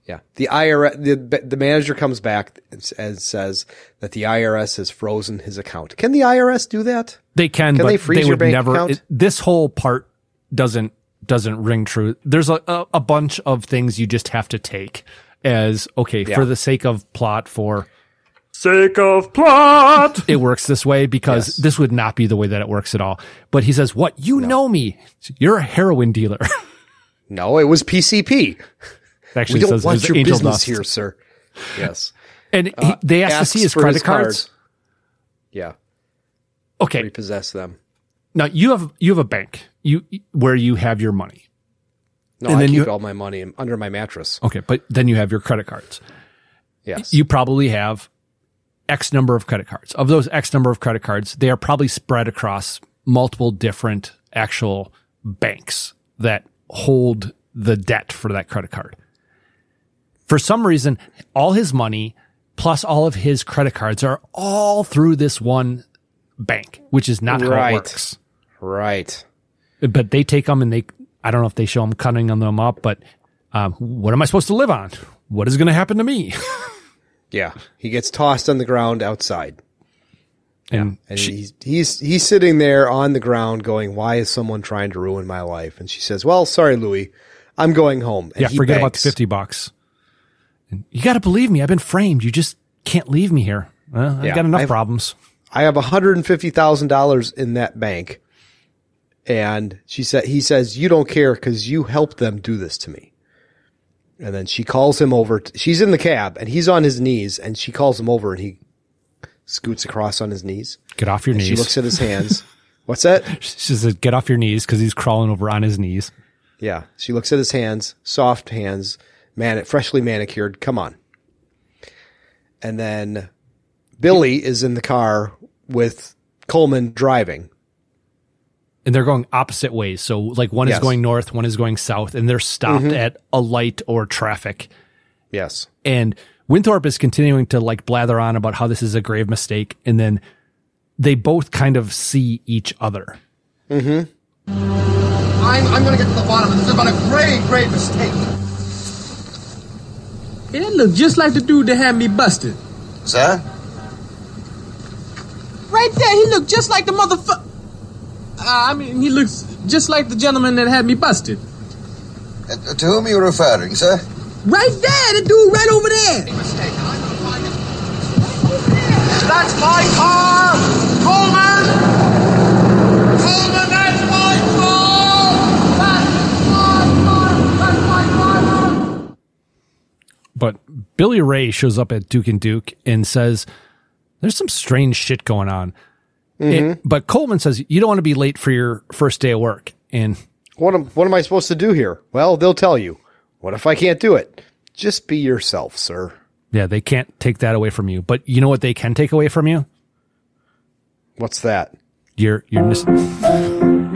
Yeah. Yeah. The IRS, the, the manager comes back and, and says that the IRS has frozen his account. Can the IRS do that? They can, Can but they they, freeze your would bank never. account? it- this whole part doesn't doesn't ring true. There's a, a a bunch of things you just have to take as okay Yeah. for the sake of plot. For sake of plot, *laughs* it works this way because this would not be the way that it works at all. But he says, "What you know me? You're a heroin dealer." *laughs* No, it was PCP. Actually, we don't says want his your angel business dust. here, sir. Yes. And he, Uh, they asked to see his credit cards. cards. Yeah. Okay. Repossess them. Now you have you have a bank you where you have your money. No, And I then keep you- all my money under my mattress. Okay, but then you have your credit cards. Yes. You probably have X number of credit cards. Of those X number of credit cards, they are probably spread across multiple different actual banks that hold the debt for that credit card. For some reason, all his money plus all of his credit cards are all through this one bank, which is not how Right. it works. Right. But they take them and they, I don't know if they show them cutting them up, but um, what am I supposed to live on? What is going to happen to me? *laughs* Yeah. He gets tossed on the ground outside. And And he's, he's, he's sitting there on the ground going, why is someone trying to ruin my life? And she says, well, sorry, Louis, I'm going home. And yeah, he forget about the 50 bucks. And you got to believe me. I've been framed. You just can't leave me here. Well, I've Yeah, got enough I've- problems. I have $150,000 in that bank. And she said, he says, you don't care because you helped them do this to me. And then she calls him over. t- she's in the cab and he's on his knees and she calls him over and he scoots across on his knees. Get off your And knees. She looks at his *laughs* hands. What's that? She says, get off your knees because he's crawling over on his knees. Yeah. She looks at his hands, soft hands, man, freshly manicured. Come on. And then Billy is in the car with Coleman driving. And they're going opposite ways. So, like, one is going north, one is going south, and they're stopped Mhm. at a light or traffic. Yes. And Winthorpe is continuing to like blather on about how this is a grave mistake. And then they both kind of see each other. Mm-hmm. I'm, I'm going to get to the bottom of this. It's been a great, great mistake. It look just like the dude that had me busted. Sir? Right there, he looked just like the motherfucker. Uh, I mean, he looks just like the gentleman that had me busted. Uh, to whom are you referring, sir? Right there, the dude right over there. That's my car! Coleman! Coleman, But Billy Ray shows up at Duke and Duke and says, There's some strange shit going on. Mhm. And- but Coleman says, You don't want to be late for your first day of work. And What am, what am I supposed to do here? Well, they'll tell you. What if I can't do it? Just be yourself, sir. yeah, they can't take that away from you. But you know what they can take away from you? What's that? You're, you're mis-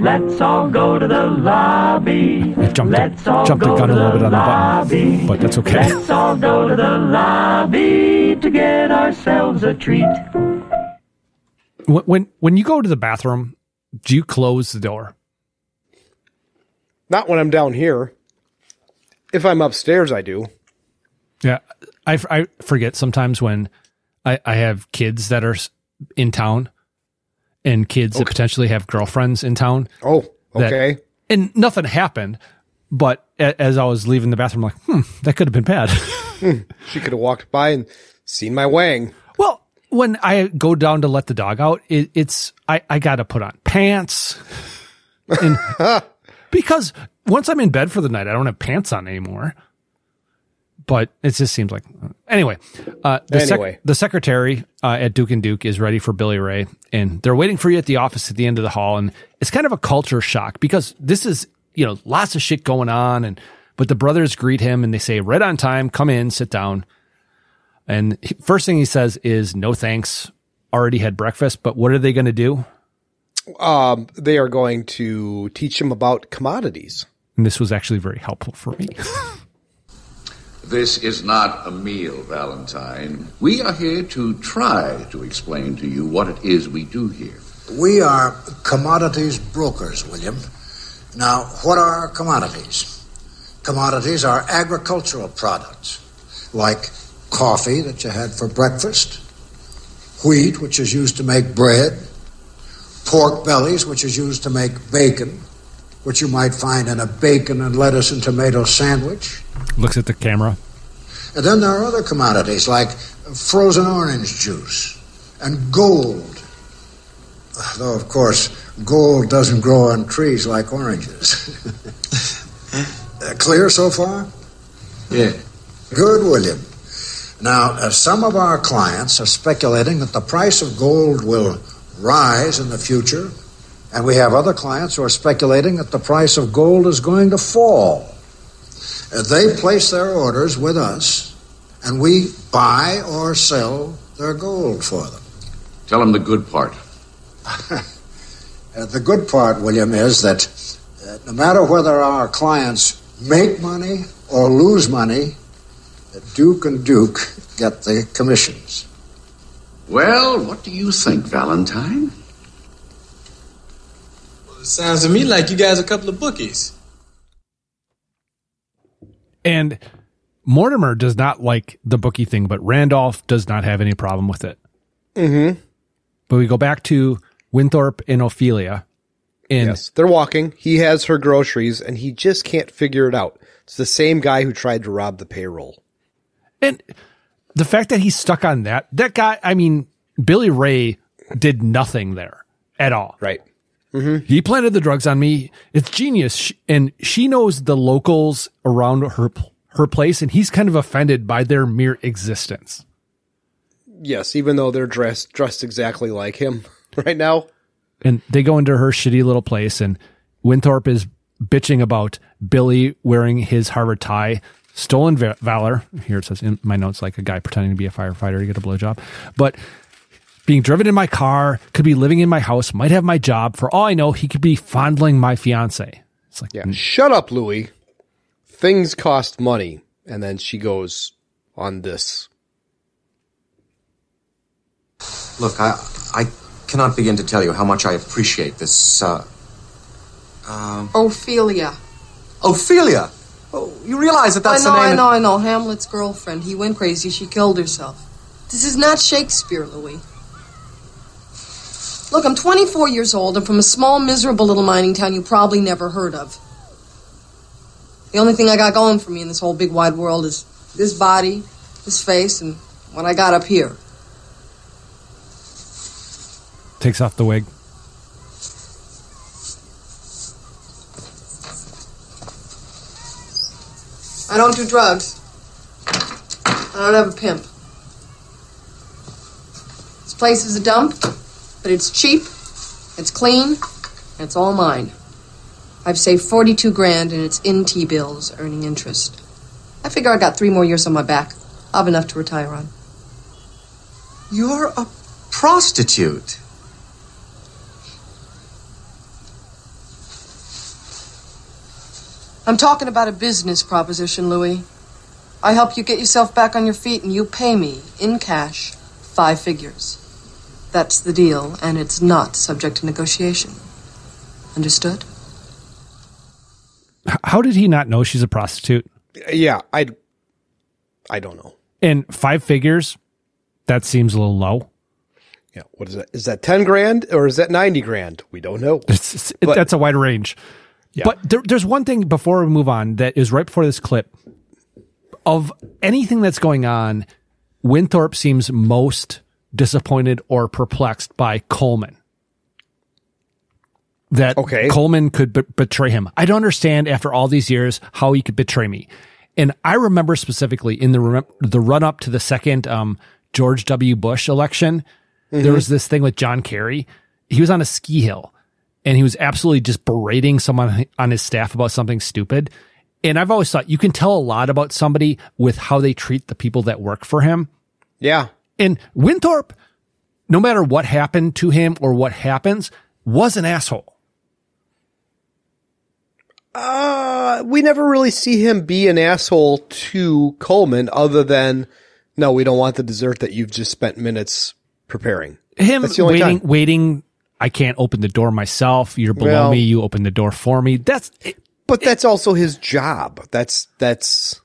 Let's all go to the lobby. I jumped, Let's all jumped the go gun to a little bit the on the lobby. button, but that's okay. Let's all go to the lobby to get ourselves a treat. when, when when you go to the bathroom, do you close the door? Not when I'm down here. If I'm upstairs, I do. Yeah, I, I forget sometimes when I, I have kids that are in town and kids that potentially have girlfriends in town. Oh, that- okay. and nothing happened, but a, as I was leaving the bathroom, I'm like, hmm, that could have been bad. *laughs* She could have walked by and seen my wang. well, when I go down to let the dog out, it, it's I, I got to put on pants, and *laughs* because once I'm in bed for the night, I don't have pants on anymore. But it just seems like anyway. Uh, the, sec- the secretary uh, at Duke and Duke is ready for Billy Ray, and they're waiting for you at the office at the end of the hall. And it's kind of a culture shock because this is you know lots of shit going on, and but the brothers greet him and they say, "Right on time, come in, sit down." And he- first thing he says is, "No thanks, already had breakfast." But what are they going to do? Um, they are going to teach him about commodities. And this was actually very helpful for me. *laughs* This is not a meal, Valentine. We are here to try to explain to you what it is we do here. We are commodities brokers, William. Now, what are commodities? Commodities are agricultural products, like coffee that you had for breakfast, wheat, which is used to make bread, pork bellies, which is used to make bacon, which you might find in a bacon and lettuce and tomato sandwich. Looks at the camera. And then there are other commodities like frozen orange juice and gold. Though, of course, gold doesn't grow on trees like oranges. Uh, *laughs* clear so far? Yeah. Good, William. Now, uh, some of our clients are speculating that the price of gold will rise in the future, and we have other clients who are speculating that the price of gold is going to fall. They place their orders with us, and we buy or sell their gold for them. Tell them the good part. *laughs* The good part, William, is that uh, no matter whether our clients make money or lose money, Duke and Duke get the commissions. Well, what do you think, Valentine? It sounds to me like you guys are a couple of bookies. And Mortimer does not like the bookie thing, but Randolph does not have any problem with it. Mm-hmm. But we go back to Winthorpe and Ophelia. And yes, they're walking. He has her groceries, and he just can't figure it out. It's the same guy who tried to rob the payroll. And the fact that he's stuck on that, that guy, I mean, Billy Ray did nothing there at all. Right. Mm-hmm. He planted the drugs on me. It's genius. And she knows the locals around her, her place, and he's kind of offended by their mere existence. Yes, even though they're dressed dressed exactly like him *laughs* right now. And they go into her shitty little place, and Winthorpe is bitching about Billy wearing his Harvard tie, stolen va- valor. Here it says in my notes, like a guy pretending to be a firefighter to get a blowjob. But being driven in my car, could be living in my house, might have my job. For all I know, he could be fondling my fiance. It's like, Yeah, shut up, Louis. Things cost money. And then she goes on this. Look, I, I cannot begin to tell you how much I appreciate this, uh. Um. Ophelia. Ophelia! Oh, you realize that that's I know, the name. I know, I know. Hamlet's girlfriend. He went crazy. She killed herself. This is not Shakespeare, Louis. Look, I'm 24 years old. I'm from a small, miserable little mining town you probably never heard of. The only thing I got going for me in this whole big wide world is this body, this face, and what I got up here. takes off the wig. I don't do drugs. I don't have a pimp. This place is a dump, but it's cheap, it's clean, and it's all mine. I've saved 42 grand and it's in T bills earning interest. I figure I got three more years on my back. I'll have enough to retire on. You're a prostitute. I'm talking about a business proposition, Louis. I help you get yourself back on your feet and you pay me in cash five figures. That's the deal, and it's not subject to negotiation. Understood? How did he not know she's a prostitute? Yeah, I I don't know. And five figures, that seems a little low. Yeah, what is that? Is that ten grand or is that ninety grand? We don't know. *laughs* It's, it's- it- that's a wide range. Yeah. But there, there's one thing before we move on that is right before this clip. Of anything that's going on, Winthorpe seems most disappointed or perplexed by Coleman. That Coleman could be- betray him. I don't understand after all these years how he could betray me. And I remember specifically in the rem- the run up to the second um, George W. Bush election, there Mhm. was this thing with John Kerry. He was on a ski hill and he was absolutely just berating someone on his staff about something stupid. And I've always thought you can tell a lot about somebody with how they treat the people that work for him. Yeah. And Winthorpe, no matter what happened to him or what happens, was an asshole. Uh, we never really see him be an asshole to Coleman other than, no, we don't want the dessert that you've just spent minutes preparing. Him That's the only waiting, time. waiting. I can't open the door myself. You're below Well- me. You open the door for me. That's But that's also his job. That's, that's,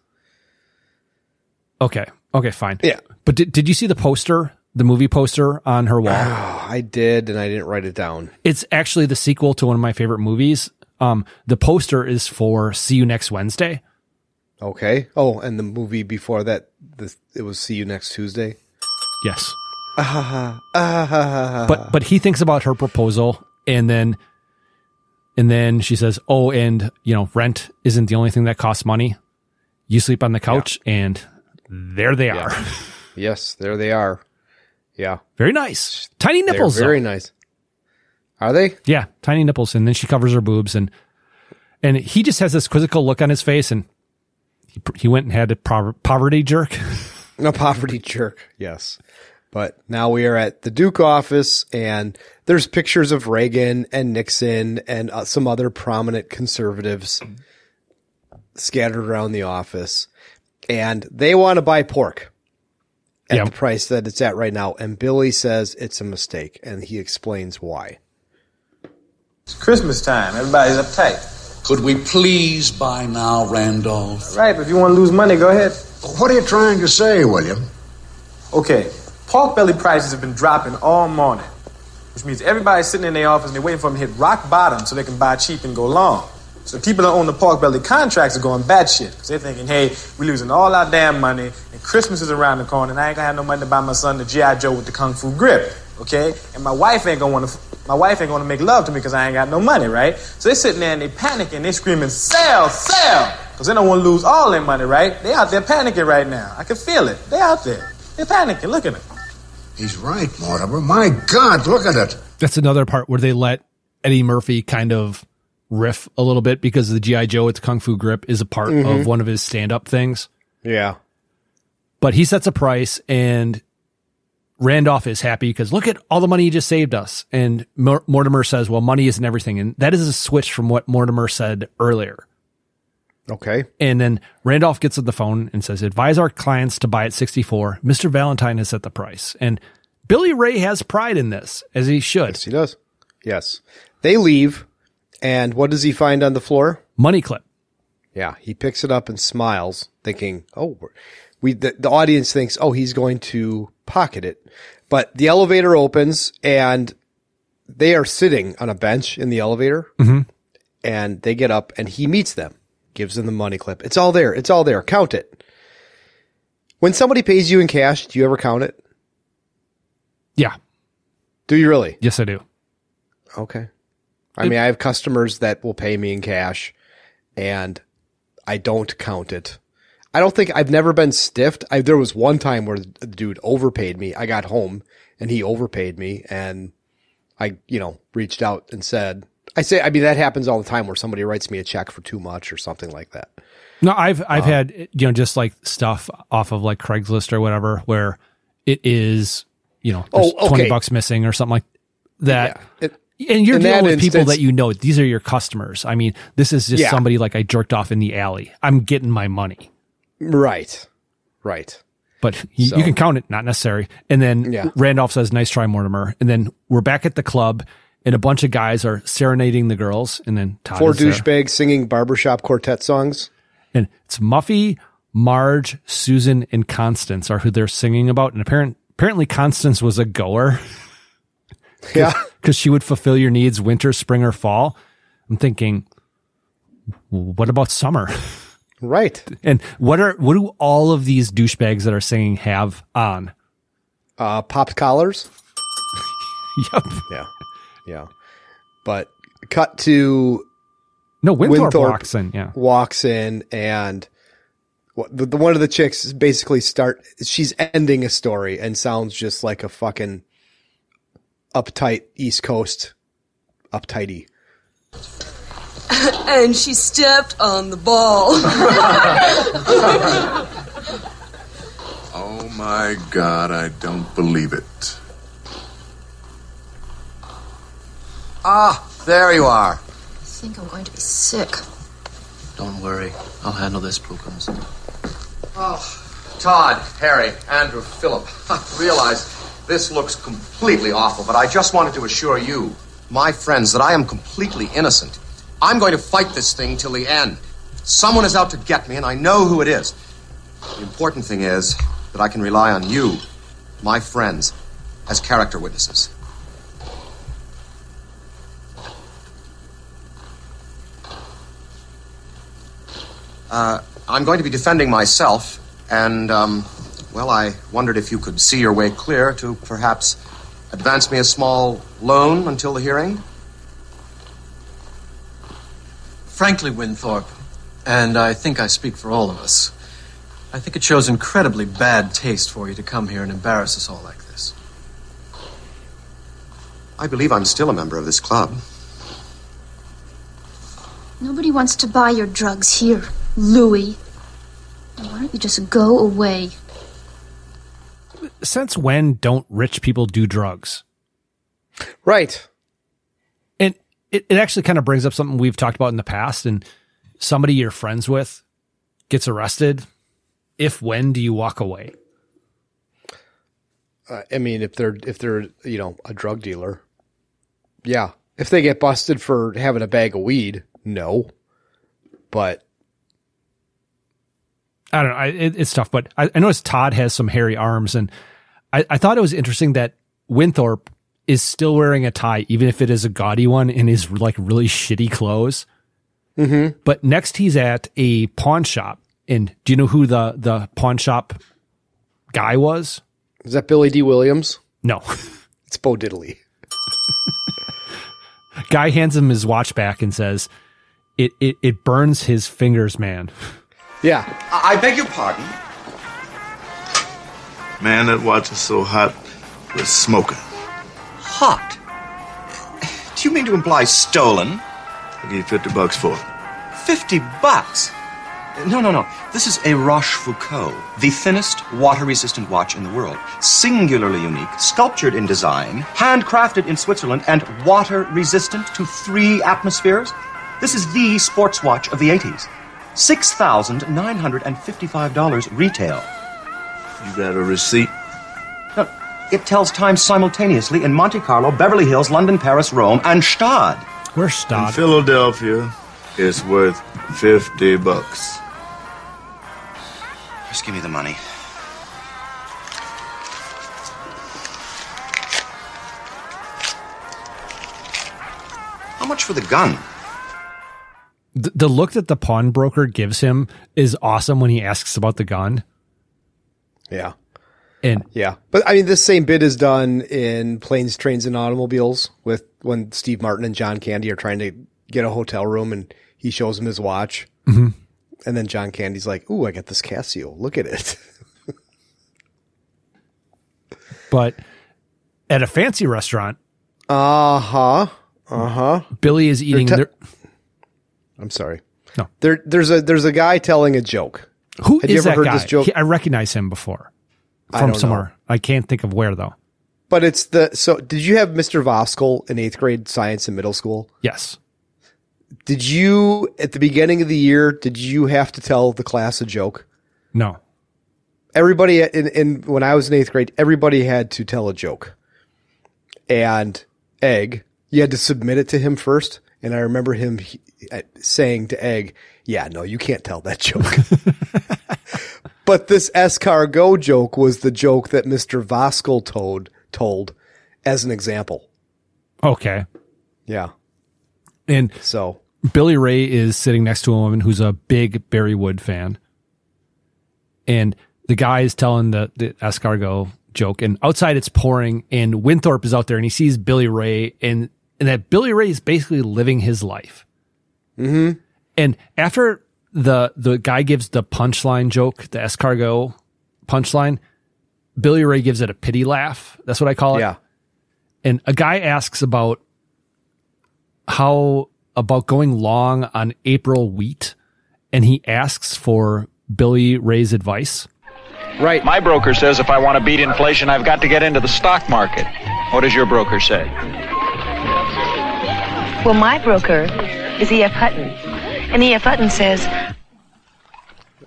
okay. Okay, fine. Yeah. But did, did you see the poster, the movie poster on her wall? I did, and I didn't write it down. It's actually the sequel to one of my favorite movies. Um, the poster is for See You Next Wednesday. Okay. Oh, and the movie before that, the, it was See You Next Tuesday. Yes. Ah, ah, But but he thinks about her proposal and then and then she says, "Oh, and you know, rent isn't the only thing that costs money. You sleep on the couch and there they are. *laughs* yes, there they are. Yeah. Very nice. Tiny They're nipples. though. very nice. Are they? Yeah, tiny nipples and then she covers her boobs and and he just has this quizzical look on his face and he, he went and had a pover- poverty jerk. *laughs* A poverty jerk, yes. But now we are at the Duke office and there's pictures of Reagan and Nixon and uh, some other prominent conservatives scattered around the office. And they want to buy pork at Yeah. the price that it's at right now. And Billy says it's a mistake and he explains why. It's Christmas time. Everybody's uptight. Could we please buy now, Randolph? Right, but if you want to lose money, go ahead. What are you trying to say, William? Okay, pork belly prices have been dropping all morning, which means everybody's sitting in their office and they're waiting for them to hit rock bottom so they can buy cheap and go long. So people that own the pork belly contracts are going batshit because they're thinking, hey, we're losing all our damn money and Christmas is around the corner and I ain't gonna have no money to buy my son the GI Joe with the kung fu grip, okay? And my wife ain't gonna want to. My wife ain't gonna make love to me because I ain't got no money, right? So they sitting there and they panicking, they screaming, sell, sell, because they don't want to lose all their money, right? They out there panicking right now. I can feel it. They out there. They're panicking. Look at them. He's right, Mortimer. My God, look at it. That's another part where they let Eddie Murphy kind of riff a little bit because the GI Joe with the kung fu grip is a part Mhm. of one of his stand up things. Yeah. But he sets a price and Randolph is happy because look at all the money he just saved us. And Mor- Mortimer says, well, money isn't everything. And that is a switch from what Mortimer said earlier. Okay. And then Randolph gets on the phone and says, advise our clients to buy at 64. Mr. Valentine has set the price. And Billy Ray has pride in this, as he should. Yes, he does. Yes. They leave, and what does he find on the floor? Money clip. Yeah, he picks it up and smiles, thinking, "Oh, we're- we." The, the audience thinks, "Oh, he's going to pocket it," but the elevator opens, and they are sitting on a bench in the elevator, Mhm. and they get up, and he meets them, gives them the money clip. It's all there. It's all there. Count it. When somebody pays you in cash, do you ever count it? Yeah. Do you really? Yes, I do. Okay. I mean, I have customers that will pay me in cash and I don't count it. I don't think I've never been stiffed. I, there was one time where the dude overpaid me. I got home and he overpaid me and I, you know, reached out and said, I say, I mean, that happens all the time where somebody writes me a check for too much or something like that. No, I've I've Um, had you know just like stuff off of like Craigslist or whatever where it is you know Oh, okay. twenty bucks missing or something like that. It- and you're in dealing with people that you know. These are your customers. I mean, this is just Yeah. somebody like I jerked off in the alley. I'm getting my money, Right. Right. but you, So- you can count it. Not necessary. And then Yeah. Randolph says, "Nice try, Mortimer." And then we're back at the club, and a bunch of guys are serenading the girls. And then Todd Four douchebags singing barbershop quartet songs. And it's Muffy, Marge, Susan, and Constance are who they're singing about. And apparent, apparently Constance was a goer. *laughs* Yeah. Because she would fulfill your needs winter, spring, or fall. I'm thinking, what about summer? *laughs* Right. And what are what do all of these douchebags that are singing have on? Uh, popped collars. *laughs* yep. Yeah. Yeah. But cut to No, Winthorpe, walks in. Yeah. walks in and the, the one of the chicks basically start she's ending a story and sounds just like a fucking uptight east coast uptighty *laughs* and she stepped on the ball. *laughs* Oh my god, I don't believe it. Ah, there you are. I think I'm going to be sick. Don't worry. I'll handle this, Brookums. Oh, Todd, Harry, Andrew, Philip. *laughs* Realize this looks completely awful, but I just wanted to assure you, my friends, that I am completely innocent. I'm going to fight this thing till the end. Someone is out to get me, and I know who it is. The important thing is that I can rely on you, my friends, as character witnesses. Uh, I'm going to be defending myself, and, um, well, I wondered if you could see your way clear to perhaps advance me a small loan until the hearing. Frankly, Winthorpe, and I think I speak for all of us, I think it shows incredibly bad taste for you to come here and embarrass us all like this. I believe I'm still a member of this club. Nobody wants to buy your drugs here, Louis. Why don't you just go away? Since when don't rich people do drugs? Right. And it, it actually kind of brings up something we've talked about in the past. And somebody you're friends with gets arrested. If when do you walk away? uh, I mean if they're if they're you know a drug dealer yeah if they get busted for having a bag of weed no but I don't know. I, it, it's tough, but I, I noticed Todd has some hairy arms, and I, I thought it was interesting that Winthorpe is still wearing a tie, even if it is a gaudy one in his like really shitty clothes. Mm-hmm. But next, he's at a pawn shop, and do you know who the the pawn shop guy was? is that Billy Dee Williams No, *laughs* it's Bo Diddley guy hands him his watch back and says, "It it it burns his fingers, man." *laughs* yeah I, I beg your pardon. Man, that watch is so hot, it's smoking. Hot. Do you mean to imply stolen? I'll give you 50 bucks for it. 50 bucks? No, no, no. This is a Rochefoucauld, the thinnest water resistant watch in the world. Singularly unique, sculptured in design, handcrafted in Switzerland, and water resistant to three atmospheres. This is the sports watch of the 80s. $6,955 retail. You got a receipt? No, it tells time simultaneously in Monte Carlo, Beverly Hills, London, Paris, Rome, and Gstaad. Where's In Philadelphia, it's worth 50 bucks. Just give me the money. How much for the gun? The, the look that the pawnbroker gives him is awesome when he asks about the gun. yeah And yeah but I mean this same bit is done in planes trains and automobiles with when Steve Martin and John Candy are trying to get a hotel room and he shows him his watch Mhm. and then John Candy's like ooh I got this Casio look at it *laughs* but at a fancy restaurant, uh huh uh huh Billy is eating. te- their, I'm sorry. No. There, there's a there's a guy telling a joke. who Had is you ever that heard guy? this joke? He- I recognize him before from somewhere. know. I can't think of where though. But it's the so. Did you have Mr. Voskel in eighth grade science in middle school? Yes. Did you at the beginning of the year? Did you have to tell the class a joke? No. Everybody in, in when I was in eighth grade, everybody had to tell a joke. And Egg, you had to submit it to him first. And I remember him he- Uh, saying to Egg, "Yeah, no, you can't tell that joke." *laughs* but this escargot joke was the joke that Mister Voskel told told as an example. Okay. Yeah. And so Billy Ray is sitting next to a woman who's a big Barry Wood fan. And the guy is telling the, the escargot joke and outside it's pouring and Winthorpe is out there and he sees Billy Ray and, and that Billy Ray is basically living his life. Mm-hmm. And after the, the guy gives the punchline joke, the escargot punchline, Billy Ray gives it a pity laugh. That's what I call it. Yeah. And a guy asks about how about going long on April wheat and he asks for Billy Ray's advice. Right. My broker says if I want to beat inflation, I've got to get into the stock market. What does your broker say? Well, my broker is E.F. Hutton. And E.F. Hutton says,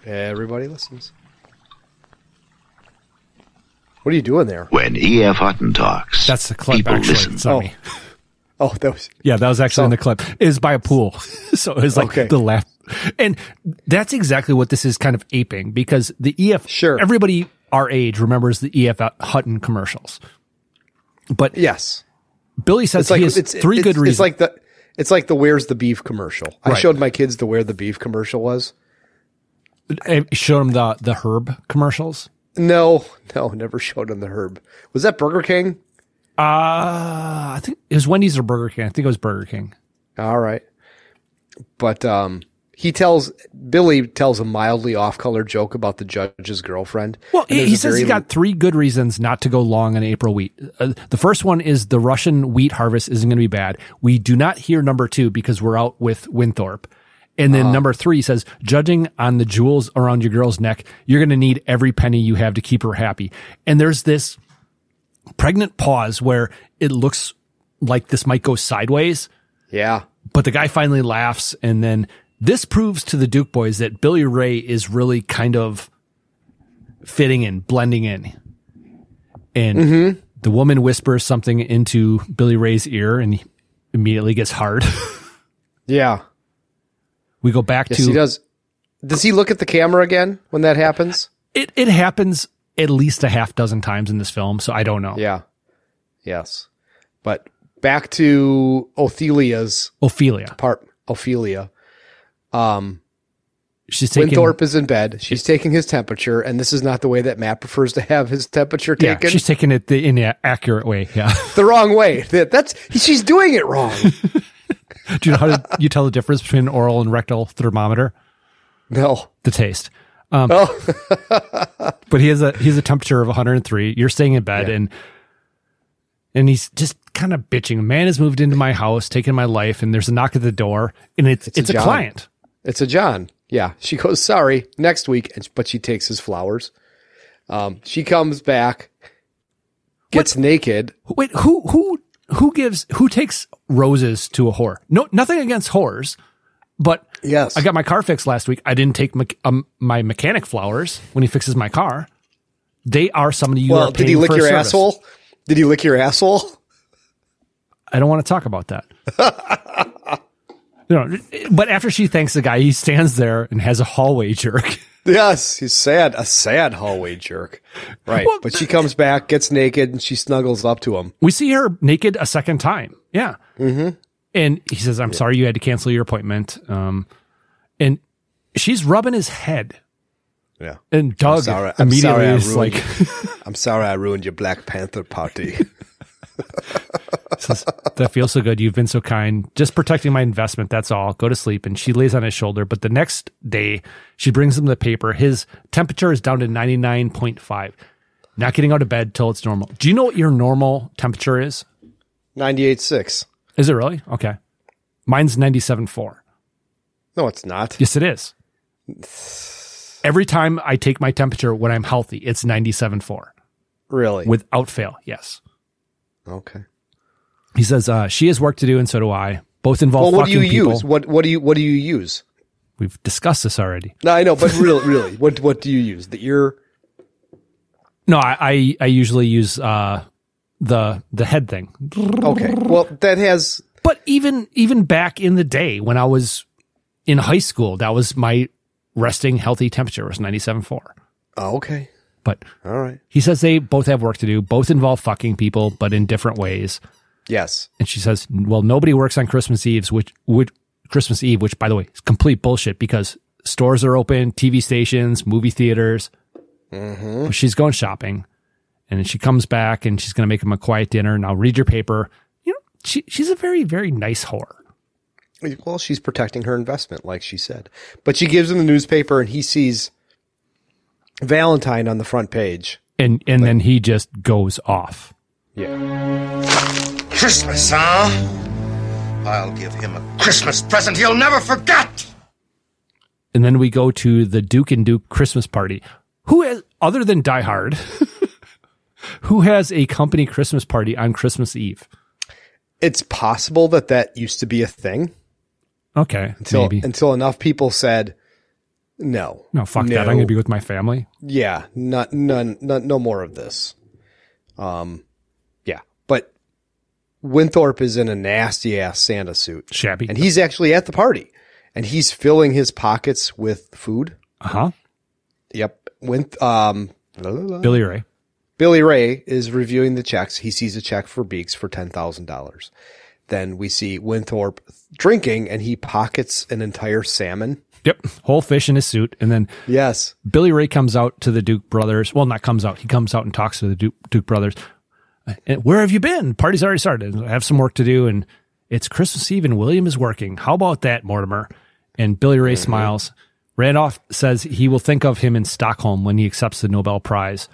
Everybody listens. What are you doing there? When E.F. Hutton talks, That's the clip people actually. listen. It's not Oh. *laughs* Oh, that was *laughs* Yeah, that was actually in the clip. It was by a pool. *laughs* so it was like Okay. the left. And that's exactly what this is kind of aping because the EF, sure. everybody our age remembers the EF Hutton commercials. But yes, Billy says he has three it's, good reasons. It's like the it's like the where's the beef commercial. I Right. showed my kids the where the beef commercial was. I showed them the, the herb commercials. No, no, *laughs* never showed them the herb. Was that Burger King? Uh, I think it was Wendy's or Burger King. I think it was Burger King. All right. But um he tells Billy tells a mildly off color joke about the judge's girlfriend. Well, he, he says he's got three good reasons not to go long on April wheat. Uh, the first one is the Russian wheat harvest isn't going to be bad. We do not hear number two because we're out with Winthorpe. And then Uh-huh. number three says, judging on the jewels around your girl's neck, you're going to need every penny you have to keep her happy. And there's this pregnant pause where it looks like this might go sideways. Yeah. But the guy finally laughs. And then this proves to the Duke boys that Billy Ray is really kind of fitting in, blending in. And Mm-hmm. the woman whispers something into Billy Ray's ear and he immediately gets hard. *laughs* Yeah. we go back Yes, to he does. Does he look at the camera again when that happens? it. It happens at least a half dozen times in this film. So I don't know. Yeah. Yes. But back to Ophelia's Ophelia. part. Ophelia. Um, She's taking, Winthorpe is in bed. She's taking his temperature, and this is not the way that Matt prefers to have his temperature yeah, taken. she's taking it the, in the accurate way. Yeah. *laughs* the wrong way. That that's she's doing it wrong. *laughs* Do you know how to, you tell the difference between oral and rectal thermometer? No. The taste. Um, Oh. *laughs* but he has a he has a temperature of 103. You're staying in bed and and he's just kind of bitching. A man has moved into my house, taken my life, and there's a knock at the door, and it's it's, a, John. client. It's a John. Yeah. She goes, sorry, next week, and- but she takes his flowers. Um, she comes back, gets naked. Wait, who who who gives who takes roses to a whore? No, nothing against whores, but yes, I got my car fixed last week. I didn't take me- um, my mechanic flowers when he fixes my car. They are somebody you well, are did he lick for your service. asshole? Did he lick your asshole? I don't want to talk about that. *laughs* no, but after she thanks the guy, he stands there and has a hallway jerk. *laughs* Yes, he's sad, a sad hallway jerk. Right. but she comes back, gets naked, and she snuggles up to him. We see her naked a second time. Yeah. Mm-hmm. And he says, I'm sorry you had to cancel your appointment. Um, and she's rubbing his head. Yeah. And Doug I'm sorry, I'm immediately sorry is like, I'm sorry I ruined your Black Panther party. *laughs* says, that feels so good. You've been so kind. Just protecting my investment. That's all. Go to sleep. And she lays on his shoulder. But the next day, she brings him the paper. His temperature is down to 99.5. Not getting out of bed till it's normal. Do you know what your normal temperature is? 98.6. Is it really? Okay. Mine's 97.4. No, it's not. Yes, it is. Every time I take my temperature when I'm healthy, it's 97.4 Really? without fail. Yes. Okay. He says, uh, she has work to do and so do I. Both involve Well, what do you people. use? What what do you what do you use? We've discussed this already. No, I know, but really, really, what what do you use? The ear? No, I, I, I usually use, uh, the, the head thing. Okay. Well, that has. But even even back in the day when I was in high school, that was my resting healthy temperature was 97.4. Oh, okay. But all right. He says they both have work to do, both involve fucking people, but in different ways. Yes. And she says, "Well, nobody works on Christmas Eves, which would Christmas Eve, which by the way is complete bullshit because stores are open, TV stations, movie theaters. Mm-hmm. But she's going shopping, and then she comes back and she's going to make him a quiet dinner. Now read your paper. You know, she she's a very very nice whore. Well, she's protecting her investment, like she said. But she gives him the newspaper, and he sees Valentine on the front page. And and then he just goes off. Yeah. Christmas, huh? I'll give him a Christmas present he'll never forget. And then we go to the Duke and Duke Christmas party. Who has, other than Die Hard, *laughs* who has a company Christmas party on Christmas Eve? It's possible that that used to be a thing Okay, until maybe. until enough people said no. No, fuck that. I'm going to be with my family. Yeah, not none, none, no more of this. Um, yeah, but Winthorpe is in a nasty ass Santa suit, shabby, and he's actually at the party, and he's filling his pockets with food. Uh huh. Yep. Winth, um, la, la, la. Billy Ray. Billy Ray is reviewing the checks. He sees a check for Beeks for ten thousand dollars. Then we see Winthorpe drinking, and he pockets an entire salmon. Yep, whole fish in his suit, and then yes, Billy Ray comes out to the Duke brothers. Well, not comes out. He comes out and talks to the Duke, Duke brothers. And where have you been? Party's already started. I have some work to do, and it's Christmas Eve, and William is working. How about that, Mortimer? And Billy Ray mm-hmm. smiles. Randolph says he will think of him in Stockholm when he accepts the Nobel Prize.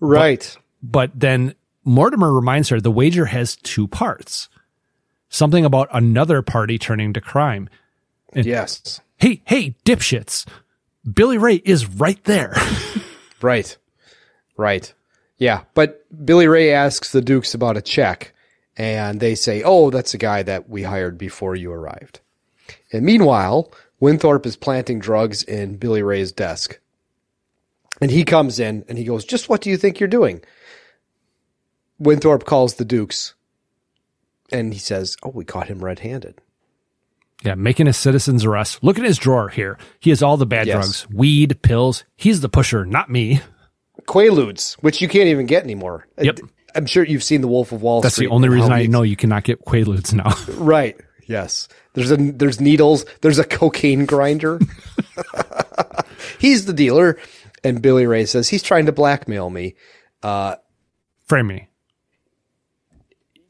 Right. But, but then Mortimer reminds her the wager has two parts. Something about another party turning to crime. And, yes. Hey, hey, dipshits. Billy Ray is right there. *laughs* right. Right. Yeah. But Billy Ray asks the Dukes about a check, and they say, oh, that's a guy that we hired before you arrived. And meanwhile, Winthorpe is planting drugs in Billy Ray's desk. And he comes in and he goes, Just what do you think you're doing? Winthorpe calls the Dukes and he says, Oh, we caught him red handed. Yeah, making a citizen's arrest. Look at his drawer here. He has all the bad Yes. drugs weed, pills. He's the pusher, not me. Quaaludes, which you can't even get anymore. Yep. I'm sure you've seen The Wolf of Wall That's Street. the only reason I know you cannot get Quaaludes now. *laughs* Right. Yes. There's a there's needles. There's a cocaine grinder. *laughs* he's the dealer, and Billy Ray says he's trying to blackmail me. Uh, Frame me.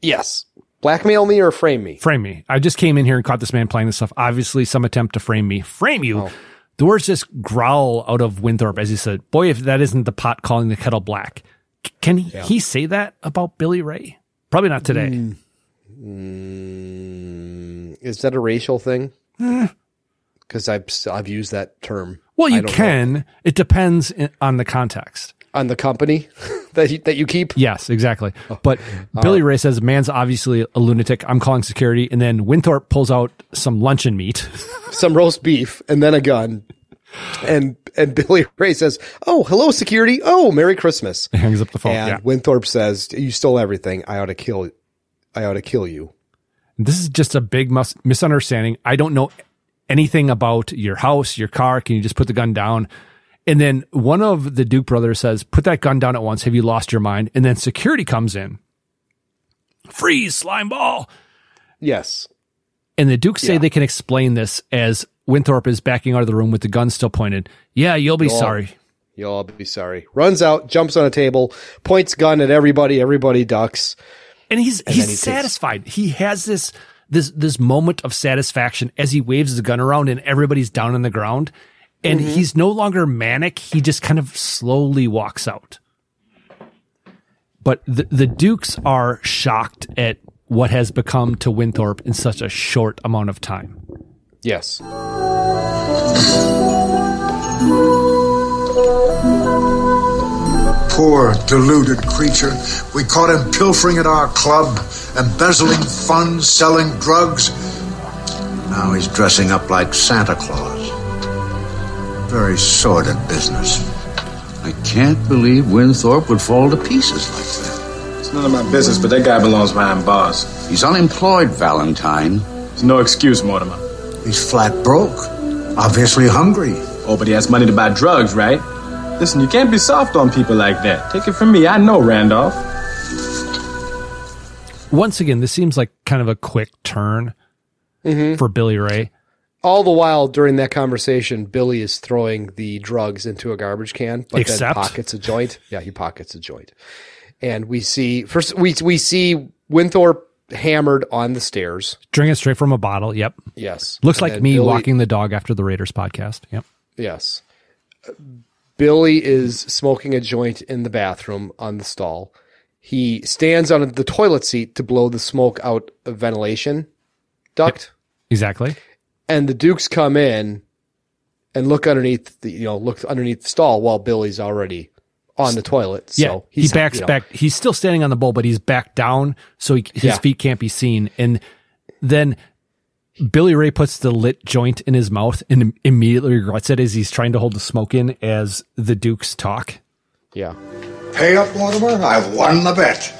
yes, blackmail me or frame me. Frame me. I just came in here and caught this man playing this stuff. Obviously, some attempt to frame me. Frame you. Oh. The words just growl out of Winthorpe as he said, Boy, if that isn't the pot calling the kettle black. C- Can he, Yeah. he say that about Billy Ray? Probably not today. Mm. Mm, is that a racial thing? Eh. Because I've I've used that term. Well, you don't know. can. It depends on the context. On the company *laughs* that you, that you keep. Yes, exactly. Oh. But Billy Ray says, man's obviously a lunatic. I'm calling security. And then Winthorpe pulls out some luncheon meat. *laughs* some roast beef and then a gun. And and Billy Ray says, "Oh, hello, security. Oh, Merry Christmas." He hangs up the phone. And yeah. Winthorpe says, "You stole everything. I ought to kill. I ought to kill you." This is just a big mus- misunderstanding. I don't know anything about your house, your car. Can you just put the gun down? And then one of the Duke brothers says, put that gun down at once. Have you lost your mind? And then security comes in. Freeze, slime ball. Yes. And the Dukes say they can explain this as Winthorpe is backing out of the room with the gun still pointed. Yeah, you'll be You'll all- sorry. You'll all be sorry. Runs out, jumps on a table, points gun at everybody. Everybody ducks. and he's And he's he takes- satisfied. He has this this this moment of satisfaction as he waves the gun around and everybody's down on the ground, and Mhm. he's no longer manic. He just kind of slowly walks out. But the the Dukes are shocked at what has become to Winthorpe in such a short amount of time. Yes. Poor, deluded creature. We caught him pilfering at our club, embezzling funds, selling drugs. Now he's dressing up like Santa Claus. Very sordid business. I can't believe Winthorpe would fall to pieces like that. It's none of my business, but that guy belongs behind bars. He's unemployed, Valentine. There's no excuse, Mortimer. He's flat broke. Obviously hungry. Oh, but he has money to buy drugs, right? Listen, you can't be soft on people like that. Take it from me, I know Randolph. Once again, this seems like kind of a quick turn Mhm. for Billy Ray. All the while during that conversation, Billy is throwing the drugs into a garbage can, but Except- then pockets a joint. Yeah, he pockets a joint, and we see first we we see Winthorpe hammered on the stairs. Drinking straight from a bottle. Yep. Yes, Looks And like me Billy- walking the dog after the Raiders podcast. Yep. Yes. Billy is smoking a joint in the bathroom on the stall. He stands on the toilet seat to blow the smoke out of ventilation duct. Exactly. And the Dukes come in and look underneath the you know, look underneath the stall while Billy's already on the toilet. So yeah. He he's backs you know, back. He's still standing on the bowl, but he's back down so he, his Yeah. feet can't be seen. And then Billy Ray puts the lit joint in his mouth and immediately regrets it as he's trying to hold the smoke in as the Dukes talk. Yeah. Pay up, Mortimer. I've won the bet.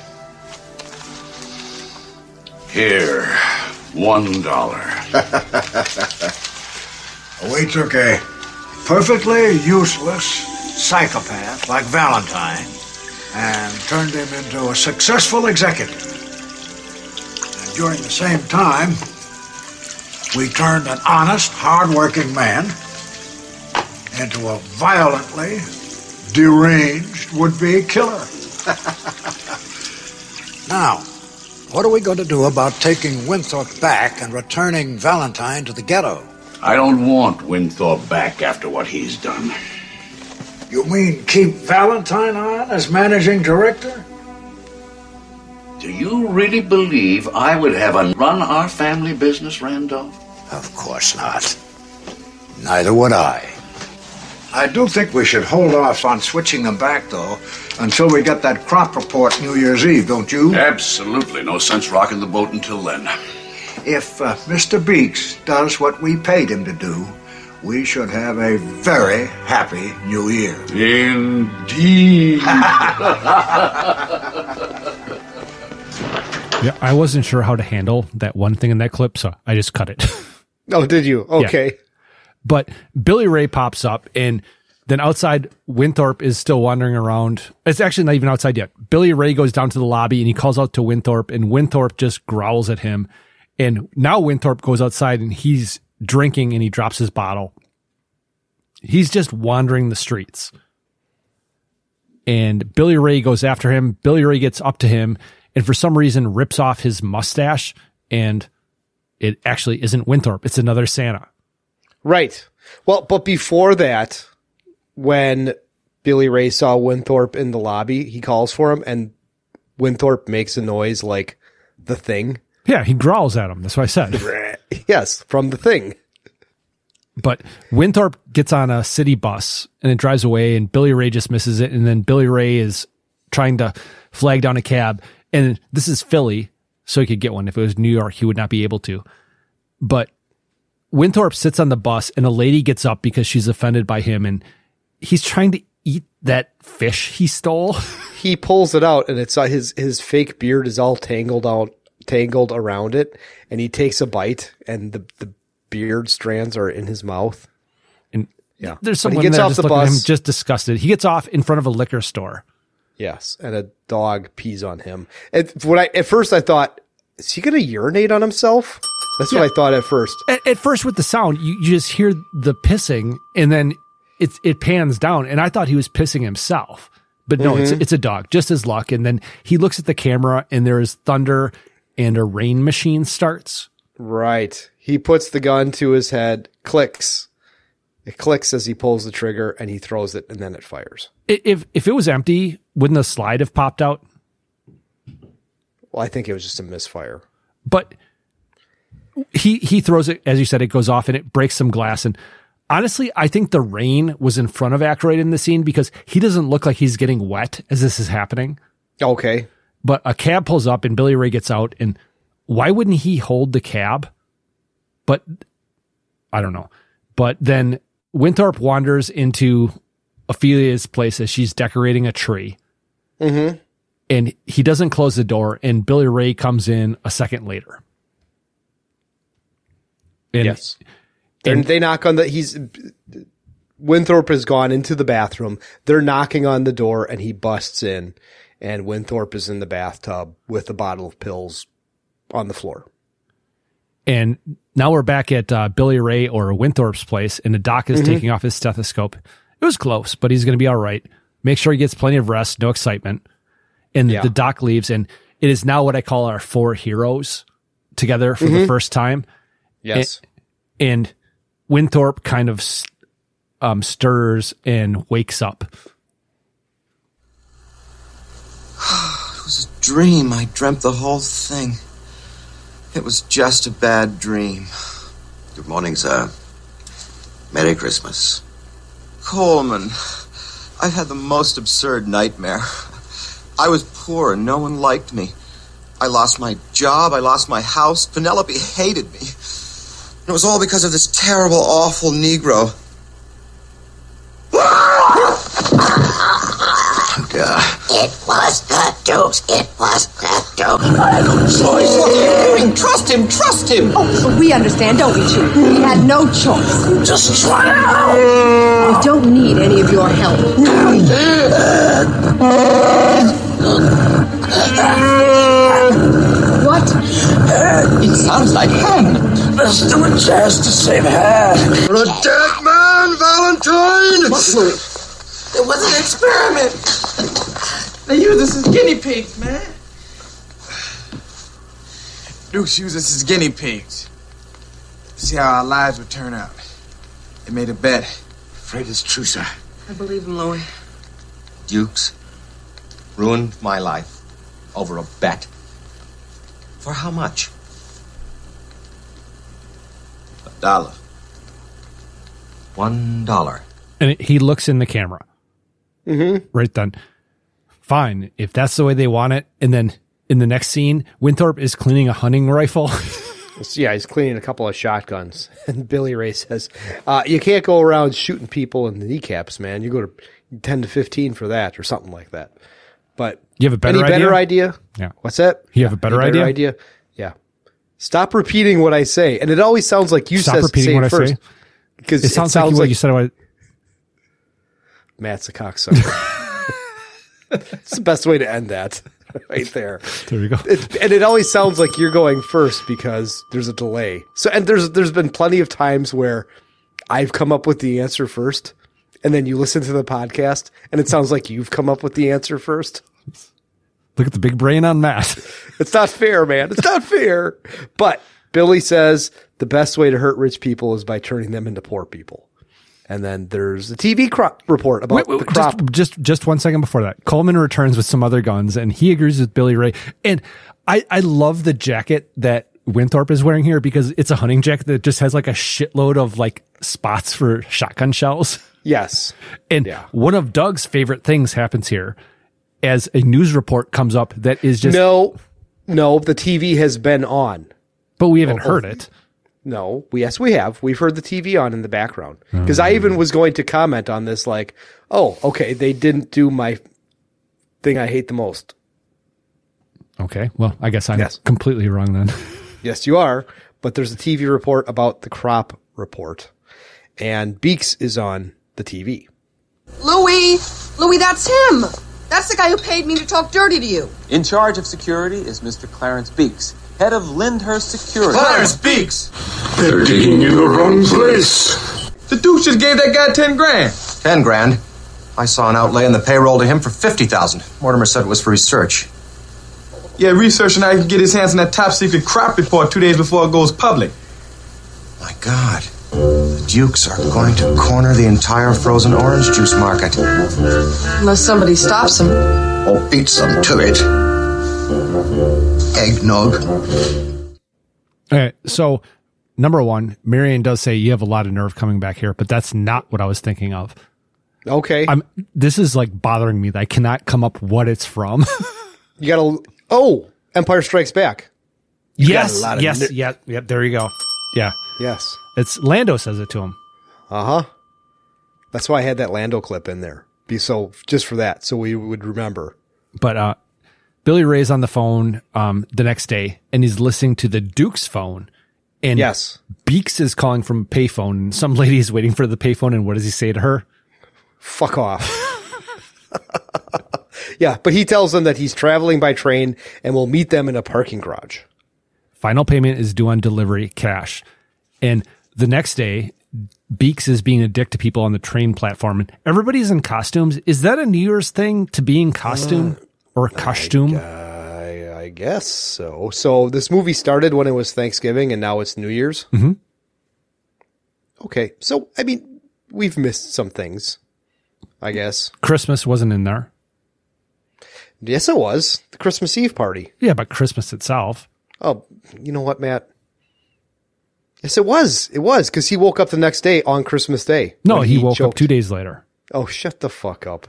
Here, one dollar. *laughs* Oh, we took a perfectly useless psychopath like Valentine and turned him into a successful executive. And during the same time, we turned an honest, hardworking man into a violently deranged would-be killer. *laughs* now, what are we going to do about taking Winthorpe back and returning Valentine to the ghetto? I don't want Winthorpe back after what he's done. You mean keep Valentine on as managing director? Do you really believe I would have run our family business, Randolph? Of course not. Neither would I. I do think we should hold off on switching them back, though, until we get that crop report New Year's Eve, don't you? Absolutely. No sense rocking the boat until then. If uh, Mr. Beeks does what we paid him to do, we should have a very happy New Year. Indeed. *laughs* Yeah. I wasn't sure how to handle that one thing in that clip, so I just cut it. *laughs* Oh, did you? Okay. But Billy Ray pops up and then outside Winthorpe is still wandering around. It's actually not even outside yet. Billy Ray goes down to the lobby and he calls out to Winthorpe and Winthorpe just growls at him. And now Winthorpe goes outside and he's drinking and he drops his bottle. He's just wandering the streets. And Billy Ray goes after him. Billy Ray gets up to him and for some reason rips off his mustache and it actually isn't Winthorpe. It's another Santa. Right. Well, but before that, when Billy Ray saw Winthorpe in the lobby, he calls for him and Winthorpe makes a noise like the thing. Yeah, he growls at him. That's what I said. *laughs* yes, from the thing. But Winthorpe gets on a city bus and it drives away, and Billy Ray just misses it. And then Billy Ray is trying to flag down a cab. And this is Philly, so he could get one. If it was New York, he would not be able to. But Winthorpe sits on the bus, and a lady gets up because she's offended by him, and he's trying to eat that fish he stole. *laughs* He pulls it out, and it's uh, his his fake beard is all tangled out, tangled around it, and he takes a bite, and the the beard strands are in his mouth. And yeah, There's someone he gets there off just the looking at him, just disgusted. He gets off in front of a liquor store. Yes, and a dog pees on him. At, when I at first I thought, is he going to urinate on himself? That's what I thought at first. At, at first, with the sound, you, you just hear the pissing, and then it it pans down, and I thought he was pissing himself, but no, it's Mhm. it's a dog, just his luck. And then he looks at the camera, and there is thunder, and a rain machine starts. Right. He puts the gun to his head, clicks. It clicks as he pulls the trigger, and he throws it, and then it fires. If if it was empty, wouldn't the slide have popped out? Well, I think it was just a misfire. But he he throws it as you said, it goes off, and it breaks some glass. And honestly, I think the rain was in front of Aykroyd in the scene because he doesn't look like he's getting wet as this is happening. Okay. But a cab pulls up and Billy Ray gets out and why wouldn't he hold the cab? But I don't know. But then Winthorpe wanders into Ophelia's place as she's decorating a tree. Mm-hmm. and he doesn't close the door, and Billy Ray comes in a second later. And, yes. And they knock on the, he's, Winthrop has gone into the bathroom. They're knocking on the door and he busts in and Winthrop is in the bathtub with a bottle of pills on the floor. And now we're back at uh, Billy Ray or Winthorpe's place, and the doc is Mhm. taking off his stethoscope. It was close, but he's going to be all right. Make sure he gets plenty of rest, no excitement. And Yeah. the doc leaves, and it is now what I call our four heroes together for the Mhm. first time. Yes. And, and Winthorpe kind of um, stirs and wakes up. It was a dream. I dreamt the whole thing. It was just a bad dream. Good morning, sir. Merry Christmas. Coleman, I've had the most absurd nightmare. I was poor and no one liked me. I lost my job, I lost my house. Penelope hated me. And it was all because of this terrible, awful Negro. It was the Dukes. It was the Dukes. I had no choice. What are you doing? Trust him, trust him. Oh, we understand, don't we, Chief? We had no choice. Just try it out. I don't need any of your help. What? It sounds like Han. Let's do a chance to save Han. You're a dead man, Valentine! What, It was an experiment. They use us as guinea pigs, man. Dukes used us as guinea pigs. See how our lives would turn out. They made a bet. Afraid it's true, sir. I believe him, Louis. Dukes ruined my life over a bet. For how much? A dollar. One dollar. And it- he looks in the camera. Mm-hmm. Right then. Fine. If that's the way they want it. And then in the next scene, Winthorpe is cleaning a hunting rifle. *laughs* yeah, he's cleaning a couple of shotguns. *laughs* And Billy Ray says, uh, you can't go around shooting people in the kneecaps, man. You go to 10 to 15 for that or something like that. But You have a better any better idea? idea? Yeah. What's that? You have a better Any idea? Yeah. Stop repeating what I say. And it always sounds like you said. Stop says, repeating say what it I first. say? Because it sounds, like, what you said. About, Matt's a cocksucker. *laughs* It's the best way to end that *laughs* right there. There we go. It, and it always sounds like you're going first because there's a delay. So, and there's, there's been plenty of times where I've come up with the answer first and then you listen to the podcast and it sounds like you've come up with the answer first. Look at the big brain on Matt. *laughs* It's not fair, man. It's not fair. But Billy says the best way to hurt rich people is by turning them into poor people. And then there's a TV crop report about Wait, wait, the crop. Just, just just one second before that. Coleman returns with some other guns and he agrees with Billy Ray. And I, I love the jacket that Winthorpe is wearing here because it's a hunting jacket that just has like a shitload of like spots for shotgun shells. Yes. *laughs* And one of Doug's favorite things happens here as a news report comes up that is just no, no, the TV has been on. But we haven't Oh, heard oh, it. No, we, yes, we have. We've heard the TV on in the background. Oh, Because I even was going to comment on this, like, oh, okay, they didn't do my thing I hate the most. Okay. Well, I guess I'm Yes. completely wrong then. *laughs* Yes, you are. But there's a TV report about the crop report, and Beeks is on the TV. Louis! Louis, that's him! That's the guy who paid me to talk dirty to you. In charge of security is Mr. Clarence Beeks, head of Lyndhurst Security. Clarence Beeks! They're digging in the wrong place. The Duke just gave that guy 10 grand. Ten grand. I saw an outlay in the payroll to him for fifty thousand. Mortimer said it was for research. Yeah, research and I can get his hands on that top secret crop report two days before it goes public. My God. The Dukes are going to corner the entire frozen orange juice market. Unless somebody stops them. Or beats them to it. Eggnog. All right. So, number one, Marion does say you have a lot of nerve coming back here, but that's not what I was thinking of. Okay. I'm. This is like bothering me that I cannot come up what it's from. *laughs* You gotta, oh, Empire Strikes Back. You got yes. a lot of Yes. ner- yeah. Yep. There you go. Yeah. Yes. It's Lando says it to him. Uh huh. That's why I had that Lando clip in there. Be so just for that, so we would remember. But uh, Billy Ray's on the phone um, the next day, and he's listening to the Duke's phone. And Yes. Beeks is calling from a payphone, and some *laughs* lady is waiting for the payphone. And what does he say to her? Fuck off. *laughs* yeah, but he tells them that he's traveling by train and will meet them in a parking garage. Final payment is due on delivery, cash. And the next day, Beeks is being a dick to people on the train platform, and everybody's in costumes. Is that a New Year's thing to be in costume or costume? I, I guess so. So this movie started when it was Thanksgiving and now it's New Year's. hmm Okay. So, I mean, we've missed some things, I guess. Christmas wasn't in there. Yes, it was the Christmas Eve party. Yeah, but Christmas itself. Oh, you know what, Matt? Yes, it was. It was because he woke up the next day on Christmas Day. No, when he, woke up two days later. Oh, shut the fuck up.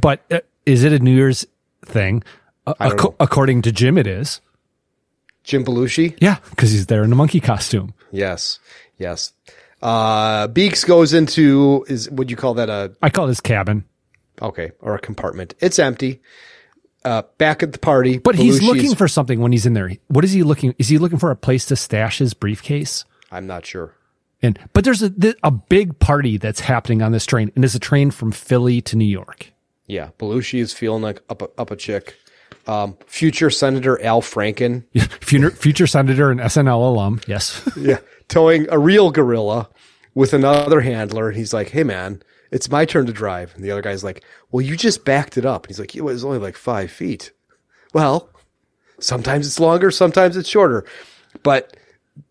But uh, is it a New Year's thing? Uh, I don't acco- know. according to Jim, it is. Jim Belushi? Yeah, because he's there in a monkey costume. Yes. Yes. Uh, Beeks goes into is would you call that a I call this cabin. okay or a compartment? It's empty. Uh, back at the party, But he's looking for something when he's in there. What is he looking? Is he looking for a place to stash his briefcase? I'm not sure. And but there's a a big party that's happening on this train, and it's a train from Philly to New York. Yeah, Belushi is feeling like up a, up a chick. Um, future Senator Al Franken, *laughs* Future, future senator and SNL alum. Yes. *laughs* yeah, towing a real gorilla with another handler. And he's like, "Hey, man, it's my turn to drive." And the other guy's like, "Well, you just backed it up." And he's like, "It was only like five feet." Well, sometimes it's longer, sometimes it's shorter, but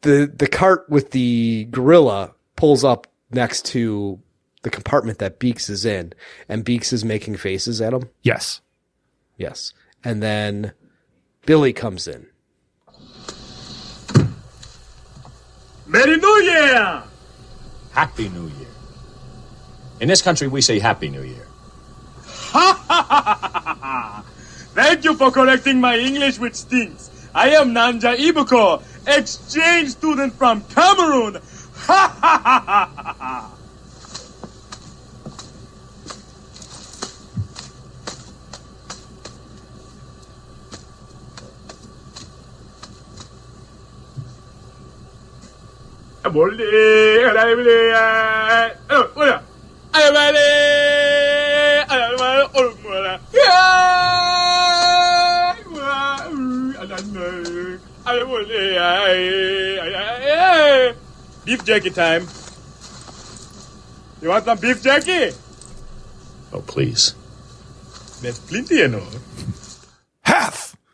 the the cart with the gorilla pulls up next to the compartment that Beeks is in, and Beeks is making faces at him. yes. Yes. And then Billy comes in. Merry New Year! Happy New Year. In this country, we say Happy New Year. Ha ha ha ha! Thank you for correcting my English, which stinks. I am Nanja Ibuko, exchange student from Cameroon. Ha ha ha ha ha ha! Eh, eh, I won't eh, eh. beef jerky time. You want some beef jerky? Oh, please. There's plenty, you know. Half. *laughs*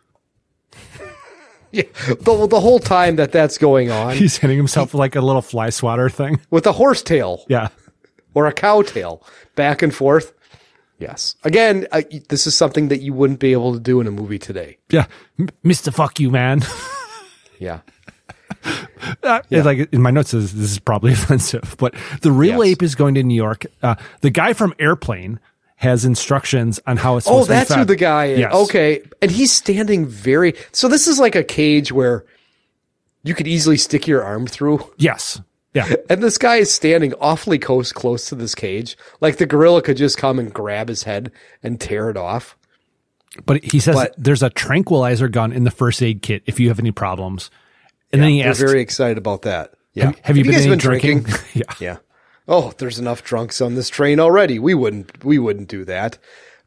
Yeah. The, the whole time that that's going on He's hitting himself like a little fly swatter thing. with a horse tail Yeah. or a cow tail back and forth. Yes. Again, I, this is something that you wouldn't be able to do in a movie today. Yeah. M- Mr. Fuck you, man. *laughs* Yeah. *laughs* Uh, it's Like in my notes, says this is probably *laughs* offensive, but the real Yes. ape is going to New York. Uh, the guy from Airplane has instructions on how it's. Oh, supposed to be Oh, that's who the guy is. Yes. Okay. And he's standing very, so this is like a cage where you could easily stick your arm through. Yes. Yeah. *laughs* And this guy is standing awfully close, close to this cage. Like the gorilla could just come and grab his head and tear it off. But he says But- there's a tranquilizer gun in the first aid kit if you have any problems. And then he asks, very excited about that. Yeah. Have- have you been guys been drinking? drinking? *laughs* *laughs* Yeah. Yeah. Oh, there's enough drunks on this train already. We wouldn't we wouldn't do that.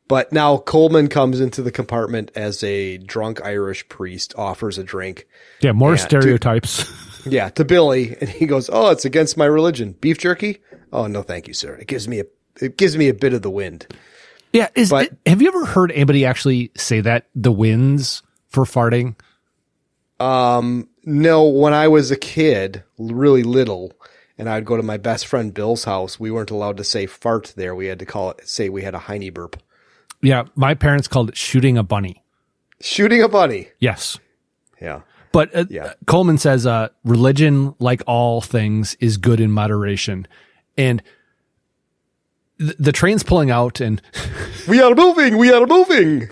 But now Coleman comes into the compartment as a drunk Irish priest offers a drink. yeah, more Yeah, to- stereotypes. *laughs* Yeah, to Billy, and he goes, "Oh, it's against my religion. Beef jerky? Oh, no, thank you, sir. It gives me a it gives me a bit of the wind." Yeah. Is have you ever heard anybody actually say that the wins for farting? Um, no, when I was a kid, really little, and I'd go to my best friend Bill's house, we weren't allowed to say fart there. We had to call it say we had a heiny burp. Yeah, my parents called it shooting a bunny. Shooting a bunny. Yes. Yeah. But uh, Yeah. Coleman says, uh, religion, like all things, is good in moderation. And th- the train's pulling out, and *laughs* We are moving. We are moving.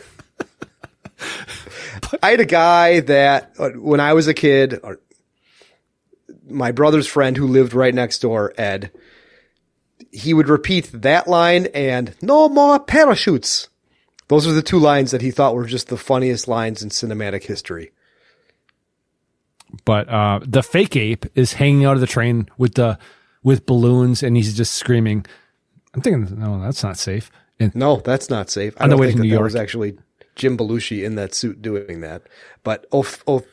I had a guy that uh, when I was a kid, or my brother's friend who lived right next door, Ed, he would repeat that line and no more parachutes. Those are the two lines that he thought were just the funniest lines in cinematic history. But uh, the fake ape is hanging out of the train with the with balloons, and he's just screaming. I'm thinking, no, that's not safe. And No, that's not safe. I On the don't way think to that New that York. was actually Jim Belushi in that suit doing that. But Oph- Oph-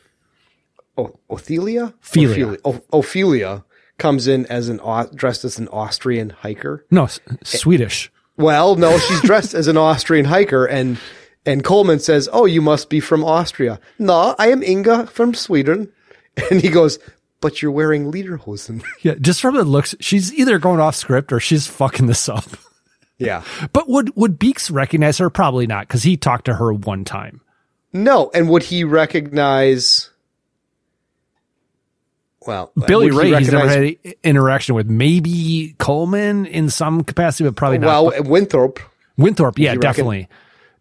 O- Ophelia? Ophelia. Ophelia comes in as an dressed as an Austrian hiker. no, S- Swedish. Well, no, she's dressed as an Austrian hiker, and and Coleman says, "Oh, you must be from Austria." No, I am Inga from Sweden, *laughs* and he goes, "But you're wearing lederhosen." Yeah, just from the looks, she's either going off script or she's fucking this up. *laughs* yeah, But would would Beeks recognize her? Probably not, because he talked to her one time. no, and would he recognize? Well, Billy he Ray, he's never had any interaction with. Maybe Coleman in some capacity, but probably not. well, Winthrop Winthrop, yeah, reckon- definitely.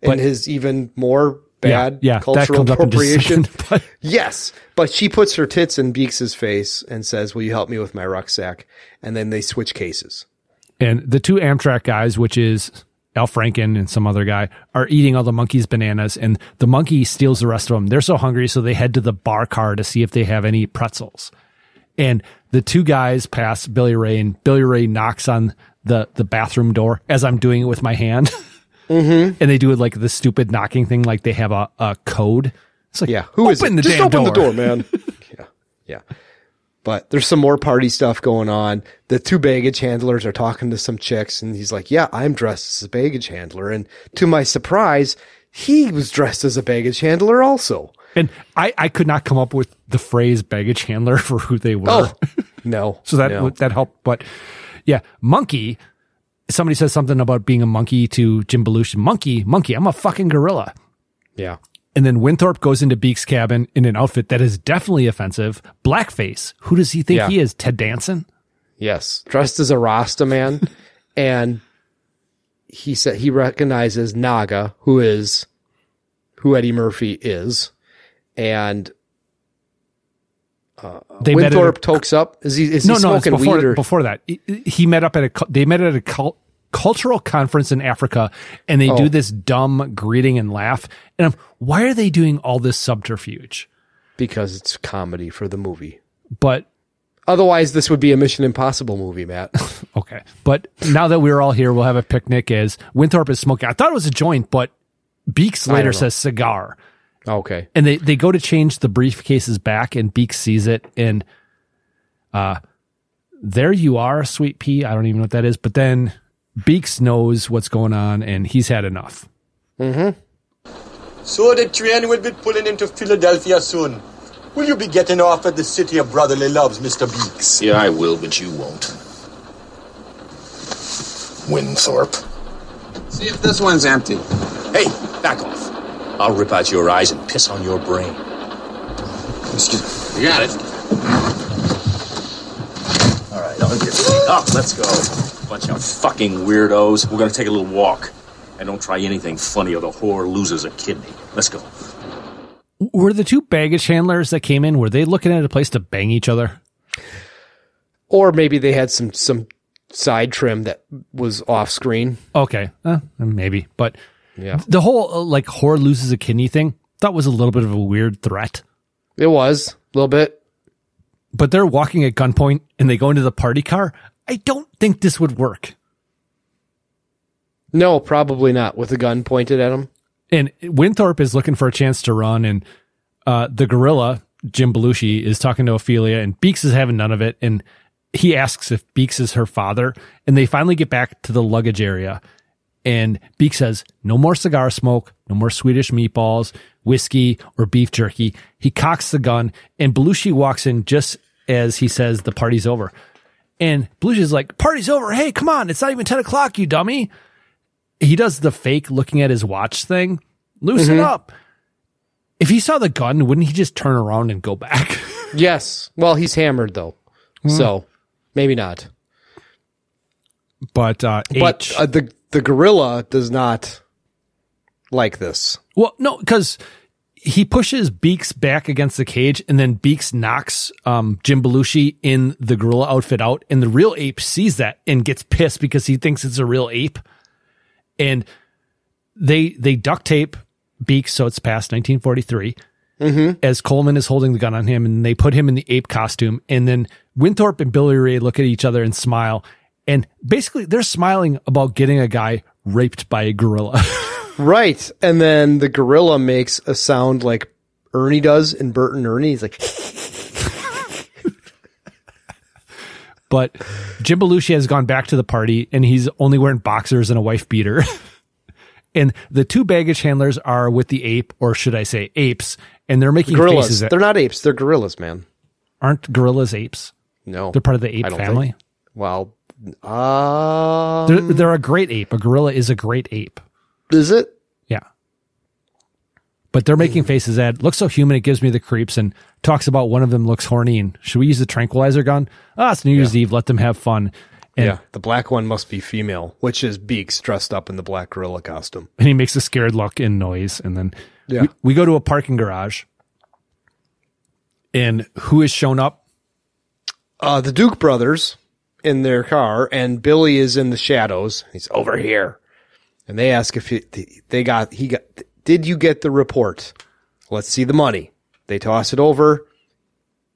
and But his even more bad yeah, that cultural comes up in just appropriation. second, *laughs* yes, but she puts her tits in Beeks's face and says, "Will you help me with my rucksack?" And then they switch cases. And the two Amtrak guys, which is Al Franken and some other guy, are eating all the monkeys' bananas, and the monkey steals the rest of them. They're so hungry, so they head to the bar car to see if they have any pretzels. And the two guys pass Billy Ray, and Billy Ray knocks on the the bathroom door as I'm doing it with my hand. *laughs* Mm-hmm. and they do it like the stupid knocking thing, like they have a, a code. It's like, Yeah, who is open it? the Just open door. the door, man. *laughs* yeah, yeah. But there's some more party stuff going on. The two baggage handlers are talking to some chicks, and he's like, "Yeah, I'm dressed as a baggage handler." And to my surprise, he was dressed as a baggage handler also. And I, I could not come up with the phrase baggage handler *laughs* for who they were. Oh, *laughs* no. so that no. that helped. But yeah, monkey. Somebody says something about being a monkey to Jim Belushi. Monkey, monkey. I'm a fucking gorilla. yeah. And then Winthorpe goes into Beek's cabin in an outfit that is definitely offensive. Blackface. Who does he think Yeah. he is? Ted Danson? Yes, dressed as a Rasta man, *laughs* and he said he recognizes Naga, who is who Eddie Murphy is, and uh, They Winthorpe a- tokes up. Is he is no, he no, smoking before, weed or before that. He- met up at a, they met at a cul- cultural conference in Africa and they Oh. do this dumb greeting and laugh. And I'm, why are they doing all this subterfuge? because it's comedy for the movie. But Otherwise, this would be a Mission Impossible movie, Matt. *laughs* *laughs* Okay. But now that we're all here, we'll have a picnic as Winthorpe is smoking. I thought it was a joint, but Beeks later says cigar. Okay, And they, they go to change the briefcases back and Beeks sees it and uh there you are, sweet pea. I don't even know what that is, but then Beeks knows what's going on and he's had enough. Mm-hmm. So the train will be pulling into Philadelphia soon. Will you be getting off at the City of Brotherly Loves, Mr. Beeks? Yeah, I will, but you won't. Winthorpe. See if this one's empty. Hey, back off. I'll rip out your eyes and piss on your brain. Excuse me. You got it. All right, I'll get up. Let's go. Bunch of fucking weirdos. We're gonna take a little walk. And don't try anything funny or the whore loses a kidney. Let's go. Were the two baggage handlers that came in, were they looking at a place to bang each other? or maybe they had some some side trim that was off screen. Okay, uh, maybe, but Yeah. the whole uh, like whore loses a kidney thing that was a little bit of a weird threat. It was a little bit. But they're walking at gunpoint and they go into the party car. I don't think this would work. No, probably not. With a gun pointed at him. And Winthorpe is looking for a chance to run, and uh, the gorilla Jim Belushi is talking to Ophelia, and Beeks is having none of it, and he asks if Beeks is her father, and they finally get back to the luggage area, and Beeks says, "No more cigar smoke, no more Swedish meatballs, whiskey, or beef jerky." He cocks the gun, and Belushi walks in just as he says the party's over, and Belushi's like, "Party's over! Hey, come on! It's not even ten o'clock, you dummy!" he does the fake looking at his watch thing. Loosen Mhm. up. If he saw the gun, wouldn't he just turn around and go back? *laughs* Yes. Well, he's hammered though, Hmm. so maybe not. But uh, But uh, the the gorilla does not like this. well, no, because he pushes Beeks back against the cage, and then Beeks knocks um, Jim Belushi in the gorilla outfit out, and the real ape sees that and gets pissed because he thinks it's a real ape, and they they duct tape Beeks so it's past 1943 Mm-hmm. as Coleman is holding the gun on him, and they put him in the ape costume, and then Winthorpe and Billy Ray look at each other and smile, and basically they're smiling about getting a guy raped by a gorilla. *laughs* Right. And then the gorilla makes a sound like Ernie does in Bert and Ernie. He's like, *laughs* but Jim Belushi has gone back to the party, and he's only wearing boxers and a wife beater. *laughs* and the two baggage handlers are with the ape, or should I say apes, and they're making gorillas. faces. At, They're not apes. They're gorillas, man. aren't gorillas apes? No. They're part of the ape family. think- Well, um, They're, they're a great ape. A gorilla is a great ape. is it? Yeah. But they're making faces at looks so human it gives me the creeps and talks about one of them looks horny and should we use the tranquilizer gun? Ah, it's New Year's Eve, let them have fun. And, yeah. The black one must be female, which is Beeks dressed up in the black gorilla costume. and he makes a scared look and noise and then Yeah. we, we go to a parking garage and who has shown up? Uh, the Duke brothers in their car, and Billy is in the shadows. He's over here, and they ask if he, they got he got. Did you get the report? Let's see the money. They toss it over.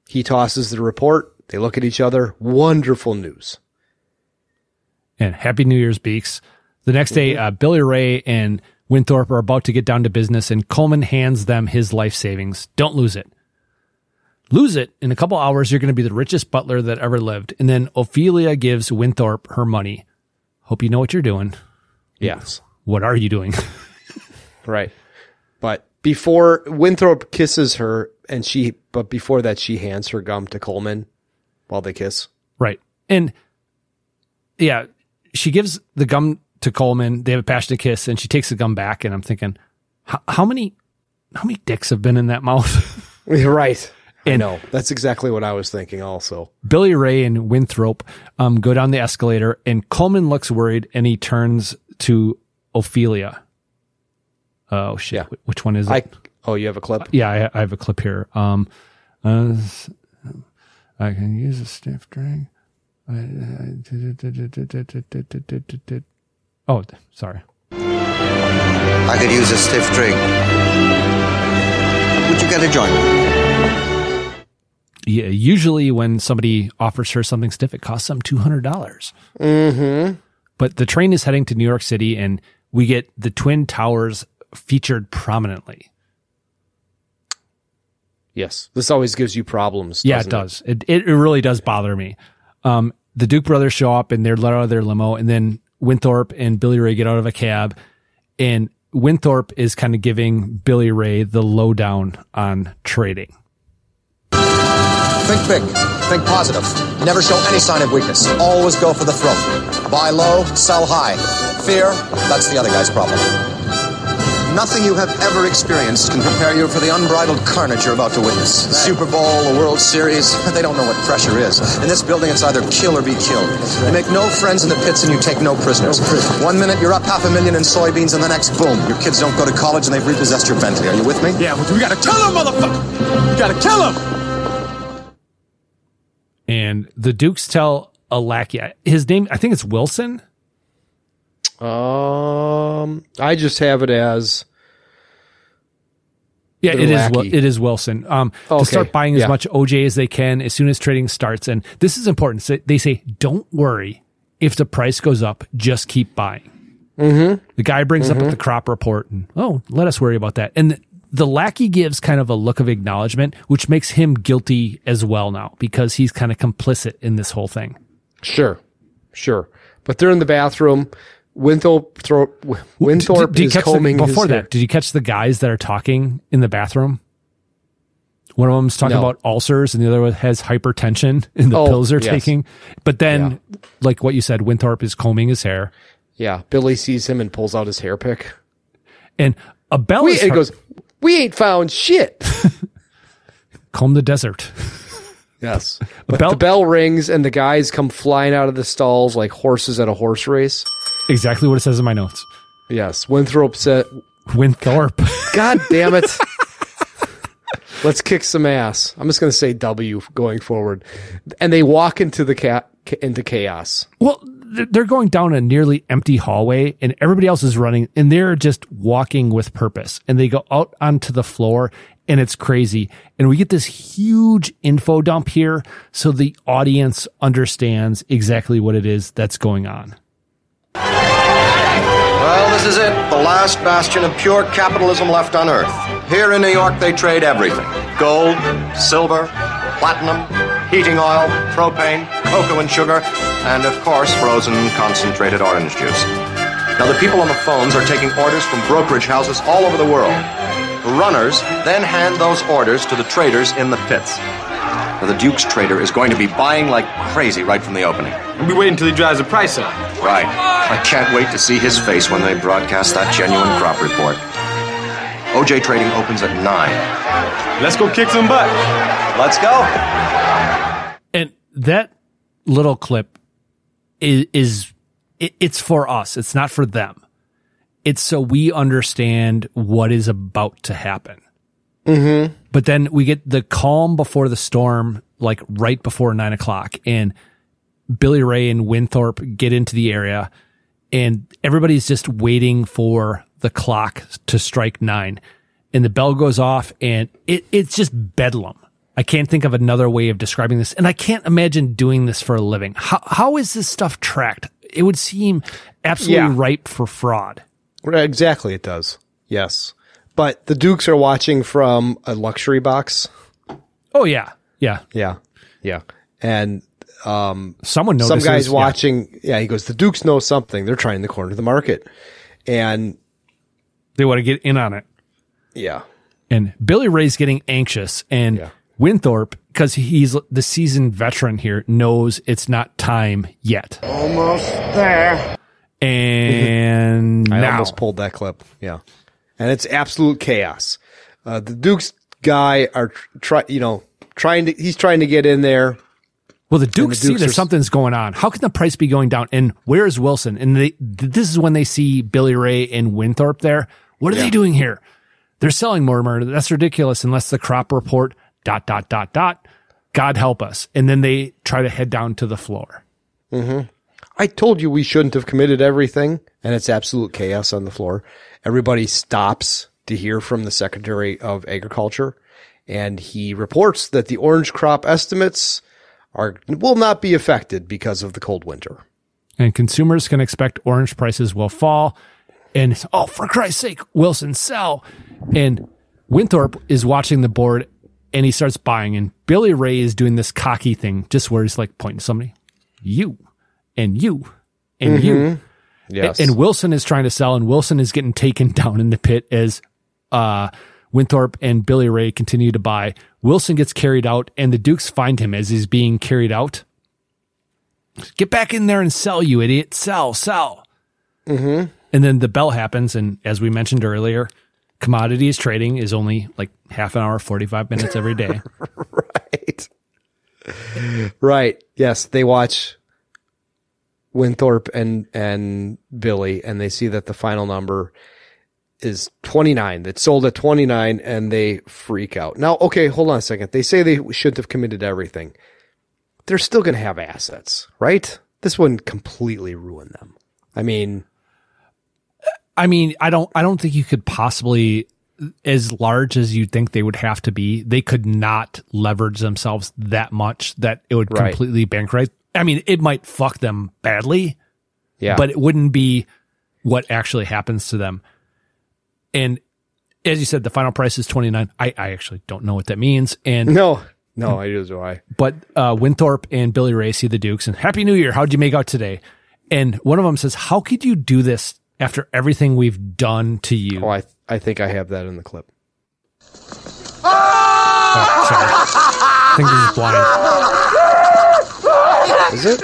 He tosses the report. They look at each other. Wonderful news. And Happy New Year's, Beeks. The next day, uh, Billy Ray and Winthorpe are about to get down to business, and Coleman hands them his life savings. Don't lose it. Lose it. In a couple hours, you're going to be the richest butler that ever lived. And then Ophelia gives Winthorpe her money. Hope you know what you're doing. Yes. What are you doing? *laughs* Right. But before Winthrop kisses her, and she, but before that, she hands her gum to Coleman while they kiss. Right. And yeah, she gives the gum to Coleman. They have a passionate kiss and she takes the gum back. And I'm thinking, how, how many, how many dicks have been in that mouth? *laughs* *laughs* right. I know. That's exactly what I was thinking also. Billy Ray and Winthrop um, go down the escalator and Coleman looks worried and he turns to Ophelia. Oh shit. Wh- Which one is it? I, oh, you have a clip? yeah, I, I have a clip here. Um, uh, s- I can use a stiff drink. Oh, sorry. I could use a stiff drink. Would you get a joint? Yeah, usually when somebody offers her something stiff, it costs them two hundred dollars. Mm-hmm. But the train is heading to New York City, and we get the Twin Towers featured prominently. Yes. This always gives you problems. Yeah, it doesn't. It, it it really does bother me. Um, the Duke brothers show up and they're let out of their limo, and then Winthorpe and Billy Ray get out of a cab, and Winthorpe is kind of giving Billy Ray the lowdown on trading. Think big. Think positive. Never show any sign of weakness. Always go for the throat. Buy low, sell high. Fear, that's the other guy's problem. Nothing you have ever experienced can prepare you for the unbridled carnage you're about to witness. The Super Bowl, the World Series, *laughs* they don't know what pressure is. In this building, it's either kill or be killed. You make no friends in the pits and you take no prisoners. One minute you're up half a million in soybeans, and the next, boom, your kids don't go to college and they've repossessed your Bentley. Are you with me? Yeah, we gotta kill him, motherfucker! We gotta kill him! And the Dukes tell a lackey, his name, I think it's Wilson. Um, I just have it as Yeah, it is. lackey. It is Wilson. Um, Okay, to start buying as yeah. much OJ as they can as soon as trading starts, and this is important. So they say, "Don't worry if the price goes up. Just keep buying." Mm-hmm. The guy brings Mhm. up the crop report, and oh, let us worry about that. And the, the lackey gives kind of a look of acknowledgement, which makes him guilty as well now because he's kind of complicit in this whole thing. Sure, sure. But they're in the bathroom. Winthorpe, Winthorpe Did you is catch the- combing his before hair. that? Did you catch the guys that are talking in the bathroom? One of them's talking No. about ulcers, and the other one has hypertension in the Oh, pills they're yes. taking. But then, like what you said, Winthorpe is combing his hair, Yeah, Billy sees him and pulls out his hair pick. and a bell We, is it heard- goes, we ain't found shit. *laughs* comb the desert. Yes. *laughs* But bell- the bell rings and the guys come flying out of the stalls like horses at a horse race. Exactly what it says in my notes. Yes. Winthrop said, Winthorpe. *laughs* God damn it. Let's kick some ass. I'm just going to say W going forward. And they walk into the cat into chaos. Well, they're going down a nearly empty hallway and everybody else is running and they're just walking with purpose and they go out onto the floor and it's crazy. And we get this huge info dump here so the audience understands exactly what it is that's going on. Well, this is it. The last bastion of pure capitalism left on Earth. Here in New York, they trade everything gold, silver, platinum, heating oil, propane, cocoa and sugar, and of course, frozen concentrated orange juice. Now, the people on the phones are taking orders from brokerage houses all over the world. The runners then hand those orders to the traders in the pits. Now, the Duke's trader is going to be buying like crazy right from the opening. We'll be waiting until he drives the price up. Right. I can't wait to see his face when they broadcast that genuine crop report. OJ Trading opens at 9. Let's go kick some butt. Let's go. And that little clip is, is it, it's for us. It's not for them. It's so we understand what is about to happen. Mm-hmm. But then we get the calm before the storm, like right before nine o'clock, and Billy Ray and Winthorpe get into the area, and everybody's just waiting for the clock to strike nine, and the bell goes off, and it, it's just bedlam. I can't think of another way of describing this, and I can't imagine doing this for a living. How how is this stuff tracked? It would seem absolutely Yeah. ripe for fraud. Exactly, it does. Yes. But the Dukes are watching from a luxury box. Oh yeah, yeah, Yeah. Yeah. And um, someone knows some guys watching. Yeah. he goes, the Dukes know something. They're trying to corner the market. And They want to get in on it. yeah. And Billy Ray's getting anxious, and Winthorpe, because he's the seasoned veteran here, knows it's not time yet. Almost there. And *laughs* I now, almost pulled that clip. Yeah. And it's absolute chaos. Uh, the Dukes guy are try, you know, trying to, he's trying to get in there. well, the Dukes see Dukes there's are- something's going on. How can the price be going down? And where is Wilson? And they, this is when they see Billy Ray and Winthorpe there. What are they doing here? They're selling more murder. That's ridiculous unless the crop report dot, dot, dot, dot. God help us. And then they try to head down to the floor. Mm-hmm. I told you we shouldn't have committed everything, and it's absolute chaos on the floor. Everybody stops to hear from the Secretary of Agriculture, and he reports that the orange crop estimates are will not be affected because of the cold winter. and consumers can expect orange prices will fall. And oh, for Christ's sake, Wilson sell. And Winthorpe is watching the board and he starts buying. And Billy Ray is doing this cocky thing, just where he's like pointing to somebody, you and you and you. Mhm. Yes. And, and Wilson is trying to sell, and Wilson is getting taken *laughs* down in the pit as uh, Winthorpe and Billy Ray continue to buy. Wilson gets carried out, and the Dukes find him as he's being carried out. Get back in there and sell, you idiot. Sell, sell. Mm-hmm. And then the bell happens. And as we mentioned earlier, commodities trading is only like half an hour, 45 minutes every day. *laughs* Right. Right. Yes, they watch Winthorpe and and Billy, and they see that the final number is twenty nine. That sold at twenty nine, and they freak out. Now, okay, hold on a second. They say they shouldn't have committed everything. They're still going to have assets, right? This wouldn't completely ruin them. I mean, I mean, I don't, I don't think you could possibly, as large as you'd think they would have to be, they could not leverage themselves that much that it would Right. completely bankrupt. I mean, it might fuck them badly, Yeah. but it wouldn't be what actually happens to them. And as you said, the final price is 29. I, I actually don't know what that means. And no, no, I do why. but uh, Winthorpe and Billy Ray see the Dukes and Happy New Year. How'd you make out today? And one of them says, How could you do this after everything we've done to you? Oh, I I think I have that in the clip. Oh, sorry. I think this is blind. Is it?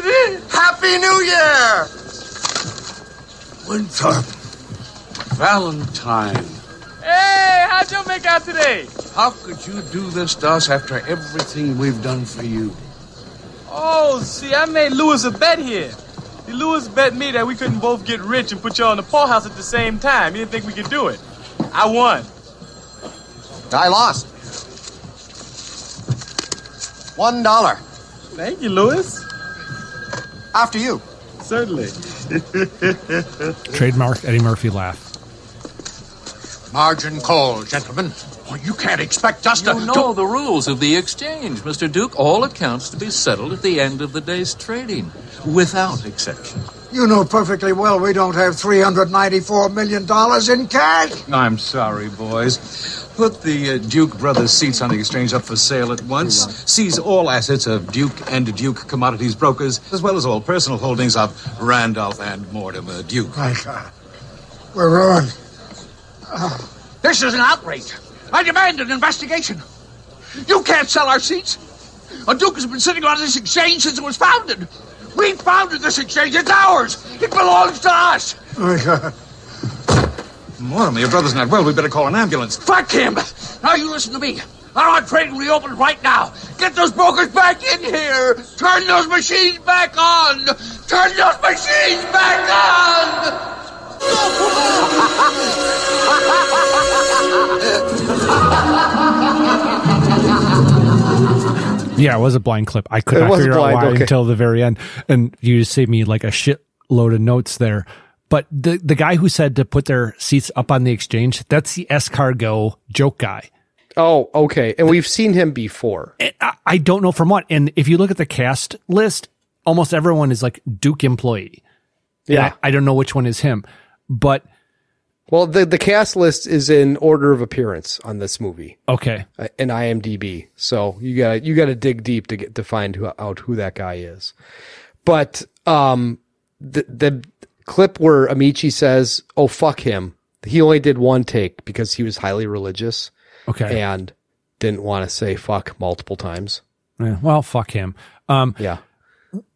Happy New Year! Winthrop. Valentine. Hey, how'd you make out today? How could you do this to us after everything we've done for you? Oh, see, I made Louis a bet here. See, Louis bet me that we couldn't both get rich and put y'all in the poorhouse at the same time. He didn't think we could do it. I won. I lost. One dollar. Thank you, Louis. After you. certainly. Trademark Eddie Murphy laugh. Margin call, gentlemen. Oh, you can't expect us to. You know the rules of the exchange, Mr. Duke. All accounts to be settled at the end of the day's trading, without exception. You know perfectly well we don't have $394 million in cash. I'm sorry, boys. Put the uh, Duke brothers' seats on the exchange up for sale at once. Seize all assets of Duke and Duke commodities brokers, as well as all personal holdings of Randolph and Mortimer Duke. My God. We're ruined. This is an outrage. I demand an investigation. You can't sell our seats. A Duke has been sitting on this exchange since it was founded. We founded this exchange. It's ours. It belongs to us. My God. Mortimer, your brother's not well. We better call an ambulance. Fuck him. Now you listen to me. I want trading reopened right now. Get those brokers back in here. Turn those machines back on. Turn those machines back on. Yeah, it was a blind clip. I could It not figure blind, out why okay. until the very end. And you just saved me like a shitload of notes there. But the the guy who said to put their seats up on the exchange, that's the escargot joke guy. Oh, okay. And we've seen him before. Eh, I, I don't know from what. And if you look at the cast list, almost everyone is like Duke employee. Yeah. I, I don't know which one is him, but Well, the the cast list is in order of appearance on this movie. okay. uh, in IMDb. So you got you got to dig deep to get to find who, out who that guy is. But um, the the clip where Ameche says, "Oh fuck him," he only did one take because he was highly religious. Okay. and didn't want to say fuck multiple times. Yeah, well, fuck him. Um, yeah.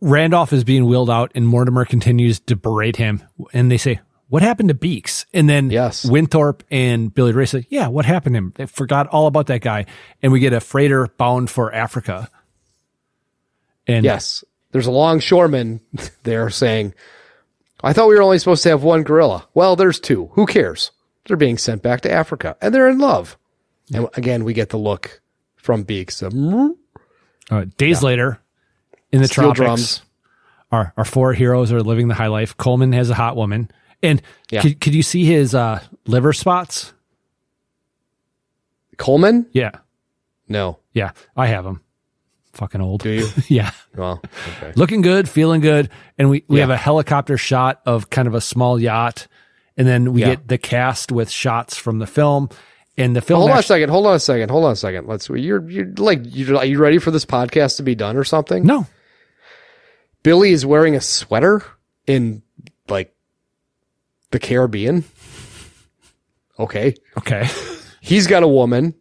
Randolph is being wheeled out, and Mortimer continues to berate him. And they say, "What happened to Beeks?" And then yes. Winthorpe and Billy Ray said, "Yeah, what happened to him? They forgot all about that guy." And we get a freighter bound for Africa. And yes, there's a longshoreman *laughs* there saying, "I thought we were only supposed to have one gorilla." Well, there's two. Who cares? They're being sent back to Africa, and they're in love. And again, we get the look from Beeks. of, "Mm." Uh, days later, in the Steel tropics, drums. Our, our four heroes are living the high life. Coleman has a hot woman. And Yeah. could, could you see his uh, liver spots? Coleman? Yeah. No. Yeah. I have him. Fucking old. Do you? *laughs* yeah. Well, okay. Looking good, feeling good. And we, we Yeah. have a helicopter shot of kind of a small yacht. And then we Yeah. get the cast with shots from the film. And the film. hold on a second. Hold on a second. Hold on a second. Let's. You're you're like you are you ready for this podcast to be done or something? No. Billy is wearing a sweater in the Caribbean. Okay. Okay. He's got a woman.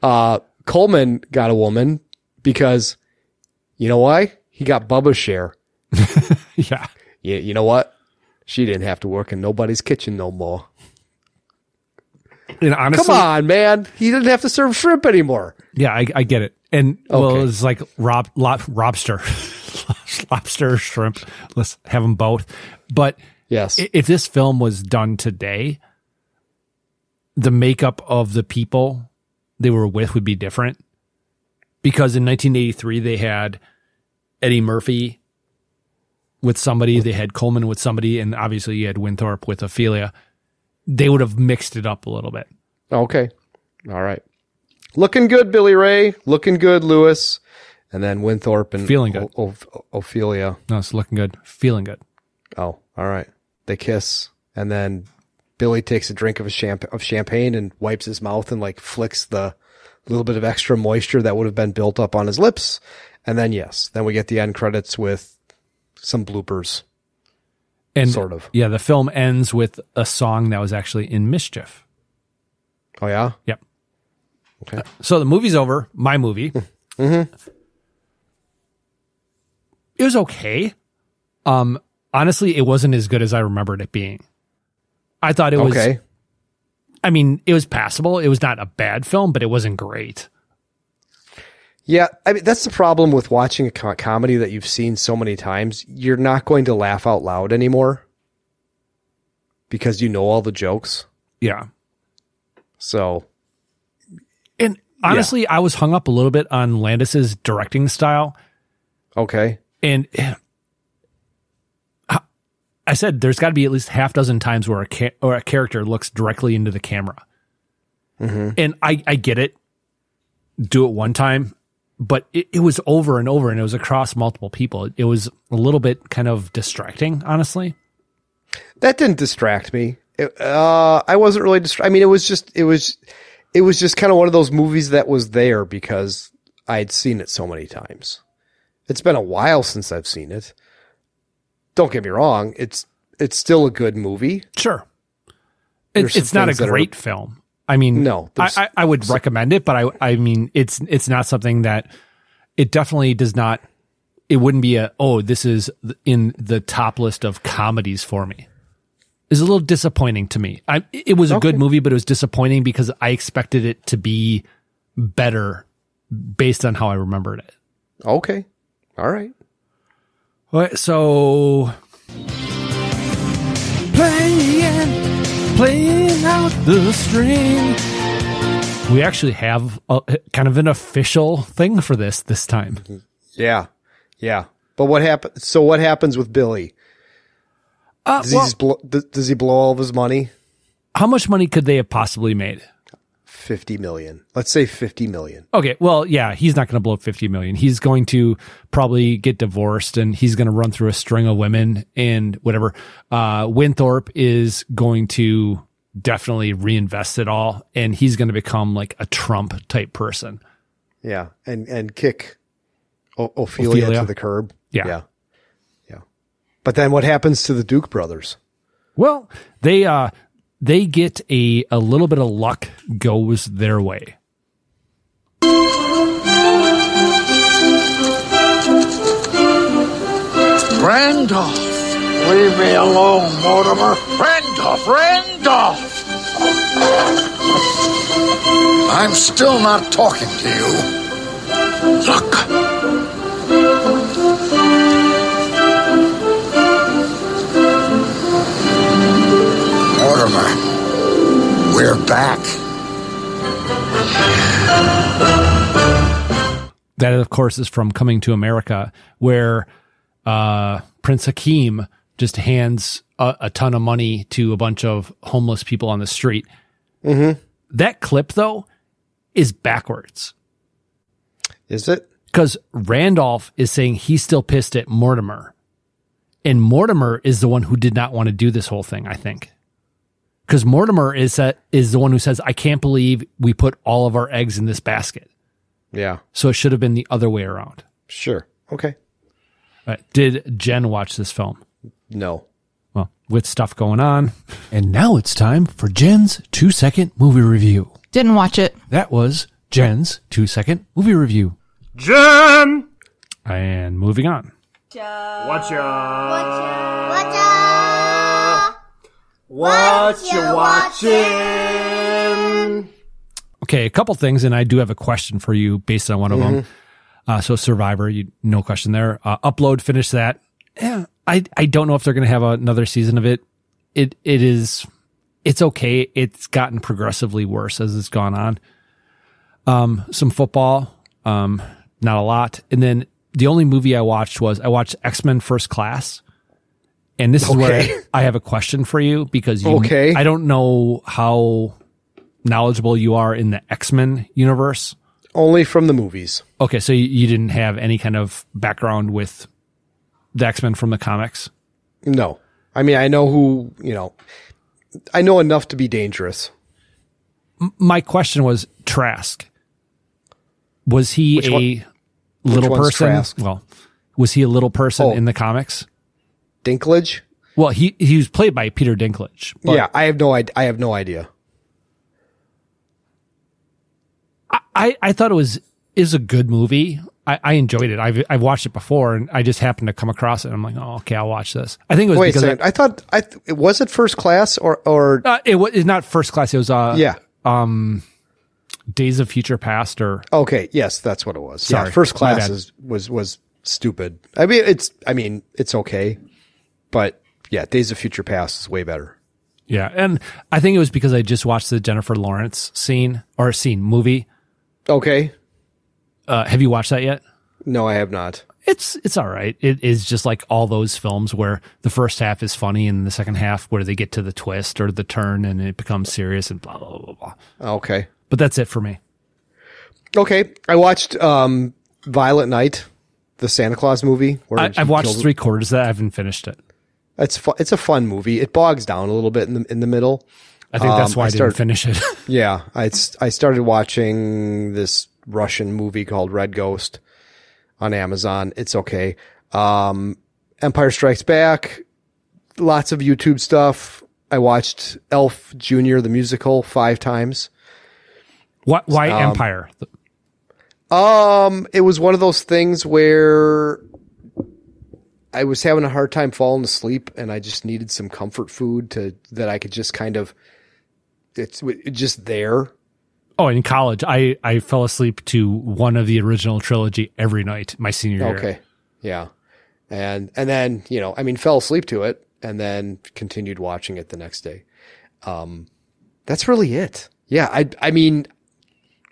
Uh, Coleman got a woman because you know why? He got Bubba's share. *laughs* yeah. You, you know what? She didn't have to work in nobody's kitchen no more. And honestly, Come on, man. He didn't have to serve shrimp anymore. Yeah, I, I get it. And well, Okay. it's like rob, lob, lobster, *laughs* lobster, shrimp. Let's have them both. But yes, if this film was done today, the makeup of the people they were with would be different. Because in 1983 they had Eddie Murphy with somebody, they had Coleman with somebody, and obviously you had Winthorpe with Ophelia. They would have mixed it up a little bit. Okay. All right. Looking good, Billy Ray. Looking good, Louis. And then Winthorpe and Feeling good. O- O- Ophelia. No, it's looking good, feeling good. Oh, all right. They kiss, and then Billy takes a drink of a champ- of champagne and wipes his mouth and like flicks the little bit of extra moisture that would have been built up on his lips. And then yes, then we get the end credits with some bloopers. And Sort of. Yeah, the film ends with a song that was actually in Mischief. Oh yeah. Yep. Okay. So the movie's over. My movie. *laughs* Mm-hmm. It was okay. Um, honestly, it wasn't as good as I remembered it being. I thought it was. Okay. I mean, it was passable. It was not a bad film, but it wasn't great. Yeah, I mean that's the problem with watching a co- comedy that you've seen so many times. You're not going to laugh out loud anymore because you know all the jokes. Yeah. So, And honestly, I was hung up a little bit on Landis's directing style. okay. And h- I said there's got to be at least half dozen times where a ca- or a character looks directly into the camera, Mhm. and I I get it. Do it one time, but it, it was over and over, and it was across multiple people. It was a little bit kind of distracting, honestly. That didn't distract me. It- uh, I wasn't really distracted. I mean, it was just, it was, it was just kind of one of those movies that was there because I had seen it so many times. It's been a while since I've seen it. Don't get me wrong. It's, it's still a good movie. Sure. It, it's not a that are- great film. I mean, No, I, I, I would recommend it, but I, I mean, it's it's not something that it definitely does not. It wouldn't be a oh, this is in the top list of comedies for me. It's a little disappointing to me. I, it was a good movie, but it was disappointing because I expected it to be better based on how I remembered it. Okay. All right. Right, so playing, playing out the string. We actually have a, kind of an official thing for this this time. Yeah. Yeah. But what happens? So what happens with Billy? Uh, does, he well- just blow, does, does he blow all of his money? How much money could they have possibly made? 50 million. Let's say 50 million. Okay, well, yeah, he's not going to blow up 50 million. He's going to probably get divorced and he's going to run through a string of women and whatever. Uh, Winthorpe is going to definitely reinvest it all and he's going to become like a Trump type person. Yeah. And, and kick o- Ophelia, Ophelia. to the curb. Yeah. Yeah. Yeah. But then what happens to the Duke brothers? Well, they, uh, they get a, a little bit of luck goes their way. Randolph! Leave me alone, Mortimer. Randolph! Randolph! I'm still not talking to you. Look. Mortimer, we're back. That, of course, is from Coming to America, where uh, Prince Hakim just hands a, a ton of money to a bunch of homeless people on the street. Mm-hmm. That clip, though, is backwards. Is it? Because Randolph is saying he's still pissed at Mortimer. And Mortimer is the one who did not want to do this whole thing, I think. Because Mortimer is, uh, is the one who says, I can't believe we put all of our eggs in this basket. Yeah. So it should have been the other way around. Sure. Okay. Uh, did Jen watch this film? No. Well, with stuff going on. *laughs* And now it's time for Jen's two second movie review. Didn't watch it. That was Jen's two second movie review. Jen! And moving on. Watch ya. What you watching? Okay, a couple things, and I do have a question for you based on one of them. Mhm. Uh, so Survivor, you no question there. Uh, upload, finish that. Yeah, I I don't know if they're going to have another season of it. It it is, it's okay. It's gotten progressively worse as it's gone on. Um, some football, um, not a lot, and then the only movie I watched was I watched X Men First Class. And this is where I, *laughs* I have a question for you because you, Okay. I don't know how knowledgeable you are in the X Men universe. Only from the movies. Okay, so you, you didn't have any kind of background with the X Men from the comics. No. I mean, I know who, you know, I know enough to be dangerous. M- my question was Trask. Was he Which a one- little person? Trask? Well, was he a little person Oh. in the comics? Dinklage? Well, he he was played by Peter Dinklage. but yeah, I have no idea. I have no idea. I, I thought it was is a good movie. I, I enjoyed it. I've I've watched it before, and I just happened to come across it. and I'm like, oh, okay, I'll watch this. I think it was Wait a because second. I, thought I th- was it first class or or uh, it was not first class. It was uh Yeah. um Days of Future Past or okay, yes, that's what it was. Sorry, yeah, first my class bad. is, was was stupid. I mean, it's I mean, it's okay, but yeah, Days of Future Past is way better. yeah, and I think it was because I just watched the Jennifer Lawrence scene or scene movie. Okay. Uh, have you watched that yet? No, I have not. It's it's all right. It is just like all those films where the first half is funny and the second half where they get to the twist or the turn and it becomes serious and blah blah blah blah. Okay. But that's it for me. Okay. I watched um, Violent Night, the Santa Claus movie. I, I've watched three quarters of that. I haven't finished it. It's fu- it's a fun movie. It bogs down a little bit in the in the middle. I think that's Um, why I, didn't finish it. *laughs* Yeah, I I started watching this Russian movie called Red Ghost on Amazon. It's okay. Um, Empire Strikes Back, lots of YouTube stuff. I watched Elf Junior the musical five times. why why Um, Empire? Um, it was one of those things where I was having a hard time falling asleep, and I just needed some comfort food to that I could just kind of. It's just there. Oh, in college, I I fell asleep to one of the original trilogy every night my senior year. Okay. Yeah. And and then, you know, I mean fell asleep to it and then continued watching it the next day. Um that's really it. Yeah, I I mean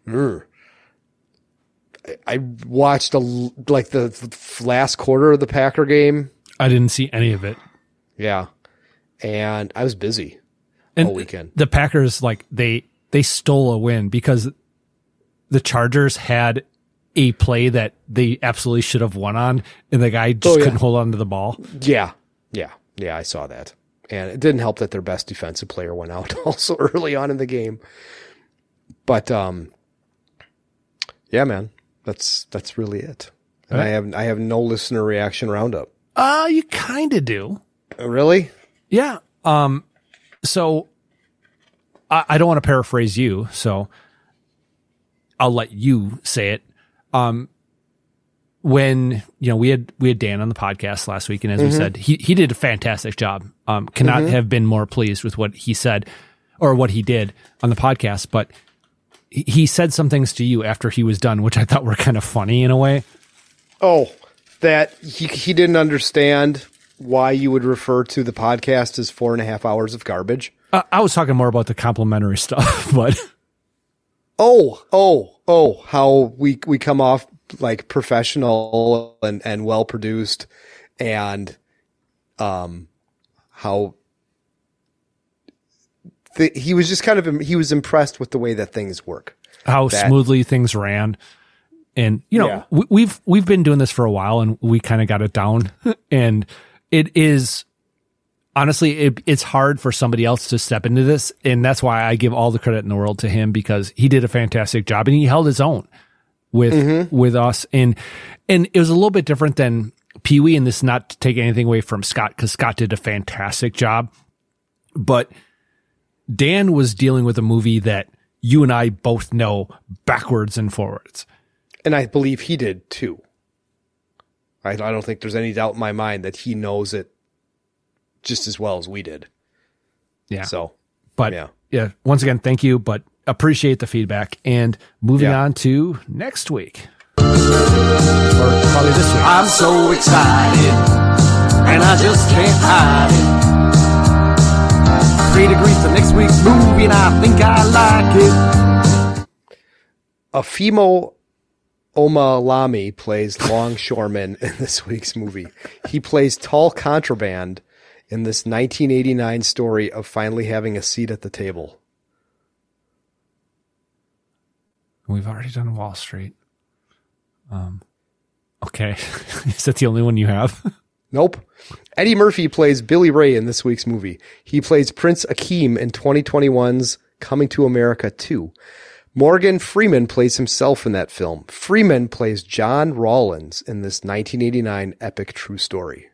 ugh. I, watched a like the, the last quarter of the Packer game. I didn't see any of it. Yeah. And I was busy And all weekend. the Packers like they they stole a win because the Chargers had a play that they absolutely should have won on, and the guy just Oh, yeah. couldn't hold on to the ball. Yeah. Yeah. Yeah, I saw that. And it didn't help that their best defensive player went out *laughs* also early on in the game. But um yeah, man. That's that's really it. And I have I have no listener reaction roundup. Uh, you kind of do. Really? Yeah. Um, so I, I don't want to paraphrase you, so I'll let you say it. Um, when you know we had we had Dan on the podcast last week, and as we Mhm. said, he he did a fantastic job. Um, cannot Mhm. have been more pleased with what he said or what he did on the podcast. But he- he said some things to you after he was done, which I thought were kind of funny in a way. Oh, that he he didn't understand why you would refer to the podcast as four and a half hours of garbage. Uh, I was talking more about the complimentary *laughs* stuff, but Oh, oh, oh, how we we come off like professional and and well produced and um how the, he was just kind of he was impressed with the way that things work. how That- smoothly things ran. And you know, Yeah. we, we've we've been doing this for a while, and we kind of got it down. *laughs* and it is honestly, it, it's hard for somebody else to step into this, and that's why I give all the credit in the world to him because he did a fantastic job and he held his own with Mhm. with us. And and it was a little bit different than Pee Wee, and this is not to take anything away from Scott because Scott did a fantastic job, but Dan was dealing with a movie that you and I both know backwards and forwards. And I believe he did too. I, I don't think there's any doubt in my mind that he knows it just as well as we did. Yeah. So, But yeah. yeah, once again, thank you, but appreciate the feedback. And moving Yeah. on to next week. Or probably this week. I'm so excited, and I just can't hide it. Three degrees to next week's movie, and I think I like it. Afemo Omilami plays longshoreman in this week's movie. He plays tall contraband in this 1989 story of finally having a seat at the table. We've already done Wall Street. Um, okay. *laughs* Is that the only one you have? *laughs* Nope. Eddie Murphy plays Billy Ray in this week's movie. He plays Prince Akeem in 2021's Coming to America 2. Morgan Freeman plays himself in that film. Freeman plays John Rawlins in this 1989 epic true story.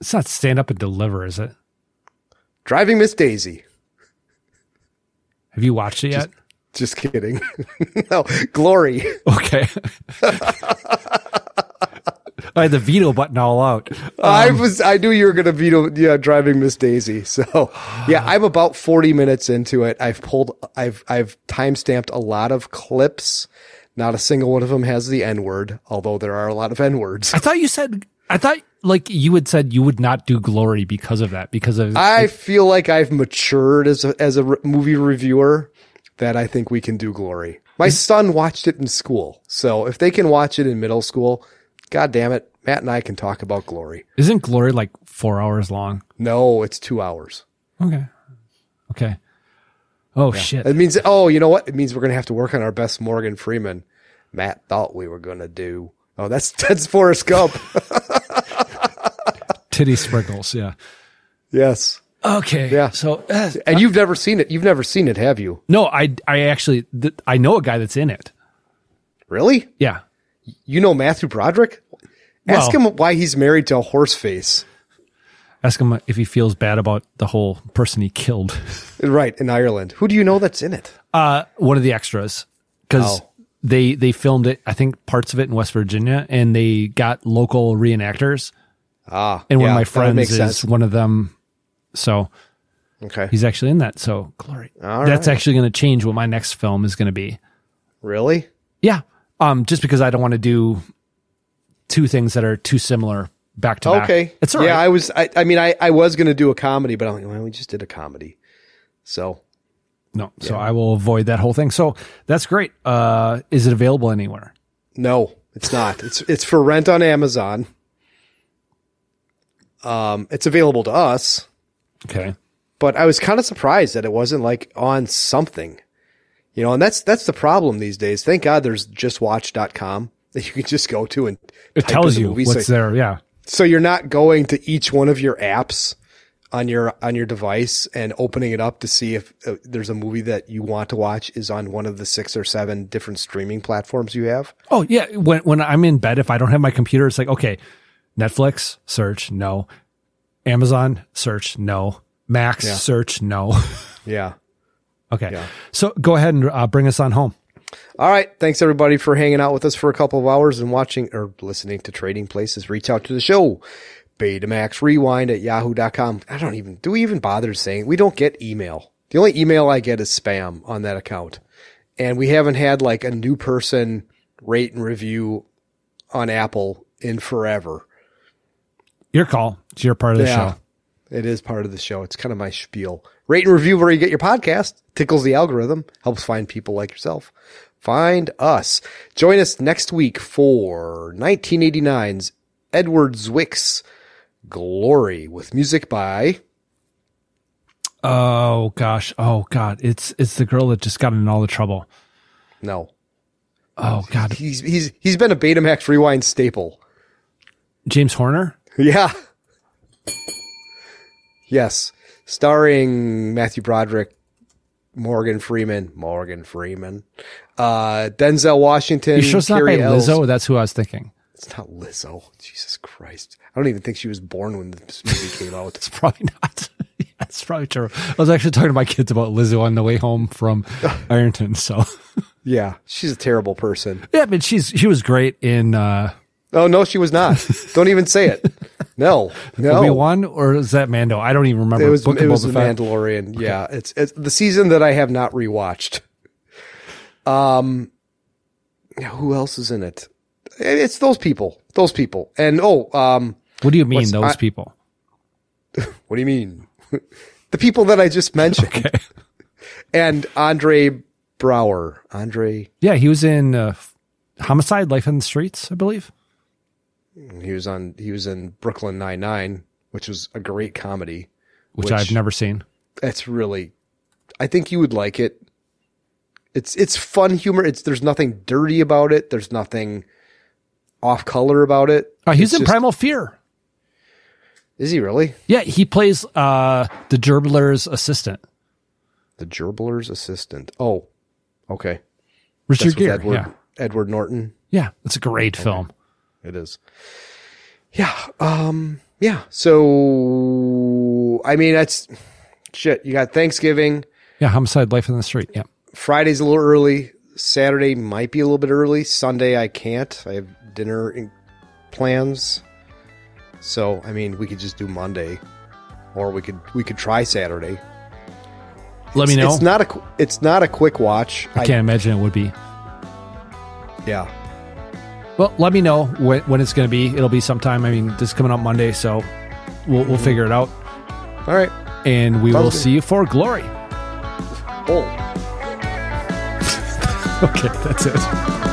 It's not stand up and deliver, is it? Driving Miss Daisy. Have you watched it yet? Just kidding. *laughs* no, Glory. Okay. *laughs* I had the veto button all out. I Um, was I knew you were gonna veto yeah, driving Miss Daisy. *laughs* So yeah, I'm about 40 minutes into it. I've pulled I've I've time stamped a lot of clips. Not a single one of them has the N word, although there are a lot of N words. I thought you said I thought like you had said you would not do glory because of that because of I feel like I've matured as a as a re- movie reviewer that I think we can do glory. My son watched it in school. So if they can watch it in middle school, god damn it, Matt and I can talk about Glory. Isn't Glory like four hours long? No, it's two hours. Okay. Okay. Oh shit. It means oh, you know what? It means we're gonna have to work on our best Morgan Freeman. Matt thought we were gonna do. Oh, that's *laughs* that's Forrest Gump. *laughs* Titty sprinkles. Yeah. yes. Okay. Yeah. So, uh, And you've never seen it. You've never seen it, have you? no, I I actually th- I know a guy that's in it. Really? Yeah. You know Matthew Broderick? Ask Well- him why he's married to a horse face. Ask him if he feels bad about the whole person he killed. *laughs* Right, in Ireland. Who do you know that's in it? Uh, one of the extras because Oh. they they filmed it. I think parts of it in West Virginia, and they got local reenactors. Ah, and one yeah, of my friends is sense. one of them. So Okay. he's actually in that. So glory. All That's right. actually going to change what my next film is going to be. Really? Yeah. Um, just because I don't want to do two things that are too similar back to back. Okay. It's all yeah, right. I was I, I mean I, I was gonna do a comedy, but I'm like, well, we just did a comedy. So No, so I will avoid that whole thing. So that's great. Uh, is it available anywhere? no, it's not. It's it's for rent on Amazon. Um it's available to us, Okay. but I was kind of surprised that it wasn't like on something. You know, and that's that's the problem these days. Thank God there's justwatch.com *laughs* that you can just go to and It tells you what's So- there. Yeah. So you're not going to each one of your apps on your on your device and opening it up to see if uh, there's a movie that you want to watch is on one of the six or seven different streaming platforms you have. Oh yeah. When when I'm in bed, if I don't have my computer, it's like okay, Netflix search no, Amazon search no, Max Yeah. search no. *laughs* Yeah. Okay. So go ahead and uh, bring us on home. All right. Thanks everybody for hanging out with us for a couple of hours and watching or listening to Trading Places. Reach out to the show. Betamax Rewind at yahoo.com. I don't even, do we even bother saying we don't get email? The only email I get is spam on that account. And we haven't had like a new person rate and review on Apple in forever. Your call. It's your part of the Yeah. show. It is part of the show. It's kind of my spiel. Rate and review where you get your podcast. Tickles the algorithm. Helps find people like yourself. Find us. Join us next week for 1989's Edward Zwick's Glory with music by Oh gosh. Oh god. It's it's the girl that just got in all the trouble. No. Oh god. He's he's he's been a Betamax Rewind staple. James Horner. Yeah. Yes. Starring Matthew Broderick, Morgan Freeman, Morgan Freeman, uh, Denzel Washington. You sure it's not by Carrie Ells. Lizzo? That's who I was thinking. It's not Lizzo. Jesus Christ. I don't even think she was born when this movie came out. *laughs* It's probably not. *laughs* yeah, it's probably true. I was actually talking to my kids about Lizzo on the way home from *laughs* Ironton. So Yeah, she's a terrible person. yeah, but she's she was great in uh Oh no, she was not. *laughs* don't even say it. No, *laughs* no. Obi Wan or is that Mando? I don't even remember. It was Book it was the. Mandalorian. Yeah, it's it's the season that I have not rewatched. Um, yeah, who else is in it? It's those people. Those people. And oh, um, What do you mean those I- people? *laughs* what do you mean? the people that I just mentioned. And Andre Braugher. Andre. Yeah, he was in uh, Homicide: Life in the Streets, I believe. He was on. He was in Brooklyn Nine Nine, which was a great comedy. Which, I've never seen. It's really. I think you would like it. It's it's fun humor. It's there's nothing dirty about it. There's nothing off color about it. Oh, he's It's in just- Primal Fear. Is he really Yeah, he plays uh the Gerbler's assistant. the Gerbler's assistant? Oh, okay. Richard Gere, Edward, yeah. Edward Norton. Yeah, it's a great film. It is. Yeah. Um. Yeah. So I mean, that's shit. You got Thanksgiving. Yeah, Homicide: Life in the Street. Yeah. Friday's a little early. Saturday might be a little bit early. Sunday I can't. I have dinner in- plans. So I mean, we could just do Monday, or we could we could try Saturday. Let me know. It's not a it's not a quick watch. I can't imagine it would be. Yeah. Well, let me know when, when it's going to be. It'll be sometime. I mean, this is coming up Monday, so we'll we'll mm-hmm. figure it out. All right. And we Sounds will good. see you for glory. Oh. *laughs* Okay, that's it.